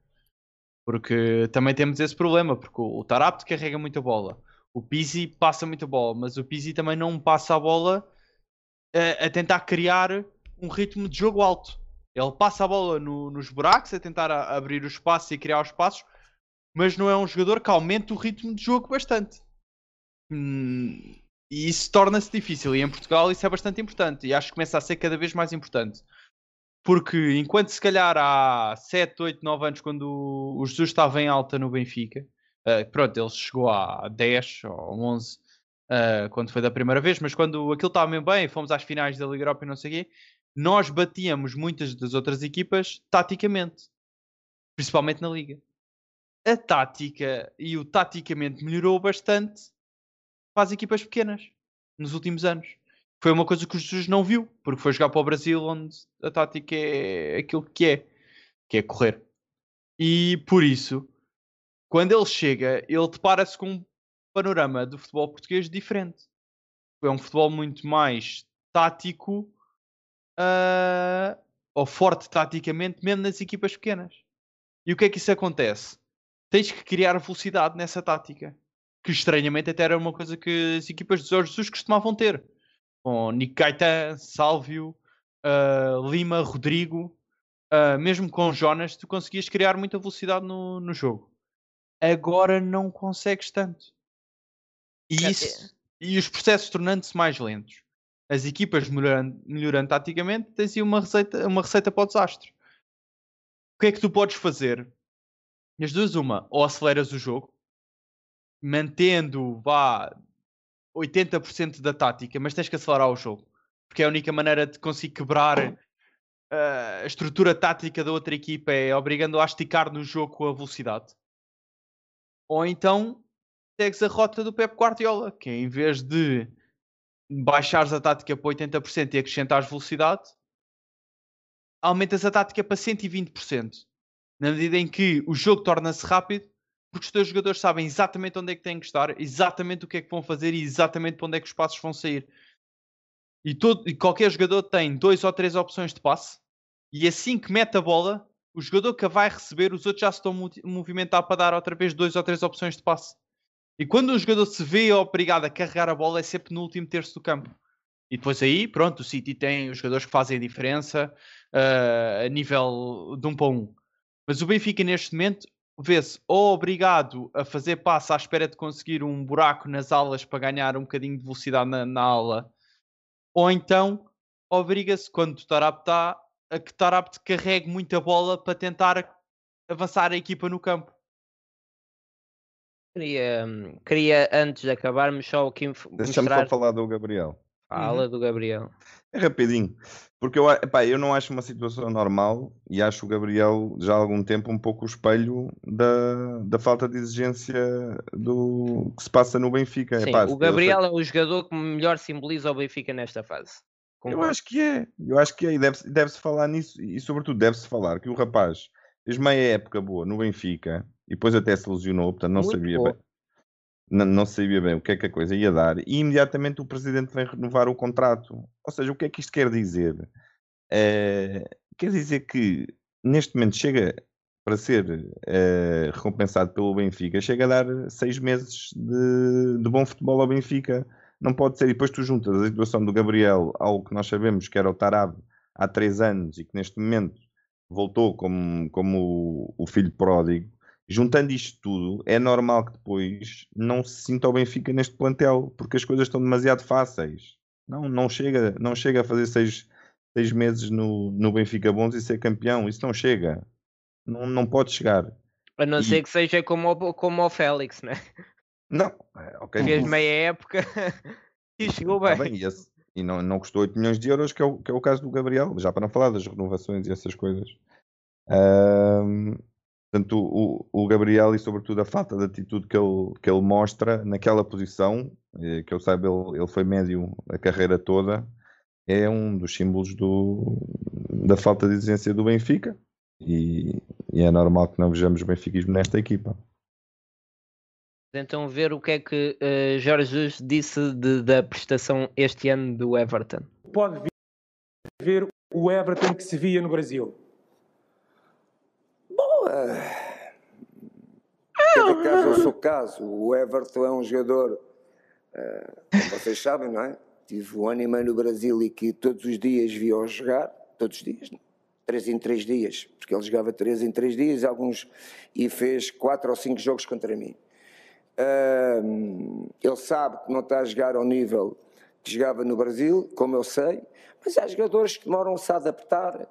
Porque também temos esse problema, porque o Tarapto carrega muita bola, o Pizzi passa muita bola, mas o Pizzi também não passa a bola a, tentar criar um ritmo de jogo alto. Ele passa a bola no, nos buracos, a tentar a, abrir o espaço e criar os espaços, mas não é um jogador que aumente o ritmo de jogo bastante. Hum, e isso torna-se difícil. E em Portugal isso é bastante importante. E acho que começa a ser cada vez mais importante. Porque enquanto se calhar há 7, 8, 9 anos, quando o Jesus estava em alta no Benfica, uh, pronto, ele chegou a 10 ou 11 uh, quando foi da primeira vez, mas quando aquilo estava mesmo bem, fomos às finais da Liga Europa e não sei o quê, nós batíamos muitas das outras equipas taticamente, principalmente na Liga. A tática e o taticamente melhorou bastante para as equipas pequenas nos últimos anos foi uma coisa que o Jesus não viu, porque foi jogar para o Brasil, onde a tática é aquilo que é, que é correr. E por isso, quando ele chega, ele depara-se com panorama do futebol português diferente. É um futebol muito mais tático uh, ou forte taticamente, mesmo nas equipas pequenas. E o que é que isso acontece? Tens que criar velocidade nessa tática. Que estranhamente até era uma coisa que as equipas de Jorge Jesus costumavam ter com Nick Gaetan, Sálvio, uh, Lima, Rodrigo, uh, mesmo com Jonas, tu conseguias criar muita velocidade no, no jogo. Agora não consegues tanto. E, isso, e os processos tornando-se mais lentos. As equipas melhorando, melhorando taticamente, tens aí uma receita, uma receita para o desastre. O que é que tu podes fazer? As duas, uma, ou aceleras o jogo, mantendo, vá, 80% da tática, mas tens que acelerar o jogo. Porque é a única maneira de conseguir quebrar uh, a estrutura tática da outra equipa é obrigando a esticar no jogo com a velocidade. Ou então segues a rota do Pep Guardiola, que em vez de baixares a tática para 80% e acrescentares velocidade, aumentas a tática para 120%. Na medida em que o jogo torna-se rápido porque os teus jogadores sabem exatamente onde é que têm que estar, exatamente o que é que vão fazer e exatamente para onde é que os passos vão sair. E, todo, e qualquer jogador tem dois ou três opções de passe, e assim que mete a bola, o jogador que a vai receber, os outros já se estão a movimentar para dar outra vez dois ou três opções de passe. E quando um jogador se vê obrigado a carregar a bola, é sempre no último terço do campo. E depois aí, pronto, o City tem os jogadores que fazem a diferença uh, a nível de um para um. Mas o Benfica, neste momento, vê-se ou obrigado a fazer passo à espera de conseguir um buraco nas alas para ganhar um bocadinho de velocidade na, na ala, ou então obriga-se, quando o Tarap está, a que Tarap carregue muita bola para tentar avançar a equipa no campo. Queria, queria antes de acabarmos só aqui mostrar... Deixa-me só falar do Gabriel. Fala uhum. do Gabriel. É rapidinho. Porque eu, epá, eu não acho uma situação normal e acho o Gabriel já há algum tempo um pouco o espelho da, da falta de exigência do que se passa no Benfica. Sim, epá, o Gabriel é o jogador que melhor simboliza o Benfica nesta fase. Concordo. Eu acho que é, eu acho que é, e deve-se deve falar nisso, e sobretudo deve-se falar que o rapaz fez meia época boa no Benfica e depois até se lesionou, portanto não Muito sabia boa. bem não, não, sabia bem o que é que a coisa ia dar, e imediatamente o presidente vem renovar o contrato. Ou seja, o que é que isto quer dizer? É, quer dizer que neste momento chega para ser é, recompensado pelo Benfica, chega a dar seis meses de, de, bom futebol ao Benfica. Não pode ser. E depois tu juntas a situação do Gabriel ao que nós sabemos que era o Tarab há três anos e que neste momento voltou como, como o, o filho pródigo juntando isto tudo, é normal que depois não se sinta o Benfica neste plantel, porque as coisas estão demasiado fáceis. Não, não, chega, não chega a fazer seis, seis meses no, no Benfica Bons e ser campeão. Isso não chega. Não, não pode chegar. A não e... ser que seja como, como o Félix, né? Não, é, ok. Fez meia época *laughs* e chegou bem. bem e, esse, e, não, não custou 8 milhões de euros, que é, o, que é o caso do Gabriel, já para não falar das renovações e essas coisas. Um, Portanto, o, o, Gabriel e sobretudo a falta de atitude que ele, que ele mostra naquela posição, eh, que eu saiba, ele, ele foi médio a carreira toda, é um dos símbolos do, da falta de exigência do Benfica e, e é normal que não vejamos benfiquismo nesta equipa. Então ver o que é que uh, Jorge Jesus disse de, da prestação este ano do Everton. Pode vir ver o Everton que se via no Brasil? Uh, cada caso é o seu caso. O Everton é um jogador, como vocês sabem, não é? Tive um ano e meio no Brasil e que todos os dias via-o jogar, todos os dias, não? três em três dias, porque ele jogava três em três dias alguns, e fez quatro ou cinco jogos contra mim. Ele sabe que não está a jogar ao nível que jogava no Brasil, como eu sei, mas há jogadores que demoram-se a adaptar.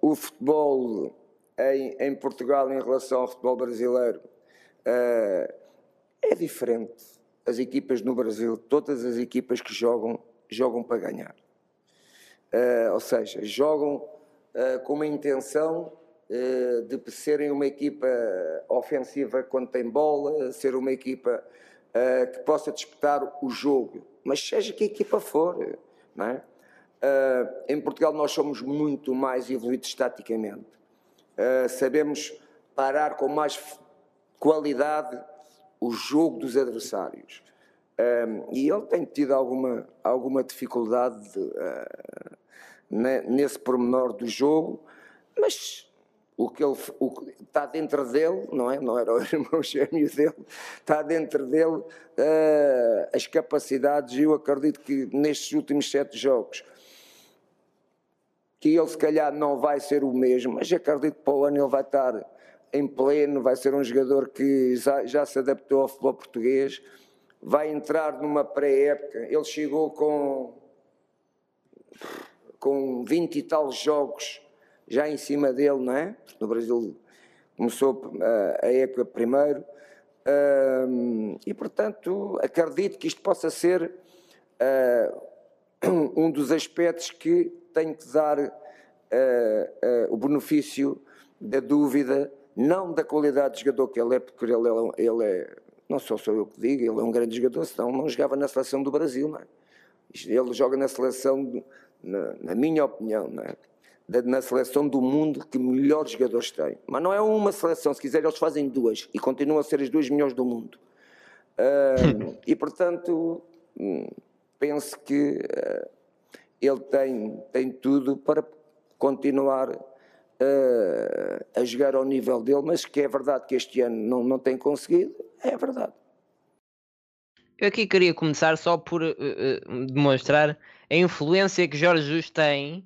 O futebol em, em, Portugal em relação ao futebol brasileiro uh, é diferente. As equipas no Brasil, todas as equipas que jogam, jogam para ganhar. Uh, ou seja, jogam uh, com uma intenção uh, de serem uma equipa ofensiva quando tem bola, ser uma equipa que possa disputar o jogo, mas seja que equipa for. Não é? em Portugal nós somos muito mais evoluídos taticamente. Sabemos parar com mais qualidade o jogo dos adversários. Um, e ele tem tido alguma, alguma dificuldade de, uh, nesse pormenor do jogo, mas o que ele o está dentro dele, não é? Não era o *laughs* irmão gêmeo dele, está dentro dele uh, as capacidades, e eu acredito que nestes últimos sete jogos que ele se calhar não vai ser o mesmo, mas acredito que para o ano ele vai estar em pleno, vai ser um jogador que já, já se adaptou ao futebol português, vai entrar numa pré-época, ele chegou com com 20 e tal jogos já em cima dele, não é? No Brasil começou a, a época primeiro. Um, e portanto acredito que isto possa ser uh, *clears throat* um dos aspectos que tem que dar uh, uh, o benefício da dúvida, não da qualidade de jogador que ele é, porque ele é, ele é, não só sou eu que digo, ele é um grande jogador, senão não jogava na seleção do Brasil, não é? Ele joga na seleção na, na minha opinião, é? na seleção do mundo que melhores jogadores têm. Mas não é uma seleção, se quiser, eles fazem duas e continuam a ser as duas melhores do mundo. Uh, e portanto, hum, penso que uh, ele tem, tem tudo para continuar uh, a jogar ao nível dele, mas que é verdade que este ano não, não tem conseguido, é verdade. Eu aqui queria começar só por demonstrar a influência que Jorge Jesus tem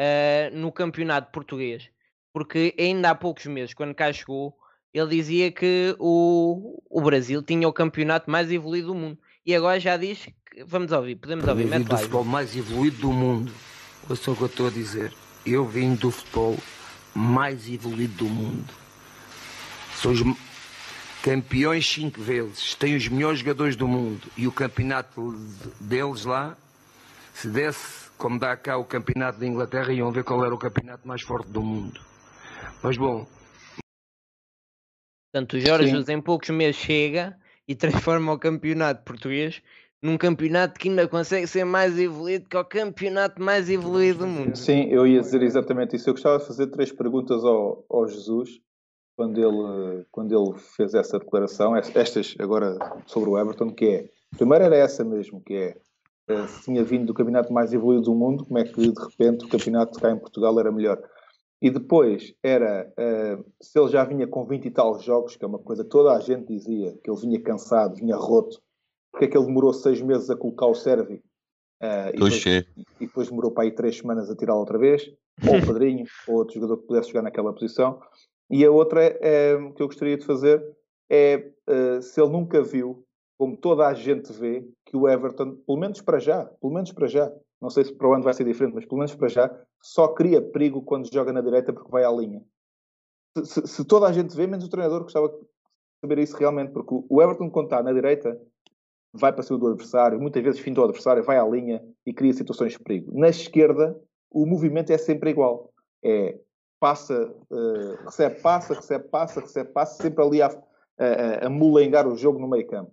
uh, no campeonato português. Porque ainda há poucos meses, quando cá chegou, ele dizia que o, o Brasil tinha o campeonato mais evoluído do mundo. E agora já diz que. Vamos ouvir, podemos ouvir. Eu vim do futebol mais evoluído do mundo. Ouçam o que eu estou a dizer. Eu vim do futebol mais evoluído do mundo. São os campeões cinco vezes, têm os melhores jogadores do mundo e o campeonato deles lá se desse, como dá cá o campeonato da Inglaterra, iam ver qual era o campeonato mais forte do mundo. Mas bom. Portanto, o Jorge Jesus em poucos meses chega e transforma o campeonato português num campeonato que ainda consegue ser mais evoluído que o campeonato mais evoluído do mundo. Sim, eu ia dizer exatamente isso. Eu gostava de fazer três perguntas ao, ao Jesus quando ele, quando ele fez essa declaração, estas agora sobre o Everton, que é, primeiro era essa mesmo, que é uh, se tinha vindo do campeonato mais evoluído do mundo, como é que de repente o campeonato cá em Portugal era melhor. E depois era uh, se ele já vinha com 20 e tal jogos, que é uma coisa que toda a gente dizia, que ele vinha cansado, vinha roto, porque é que ele demorou seis meses a colocar o Sérvio uh, e, depois, e, depois demorou para aí três semanas a tirá-lo outra vez, ou o *laughs* Padrinho, ou outro jogador que pudesse jogar naquela posição. E a outra é, que eu gostaria de fazer é uh, se ele nunca viu como toda a gente vê, que o Everton, pelo menos para já, pelo menos para já, não sei se para o ano vai ser diferente, mas pelo menos para já, só cria perigo quando joga na direita porque vai à linha. Se, se, toda a gente vê, menos o treinador gostava de saber isso realmente, porque o Everton, quando está na direita, vai para cima do adversário, muitas vezes finta o adversário, vai à linha e cria situações de perigo. Na esquerda, o movimento é sempre igual. É passa, uh, recebe, passa, recebe, passa, recebe, passa, sempre ali a, a, a molengar o jogo no meio campo.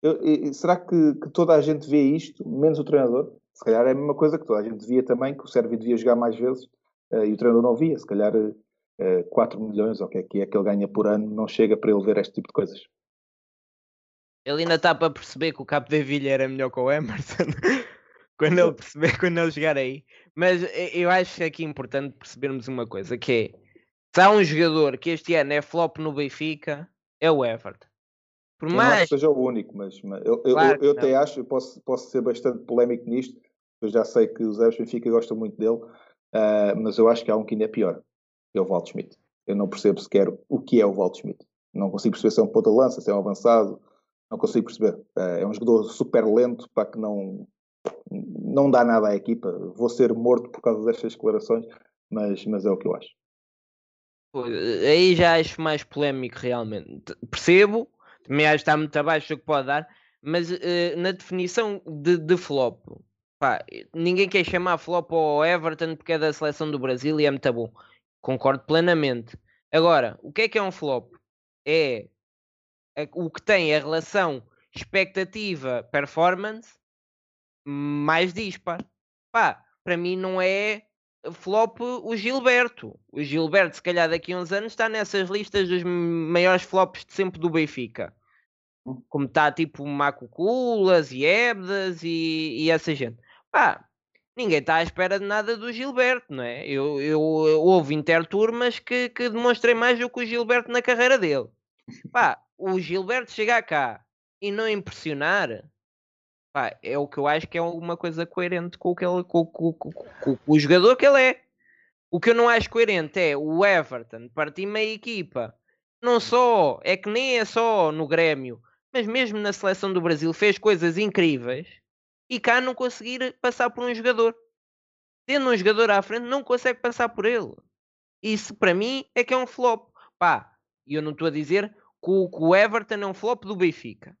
Eu, será que, que, toda a gente vê isto, menos o treinador? Se calhar é a mesma coisa que toda a gente via também, que o Sérvio devia jogar mais vezes uh, e o treinador não via. Se calhar uh, eh, 4 milhões, ou o que é que é que ele ganha por ano, não chega para ele ver este tipo de coisas. Ele ainda está para perceber que o Capo de Vilha era melhor que o Emerson. *laughs* quando ele perceber, quando ele chegar aí. Mas eh, eu acho aqui importante percebermos uma coisa, que é se há um jogador que este ano é flop no Benfica, é o Everton. Por Eu não acho mais que seja o único, mas, mas eu, eu- Claro eu- eu que até acho, eu posso, posso ser bastante polémico nisto, eu já sei que os Zé Benfica gostam muito dele, ah, mas eu acho que há um que ainda é pior, que é o Walter Schmidt. Eu não percebo sequer o que é o Walter Schmidt. Não consigo perceber se é um ponta de lança, se é um avançado, não consigo perceber. Ah, é um jogador super lento, para que não, não dá nada à equipa. Vou ser morto por causa destas declarações, mas, mas é o que eu acho. Aí já acho mais polémico realmente. Percebo, também acho que está muito abaixo do que pode dar, mas eh, na definição de, de flop, pá, ninguém quer chamar flop ao Everton porque é da seleção do Brasil e é muito bom. Concordo plenamente. Agora, o que é que é um flop? É a- o que tem a relação expectativa-performance mais dispar. Pá, para mim não é flop o Gilberto. O Gilberto, se calhar daqui a uns anos, está nessas listas dos maiores flops de sempre do Benfica. Como está tipo Maco Culas e Ebdas e, e essa gente. Pá, ninguém está à espera de nada do Gilberto, não é? Eu, eu, eu houve interturmas que, que demonstrei mais do que o Gilberto na carreira dele. Pá, o Gilberto chegar cá e não impressionar, pá, é o que eu acho que é uma coisa coerente com o, que ele, com, com- com- com- o jogador que ele é. O que eu não acho coerente é o Everton partir meia equipa. Não só, é que nem é só no Grêmio, mas mesmo na seleção do Brasil fez coisas incríveis e cá não conseguir passar por um jogador. Tendo um jogador à frente, não consegue passar por ele. Isso para mim é que é um flop. Pá, e eu não estou a dizer que o, que o Everton é um flop do Benfica.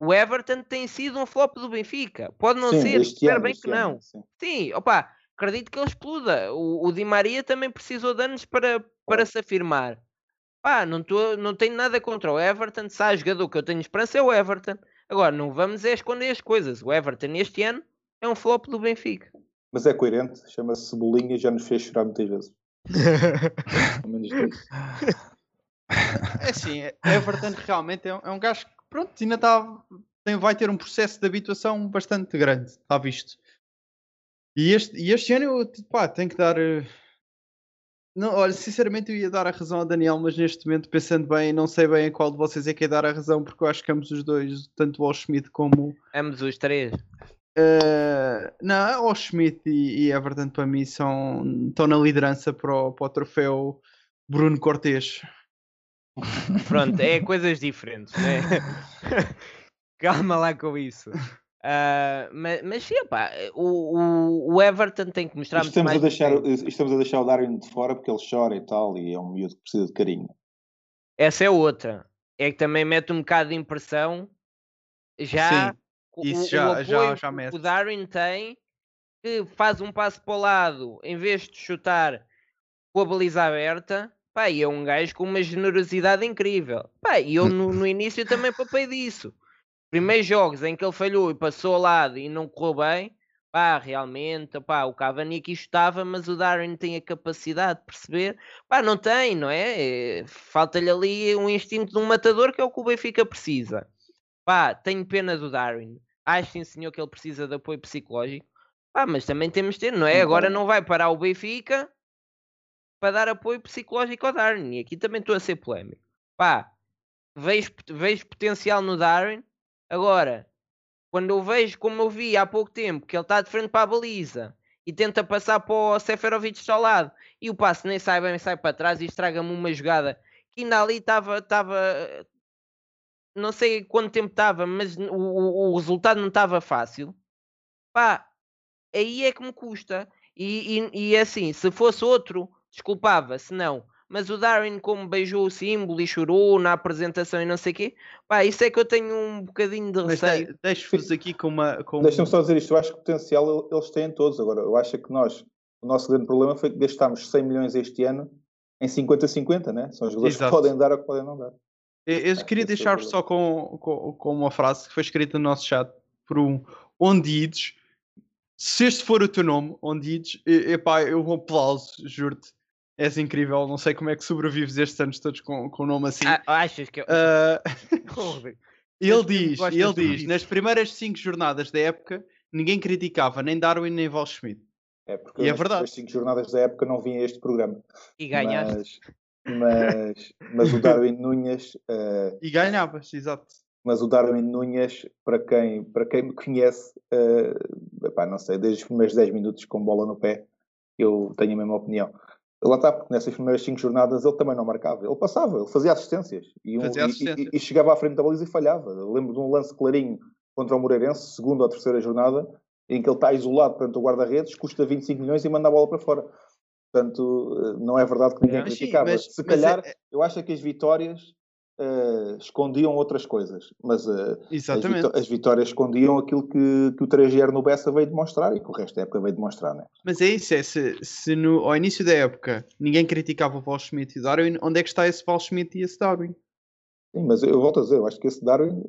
O Everton tem sido um flop do Benfica. Pode não Sim, ser, espero ano, bem que ano, não. sim. Sim, opá, acredito que ele exploda. O, o Di Maria também precisou de anos para, para se afirmar. Pá, não, tô, não tenho nada contra o Everton. Se há jogador que eu tenho esperança é o Everton. Agora, não vamos é esconder as coisas. O Everton este ano é um flop do Benfica. Mas é coerente, chama-se Cebolinha e já nos fez chorar muitas vezes. *laughs* É assim, Everton realmente é um, é um gajo que, pronto, ainda está, tem, vai ter um processo de habituação bastante grande, está visto. E este, e este ano eu pá, tenho que dar. Não, olha, sinceramente eu ia dar a razão ao Daniel, mas neste momento, pensando bem, não sei bem a qual de vocês é que ia dar a razão, porque eu acho que ambos os dois, tanto o Schmidt como. Ambos os três. eh, não, o Schmidt e, e Everton para mim são, estão na liderança para o, para o troféu Bruno Cortês. Pronto, é coisas diferentes, né? *laughs* *laughs* Calma lá com isso. Ah, mas, mas sim, pá, o, o, Everton tem que mostrar muito Estamos a, mais. deixar, estamos a deixar o Darwin de fora porque ele chora e tal, e é um miúdo que precisa de carinho. Essa é outra. É que também mete um bocado de impressão. Já, Sim, o- isso o, já- o já- apoio já que mete. o Darwin tem, que faz um passo para o lado em vez de chutar com a baliza aberta. Pá, e é um gajo com uma generosidade incrível. Pá, e eu *laughs* no, no início também papei disso. Primeiros jogos em que ele falhou e passou ao lado e não correu bem, pá, realmente, pá, o Cavani aqui chutava, mas o Darwin tem a capacidade de perceber, pá, não tem, não é? Eh, Falta-lhe ali um instinto de um matador que é o que o Benfica precisa. Pá, tenho pena do Darwin. Acho sim, senhor, que ele precisa de apoio psicológico. Pá, mas também temos de ter, não é? Agora não vai parar o Benfica para dar apoio psicológico ao Darwin. E aqui também estou a ser polémico. Pá, vejo, vejo potencial no Darwin. Agora, quando eu vejo, como eu vi há pouco tempo, que ele está de frente para a baliza e tenta passar para o Seferovic ao lado e o passe nem sai bem, sai para trás e estraga-me uma jogada que ainda ali estava, estava, não sei quanto tempo estava, mas o, o, o resultado não estava fácil. Pá, aí é que me custa. E, e, e assim, se fosse outro, desculpava, se não. Mas o Darwin, como beijou o símbolo e chorou na apresentação e não sei o quê, pá, isso é que eu tenho um bocadinho de Mas receio. de- deixo-vos aqui com uma. Com Deixa-me só dizer isto, eu acho que potencial el- eles têm todos. Agora, eu acho que nós, o nosso grande problema foi que gastámos 100 milhões este ano em 50-50, né? São os jogadores Exato. que podem dar ou que podem não dar. Eu, eu Acho queria que esse é deixar-vos só com, com, com uma frase que foi escrita no nosso chat por um Ondides. Se este for o teu nome, Ondides, epá, eu vou aplauso, juro-te. És incrível, não sei como é que sobrevives estes anos todos com, com o nome assim. Ah, achas que eu... *laughs* Rodrigo, ele diz, ele diz, isso. nas primeiras cinco jornadas da época, ninguém criticava nem Darwin nem Val Schmidt. É porque E é verdade. primeiras cinco jornadas da época não vinha este programa. E ganhaste. Mas, mas, mas o Darwin Nunes, eh, E ganhavas, exato. mas o Darwin Nunes, para quem, para quem me conhece, eh, epá, não sei, desde os primeiros 10 minutos com bola no pé, eu tenho a mesma opinião. Lá está, porque nessas primeiras 5 jornadas ele também não marcava. Ele passava, ele fazia assistências. E, um- Fazia e- assistências. e- e chegava à frente da baliza e falhava. Eu lembro de um lance clarinho contra o Moreirense, segunda ou terceira jornada, em que ele está isolado perante o guarda-redes, custa 25 milhões e manda a bola para fora. Portanto, eh, não é verdade que ninguém criticava. mas- Se mas calhar, é- eu acho que as vitórias eh, escondiam outras coisas, mas eh, as, vitó- as vitórias escondiam aquilo que, que o 3 no Bessa veio demonstrar e que o resto da época veio demonstrar, né? Mas é isso, é se, se no, ao início da época ninguém criticava o Val Schmidt e o Darwin, onde é que está esse Val Schmidt e esse Darwin? Sim, mas eu volto a dizer, eu acho que esse Darwin,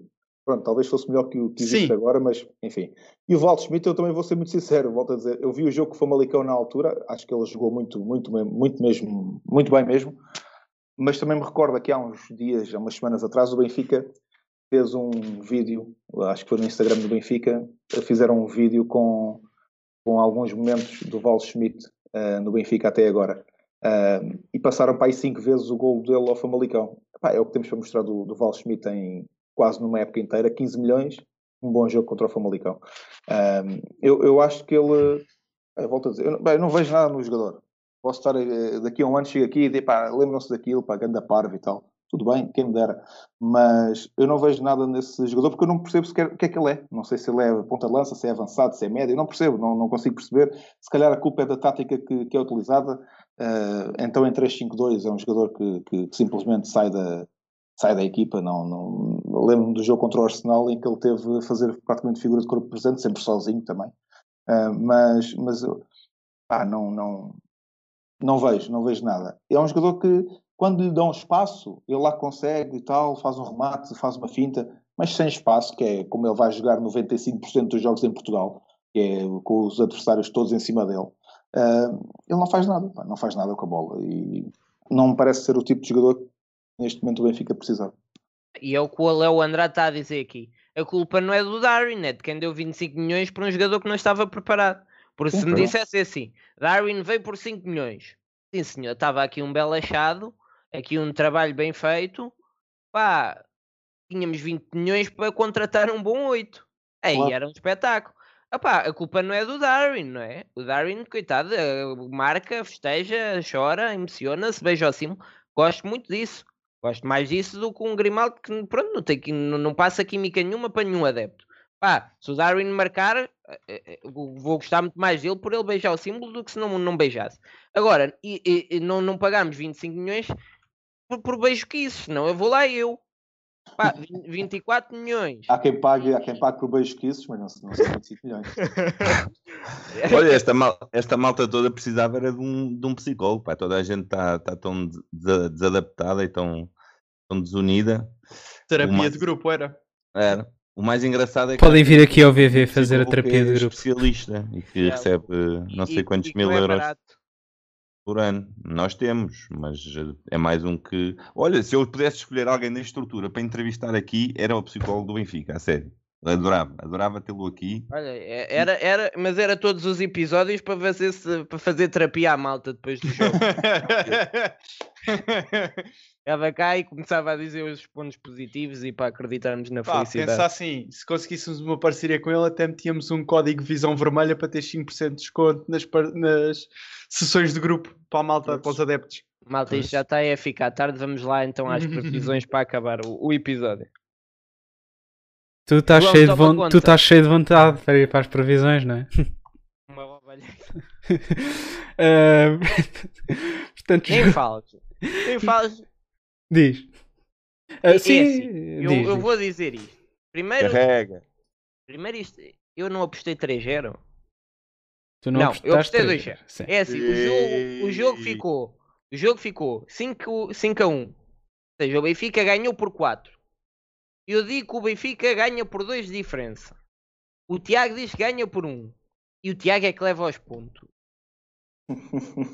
pronto, talvez fosse melhor que o que existe Sim. agora, mas enfim. E o Walt Schmidt, eu também vou ser muito sincero, volto a dizer, eu vi o jogo com o Famalicão na altura, acho que ele jogou muito, muito, muito mesmo, muito bem mesmo, mas também me recordo que há uns dias, há umas semanas atrás, o Benfica fez um vídeo, acho que foi no Instagram do Benfica, fizeram um vídeo com, com alguns momentos do Val Schmidt eh, no Benfica até agora. Ah, e passaram para aí cinco vezes o gol dele ao Famalicão. Epá, é o que temos para mostrar do, do Val Schmidt em quase numa época inteira, 15 milhões, um bom jogo contra o Famalicão. Ah, eu, eu acho que ele, eh, volto a dizer, eu, bem, eu não vejo nada no jogador. Posso estar eh, daqui a um ano, chego aqui e digo, pá, lembram-se daquilo, pá, ganda parvo e tal. Tudo bem, quem me dera. Mas eu não vejo nada nesse jogador porque eu não percebo sequer o que é que ele é. Não sei se ele é ponta de lança, se é avançado, se é médio. Não percebo, não, não consigo perceber. Se calhar a culpa é da tática que, que é utilizada. Eh, então, em 3-5-2 é um jogador que, que- que simplesmente sai da, sai da equipa. Não, não... Lembro-me do jogo contra o Arsenal em que ele teve a fazer praticamente figura de corpo presente, sempre sozinho também. Ah, mas, mas pá, não, não, não vejo, não vejo nada. É um jogador que, quando lhe dão espaço, ele lá consegue e tal, faz um remate, faz uma finta, mas sem espaço, que é como ele vai jogar 95% dos jogos em Portugal, que é com os adversários todos em cima dele. ah, ele não faz nada, não faz nada com a bola e não me parece ser o tipo de jogador que neste momento o Benfica precisa. E é o que o Léo Andrade está a dizer aqui. A culpa não é do Darwin, é de quem deu 25 milhões para um jogador que não estava preparado. Porque se me claro. dissesse assim, Darwin veio por 5 milhões. Sim senhor, estava aqui um belo achado, aqui um trabalho bem feito. Pá, tínhamos 20 milhões para contratar um bom 8. Aí Claro. era um espetáculo. Epá, a culpa não é do Darwin, não é? O Darwin, coitado, eh, marca, festeja, chora, emociona-se, beija ao cimo. Gosto muito disso. Gosto mais disso do que um Grimaldo que pronto, não, tem, não, não passa química nenhuma para nenhum adepto. Pá, se o Darwin marcar, vou vou gostar muito mais dele por ele beijar o símbolo do que se não, não beijasse. Agora, e, e- e não, não pagamos 25 milhões por, por beijo que isso, senão eu vou lá eu. Pá, *laughs* 20 24 milhões. Há quem pague, há quem pague por beijos que isso, mas não, não são 25 milhões. *laughs* Olha, esta, mal- esta malta toda precisava era de um, de um psicólogo. Pá. Toda a gente está tá tão des- desadaptada e tão, tão desunida. Terapia mais- de grupo era. Era. O mais engraçado é que. Podem há vir aqui ao VV fazer a terapia é de grupo. especialista e que recebe não sei E- quantos e mil é euros barato. por ano. Nós temos, mas eh, é mais um que. Olha, se eu pudesse escolher alguém da estrutura para entrevistar aqui, era o psicólogo do Benfica, a sério. Adorava, adorava tê-lo aqui. Olha, é- era, era, mas era todos os episódios para fazer, para fazer terapia à malta depois do jogo. *laughs* *laughs* Ficava cá e começava a dizer os pontos positivos e para acreditarmos na Pá, felicidade. pensa assim, se conseguíssemos uma parceria com ele, até metíamos um código visão vermelha para ter 5% de desconto nas, nas sessões de grupo para a malta, para os adeptos. Malta, isto já está aí a ficar tarde. Vamos lá então às *laughs* previsões para acabar o, o episódio. Tu estás João, cheio, de von- tu estás cheio de vontade para ir para as previsões, não é? *laughs* Uma ovelha. *laughs* Ah, Portanto, Nem fales. Nem fales. Diz. Ah, É sim, assim, eu, diz, eu diz. vou dizer isto. Primeiro, Carrega. primeiro isto, eu não apostei 3-0. Tu não, Não, eu apostei três, 2-0. sim. É assim, o jogo, o jogo ficou. O jogo ficou 5, 5 a 1. Ou seja, o Benfica ganhou por 4. Eu digo que o Benfica ganha por 2 de diferença. O Tiago diz que ganha por 1. E o Tiago é que leva aos pontos.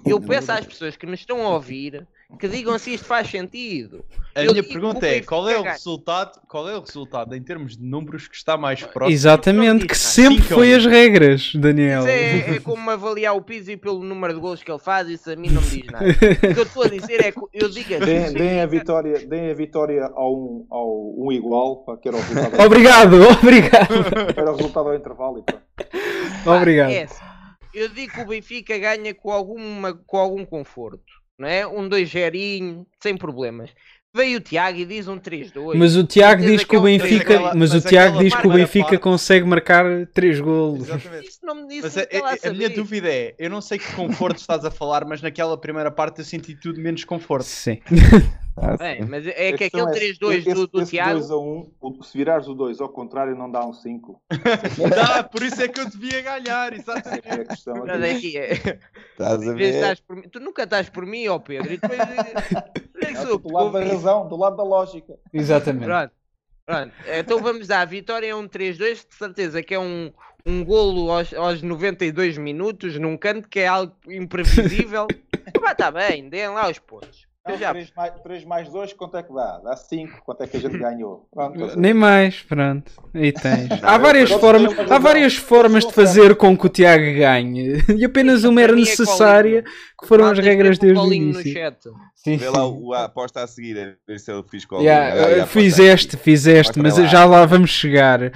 Eu peço às pessoas que nos estão a ouvir que digam se isto faz sentido. A Eu minha pergunta é: qual é o resultado? Qual é o resultado em termos de números que está mais próximo? Exatamente, que sempre foi as regras, Daniel. Isso é, é como avaliar o Pizzi pelo número de gols que ele faz, isso a mim não me diz nada. O que eu estou a dizer é que eu digo assim. Deem, deem a vitória, deem a vitória ao um, ao um igual, pá, que era o resultado. *laughs* Obrigado, obrigado. Era o resultado ao intervalo pronto. Obrigado. É assim, eu digo que o Benfica ganha com, alguma, com algum conforto, não é? Um 2 0 sem problemas. Veio o Tiago e diz um 3-2. Mas o Tiago diz que o é Benfica, 3-2. mas o mas Tiago aquela diz que o Benfica consegue marcar 3 golos. Exatamente. Isso não me disse Mas nunca a, a- a minha dúvida é: eu não sei que conforto estás a falar, mas naquela primeira parte eu senti tudo menos conforto. Sim. *laughs* Ah, Bem, mas é que aquele é, 3-2 esse- do, do esse Tiago. 2 a 1, o- se virares o 2 ao contrário, não dá um 5. *laughs* Dá, por isso é que eu devia ganhar, exatamente. É a questão aqui. é é. Estás a ver? estás por mim- Tu nunca estás por mim, ó Pedro. E depois. *laughs* que É sou do lado da razão, do lado da lógica. Exatamente. Pronto. Pronto. Então vamos dar. A vitória é um 3-2, de certeza que é um, um golo aos, aos 92 minutos, num canto que é algo imprevisível. *laughs* Mas está bem, deem lá os pontos. Já 3 mais, 3 mais 2, quanto é que dá? Dá 5. Quanto é que a gente ganhou? Pronto, Nem mais, pronto. Aí tens. Não, Há várias formas, há várias formas de fazer com que o Tiago ganhe. E apenas uma era é necessária, que foram as regras desde o início. chat. Sim, Vê lá o- a aposta a seguir, a ver se eu fiz com Yeah, uh, fizeste, fizeste, mas já lá vamos chegar.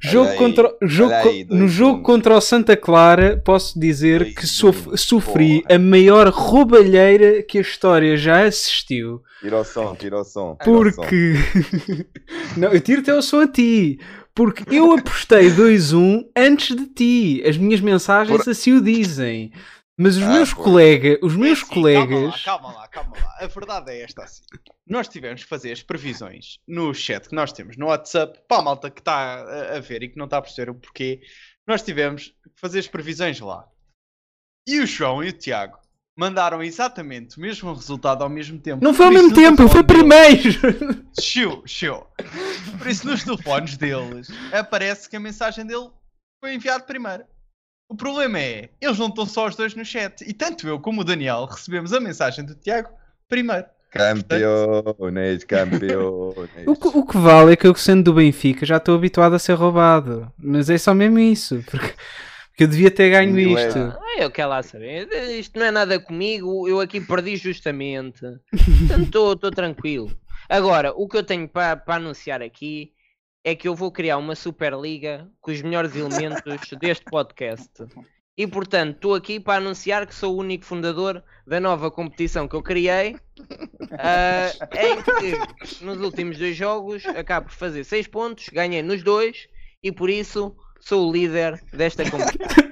Jogo aí, contra, jogo aí, dois no jogo pontos. contra o Santa Clara, posso dizer Dois que sof- pontos, sofri porra. a maior roubalheira que a história já assistiu. Tira o som, tira o som. tira o som. Porque. *laughs* não, eu tiro até o som a ti. Porque eu apostei 2-1 antes de ti. As minhas mensagens Por- assim o dizem. Mas os Ah, meus colegas, os meus Assim, colegas. Calma lá, calma lá, calma lá. A verdade é esta assim. Nós tivemos que fazer as previsões no chat que nós temos no WhatsApp para a malta que está a, ver e que não está a perceber o porquê. Nós tivemos que fazer as previsões lá. E o João e o Tiago mandaram exatamente o mesmo resultado ao mesmo tempo. Não foi ao mesmo tempo, deles- primeiro! Chiu, chiu. Por isso, nos telefones deles, aparece que a mensagem dele foi enviada primeiro. O problema é, eles não estão só os dois no chat. E tanto eu como o Daniel recebemos a mensagem do Tiago primeiro. Campeões, campeões. *laughs* O que, o que vale é que eu, sendo do Benfica, já estou habituado a ser roubado. Mas é só mesmo isso. Porque, porque eu devia ter ganho Inglês. isto. Ah, eu quero lá saber. Isto não é nada comigo. Eu aqui perdi justamente. *laughs* Portanto, estou tranquilo. Agora, o que eu tenho para anunciar aqui é que eu vou criar uma Superliga com os melhores elementos *laughs* deste podcast. E portanto, estou aqui para anunciar que sou o único fundador da nova competição que eu criei. ah, em que nos últimos dois jogos acabo por fazer 6 pontos, ganhei nos dois e por isso sou o líder desta competição.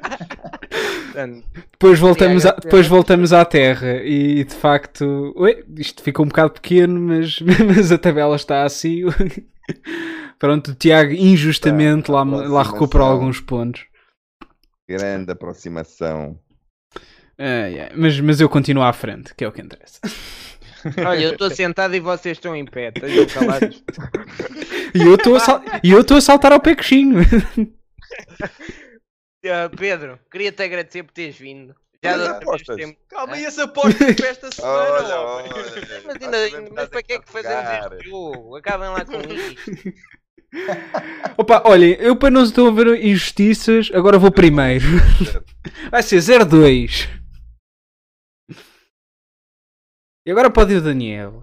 Portanto, Depois voltamos, a, depois voltamos à Terra e de facto, ui, isto ficou um bocado pequeno, mas, *laughs* mas a tabela está assim. Pronto, o Tiago injustamente Tá, lá, aproximação. lá recuperou alguns pontos. Grande aproximação. Ai, ai, Mas, mas eu continuo à frente, que é o que interessa. *laughs* Olha, eu estou sentado e vocês estão em pé, estejam calados. *laughs* E eu estou a, sal- e eu estou a saltar ao pé coxinho. *laughs* Ah, Pedro, queria-te agradecer por teres vindo. Já apostas. temos- Calma, e esse aposta para esta semana? Olha, olha. Mas, ainda, mas para que é que fazemos este jogo? Acabem lá com isto. *laughs* Opa, olhem, eu para não estou a ver injustiças, agora vou primeiro. *laughs* Vai ser 0-2. E agora pode ir o Daniel.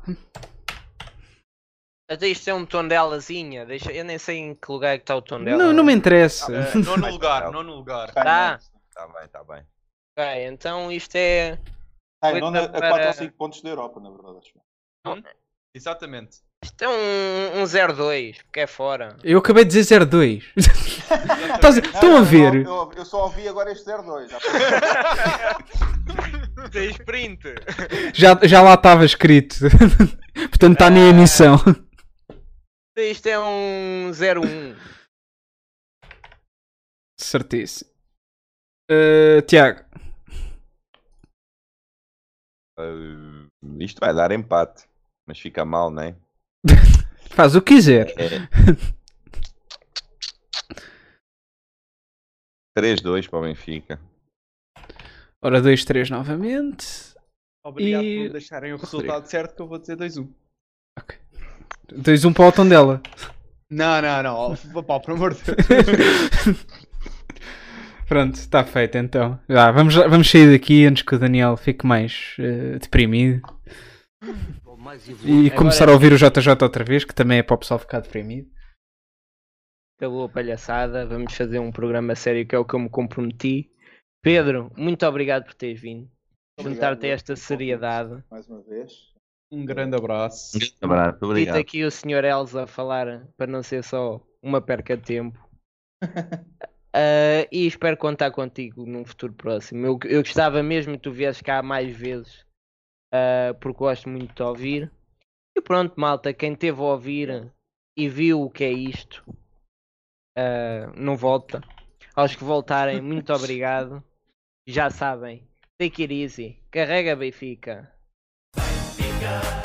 Até isto é um tondelazinha. Deixa... Eu nem sei em que lugar é que está o tondela. Não, não me interessa. Ah, nono *laughs* lugar, nono lugar. Tá. Tá bem, tá bem. Ok, então isto é. Ai, Oito não a 4 para- ou 5 pontos da Europa, na verdade. acho. Exatamente. Isto é um, um 0-2, porque é fora. Eu acabei de dizer 0-2. *laughs* Estás Estão a ver? Eu, eu só ouvi agora este 02. já *laughs* Tem sprint. Já, já lá estava escrito. *laughs* Portanto, está na emissão. Isto é um 0-1. Certíssimo. Uh, Tiago, Uh, isto vai dar empate. Mas fica mal, não é? *laughs* faz o que quiser. É. 3-2 para o Benfica. Ora, 2-3 novamente. Obrigado E- por deixarem o Rodrigo. resultado certo que eu vou dizer 2-1. 2-1 para o Tondela. Não, não, não. Pá, pelo amor de Deus. *laughs* Pronto, está feito então. Já, vamos, vamos sair daqui antes que o Daniel fique mais eh, deprimido. E Agora- começar a ouvir o JJ outra vez, que também é para o pessoal ficar deprimido. Acabou a palhaçada, vamos fazer um programa sério que é o que eu me comprometi. Pedro, muito obrigado por teres vindo. Juntar-te a esta seriedade. Mais uma vez. Um grande abraço. Abraço, Dito obrigado. aqui o Sr. Elza a falar para não ser só uma perca de tempo. *laughs* Ah, e espero contar contigo num futuro próximo. Eu, eu gostava mesmo que tu viesses cá mais vezes, ah, porque gosto muito de ouvir. E pronto, malta, quem teve a ouvir e viu o que é isto, ah, não volta. Aos que voltarem, *laughs* muito obrigado. Já sabem, take it easy. Carrega. Benfica, Benfica.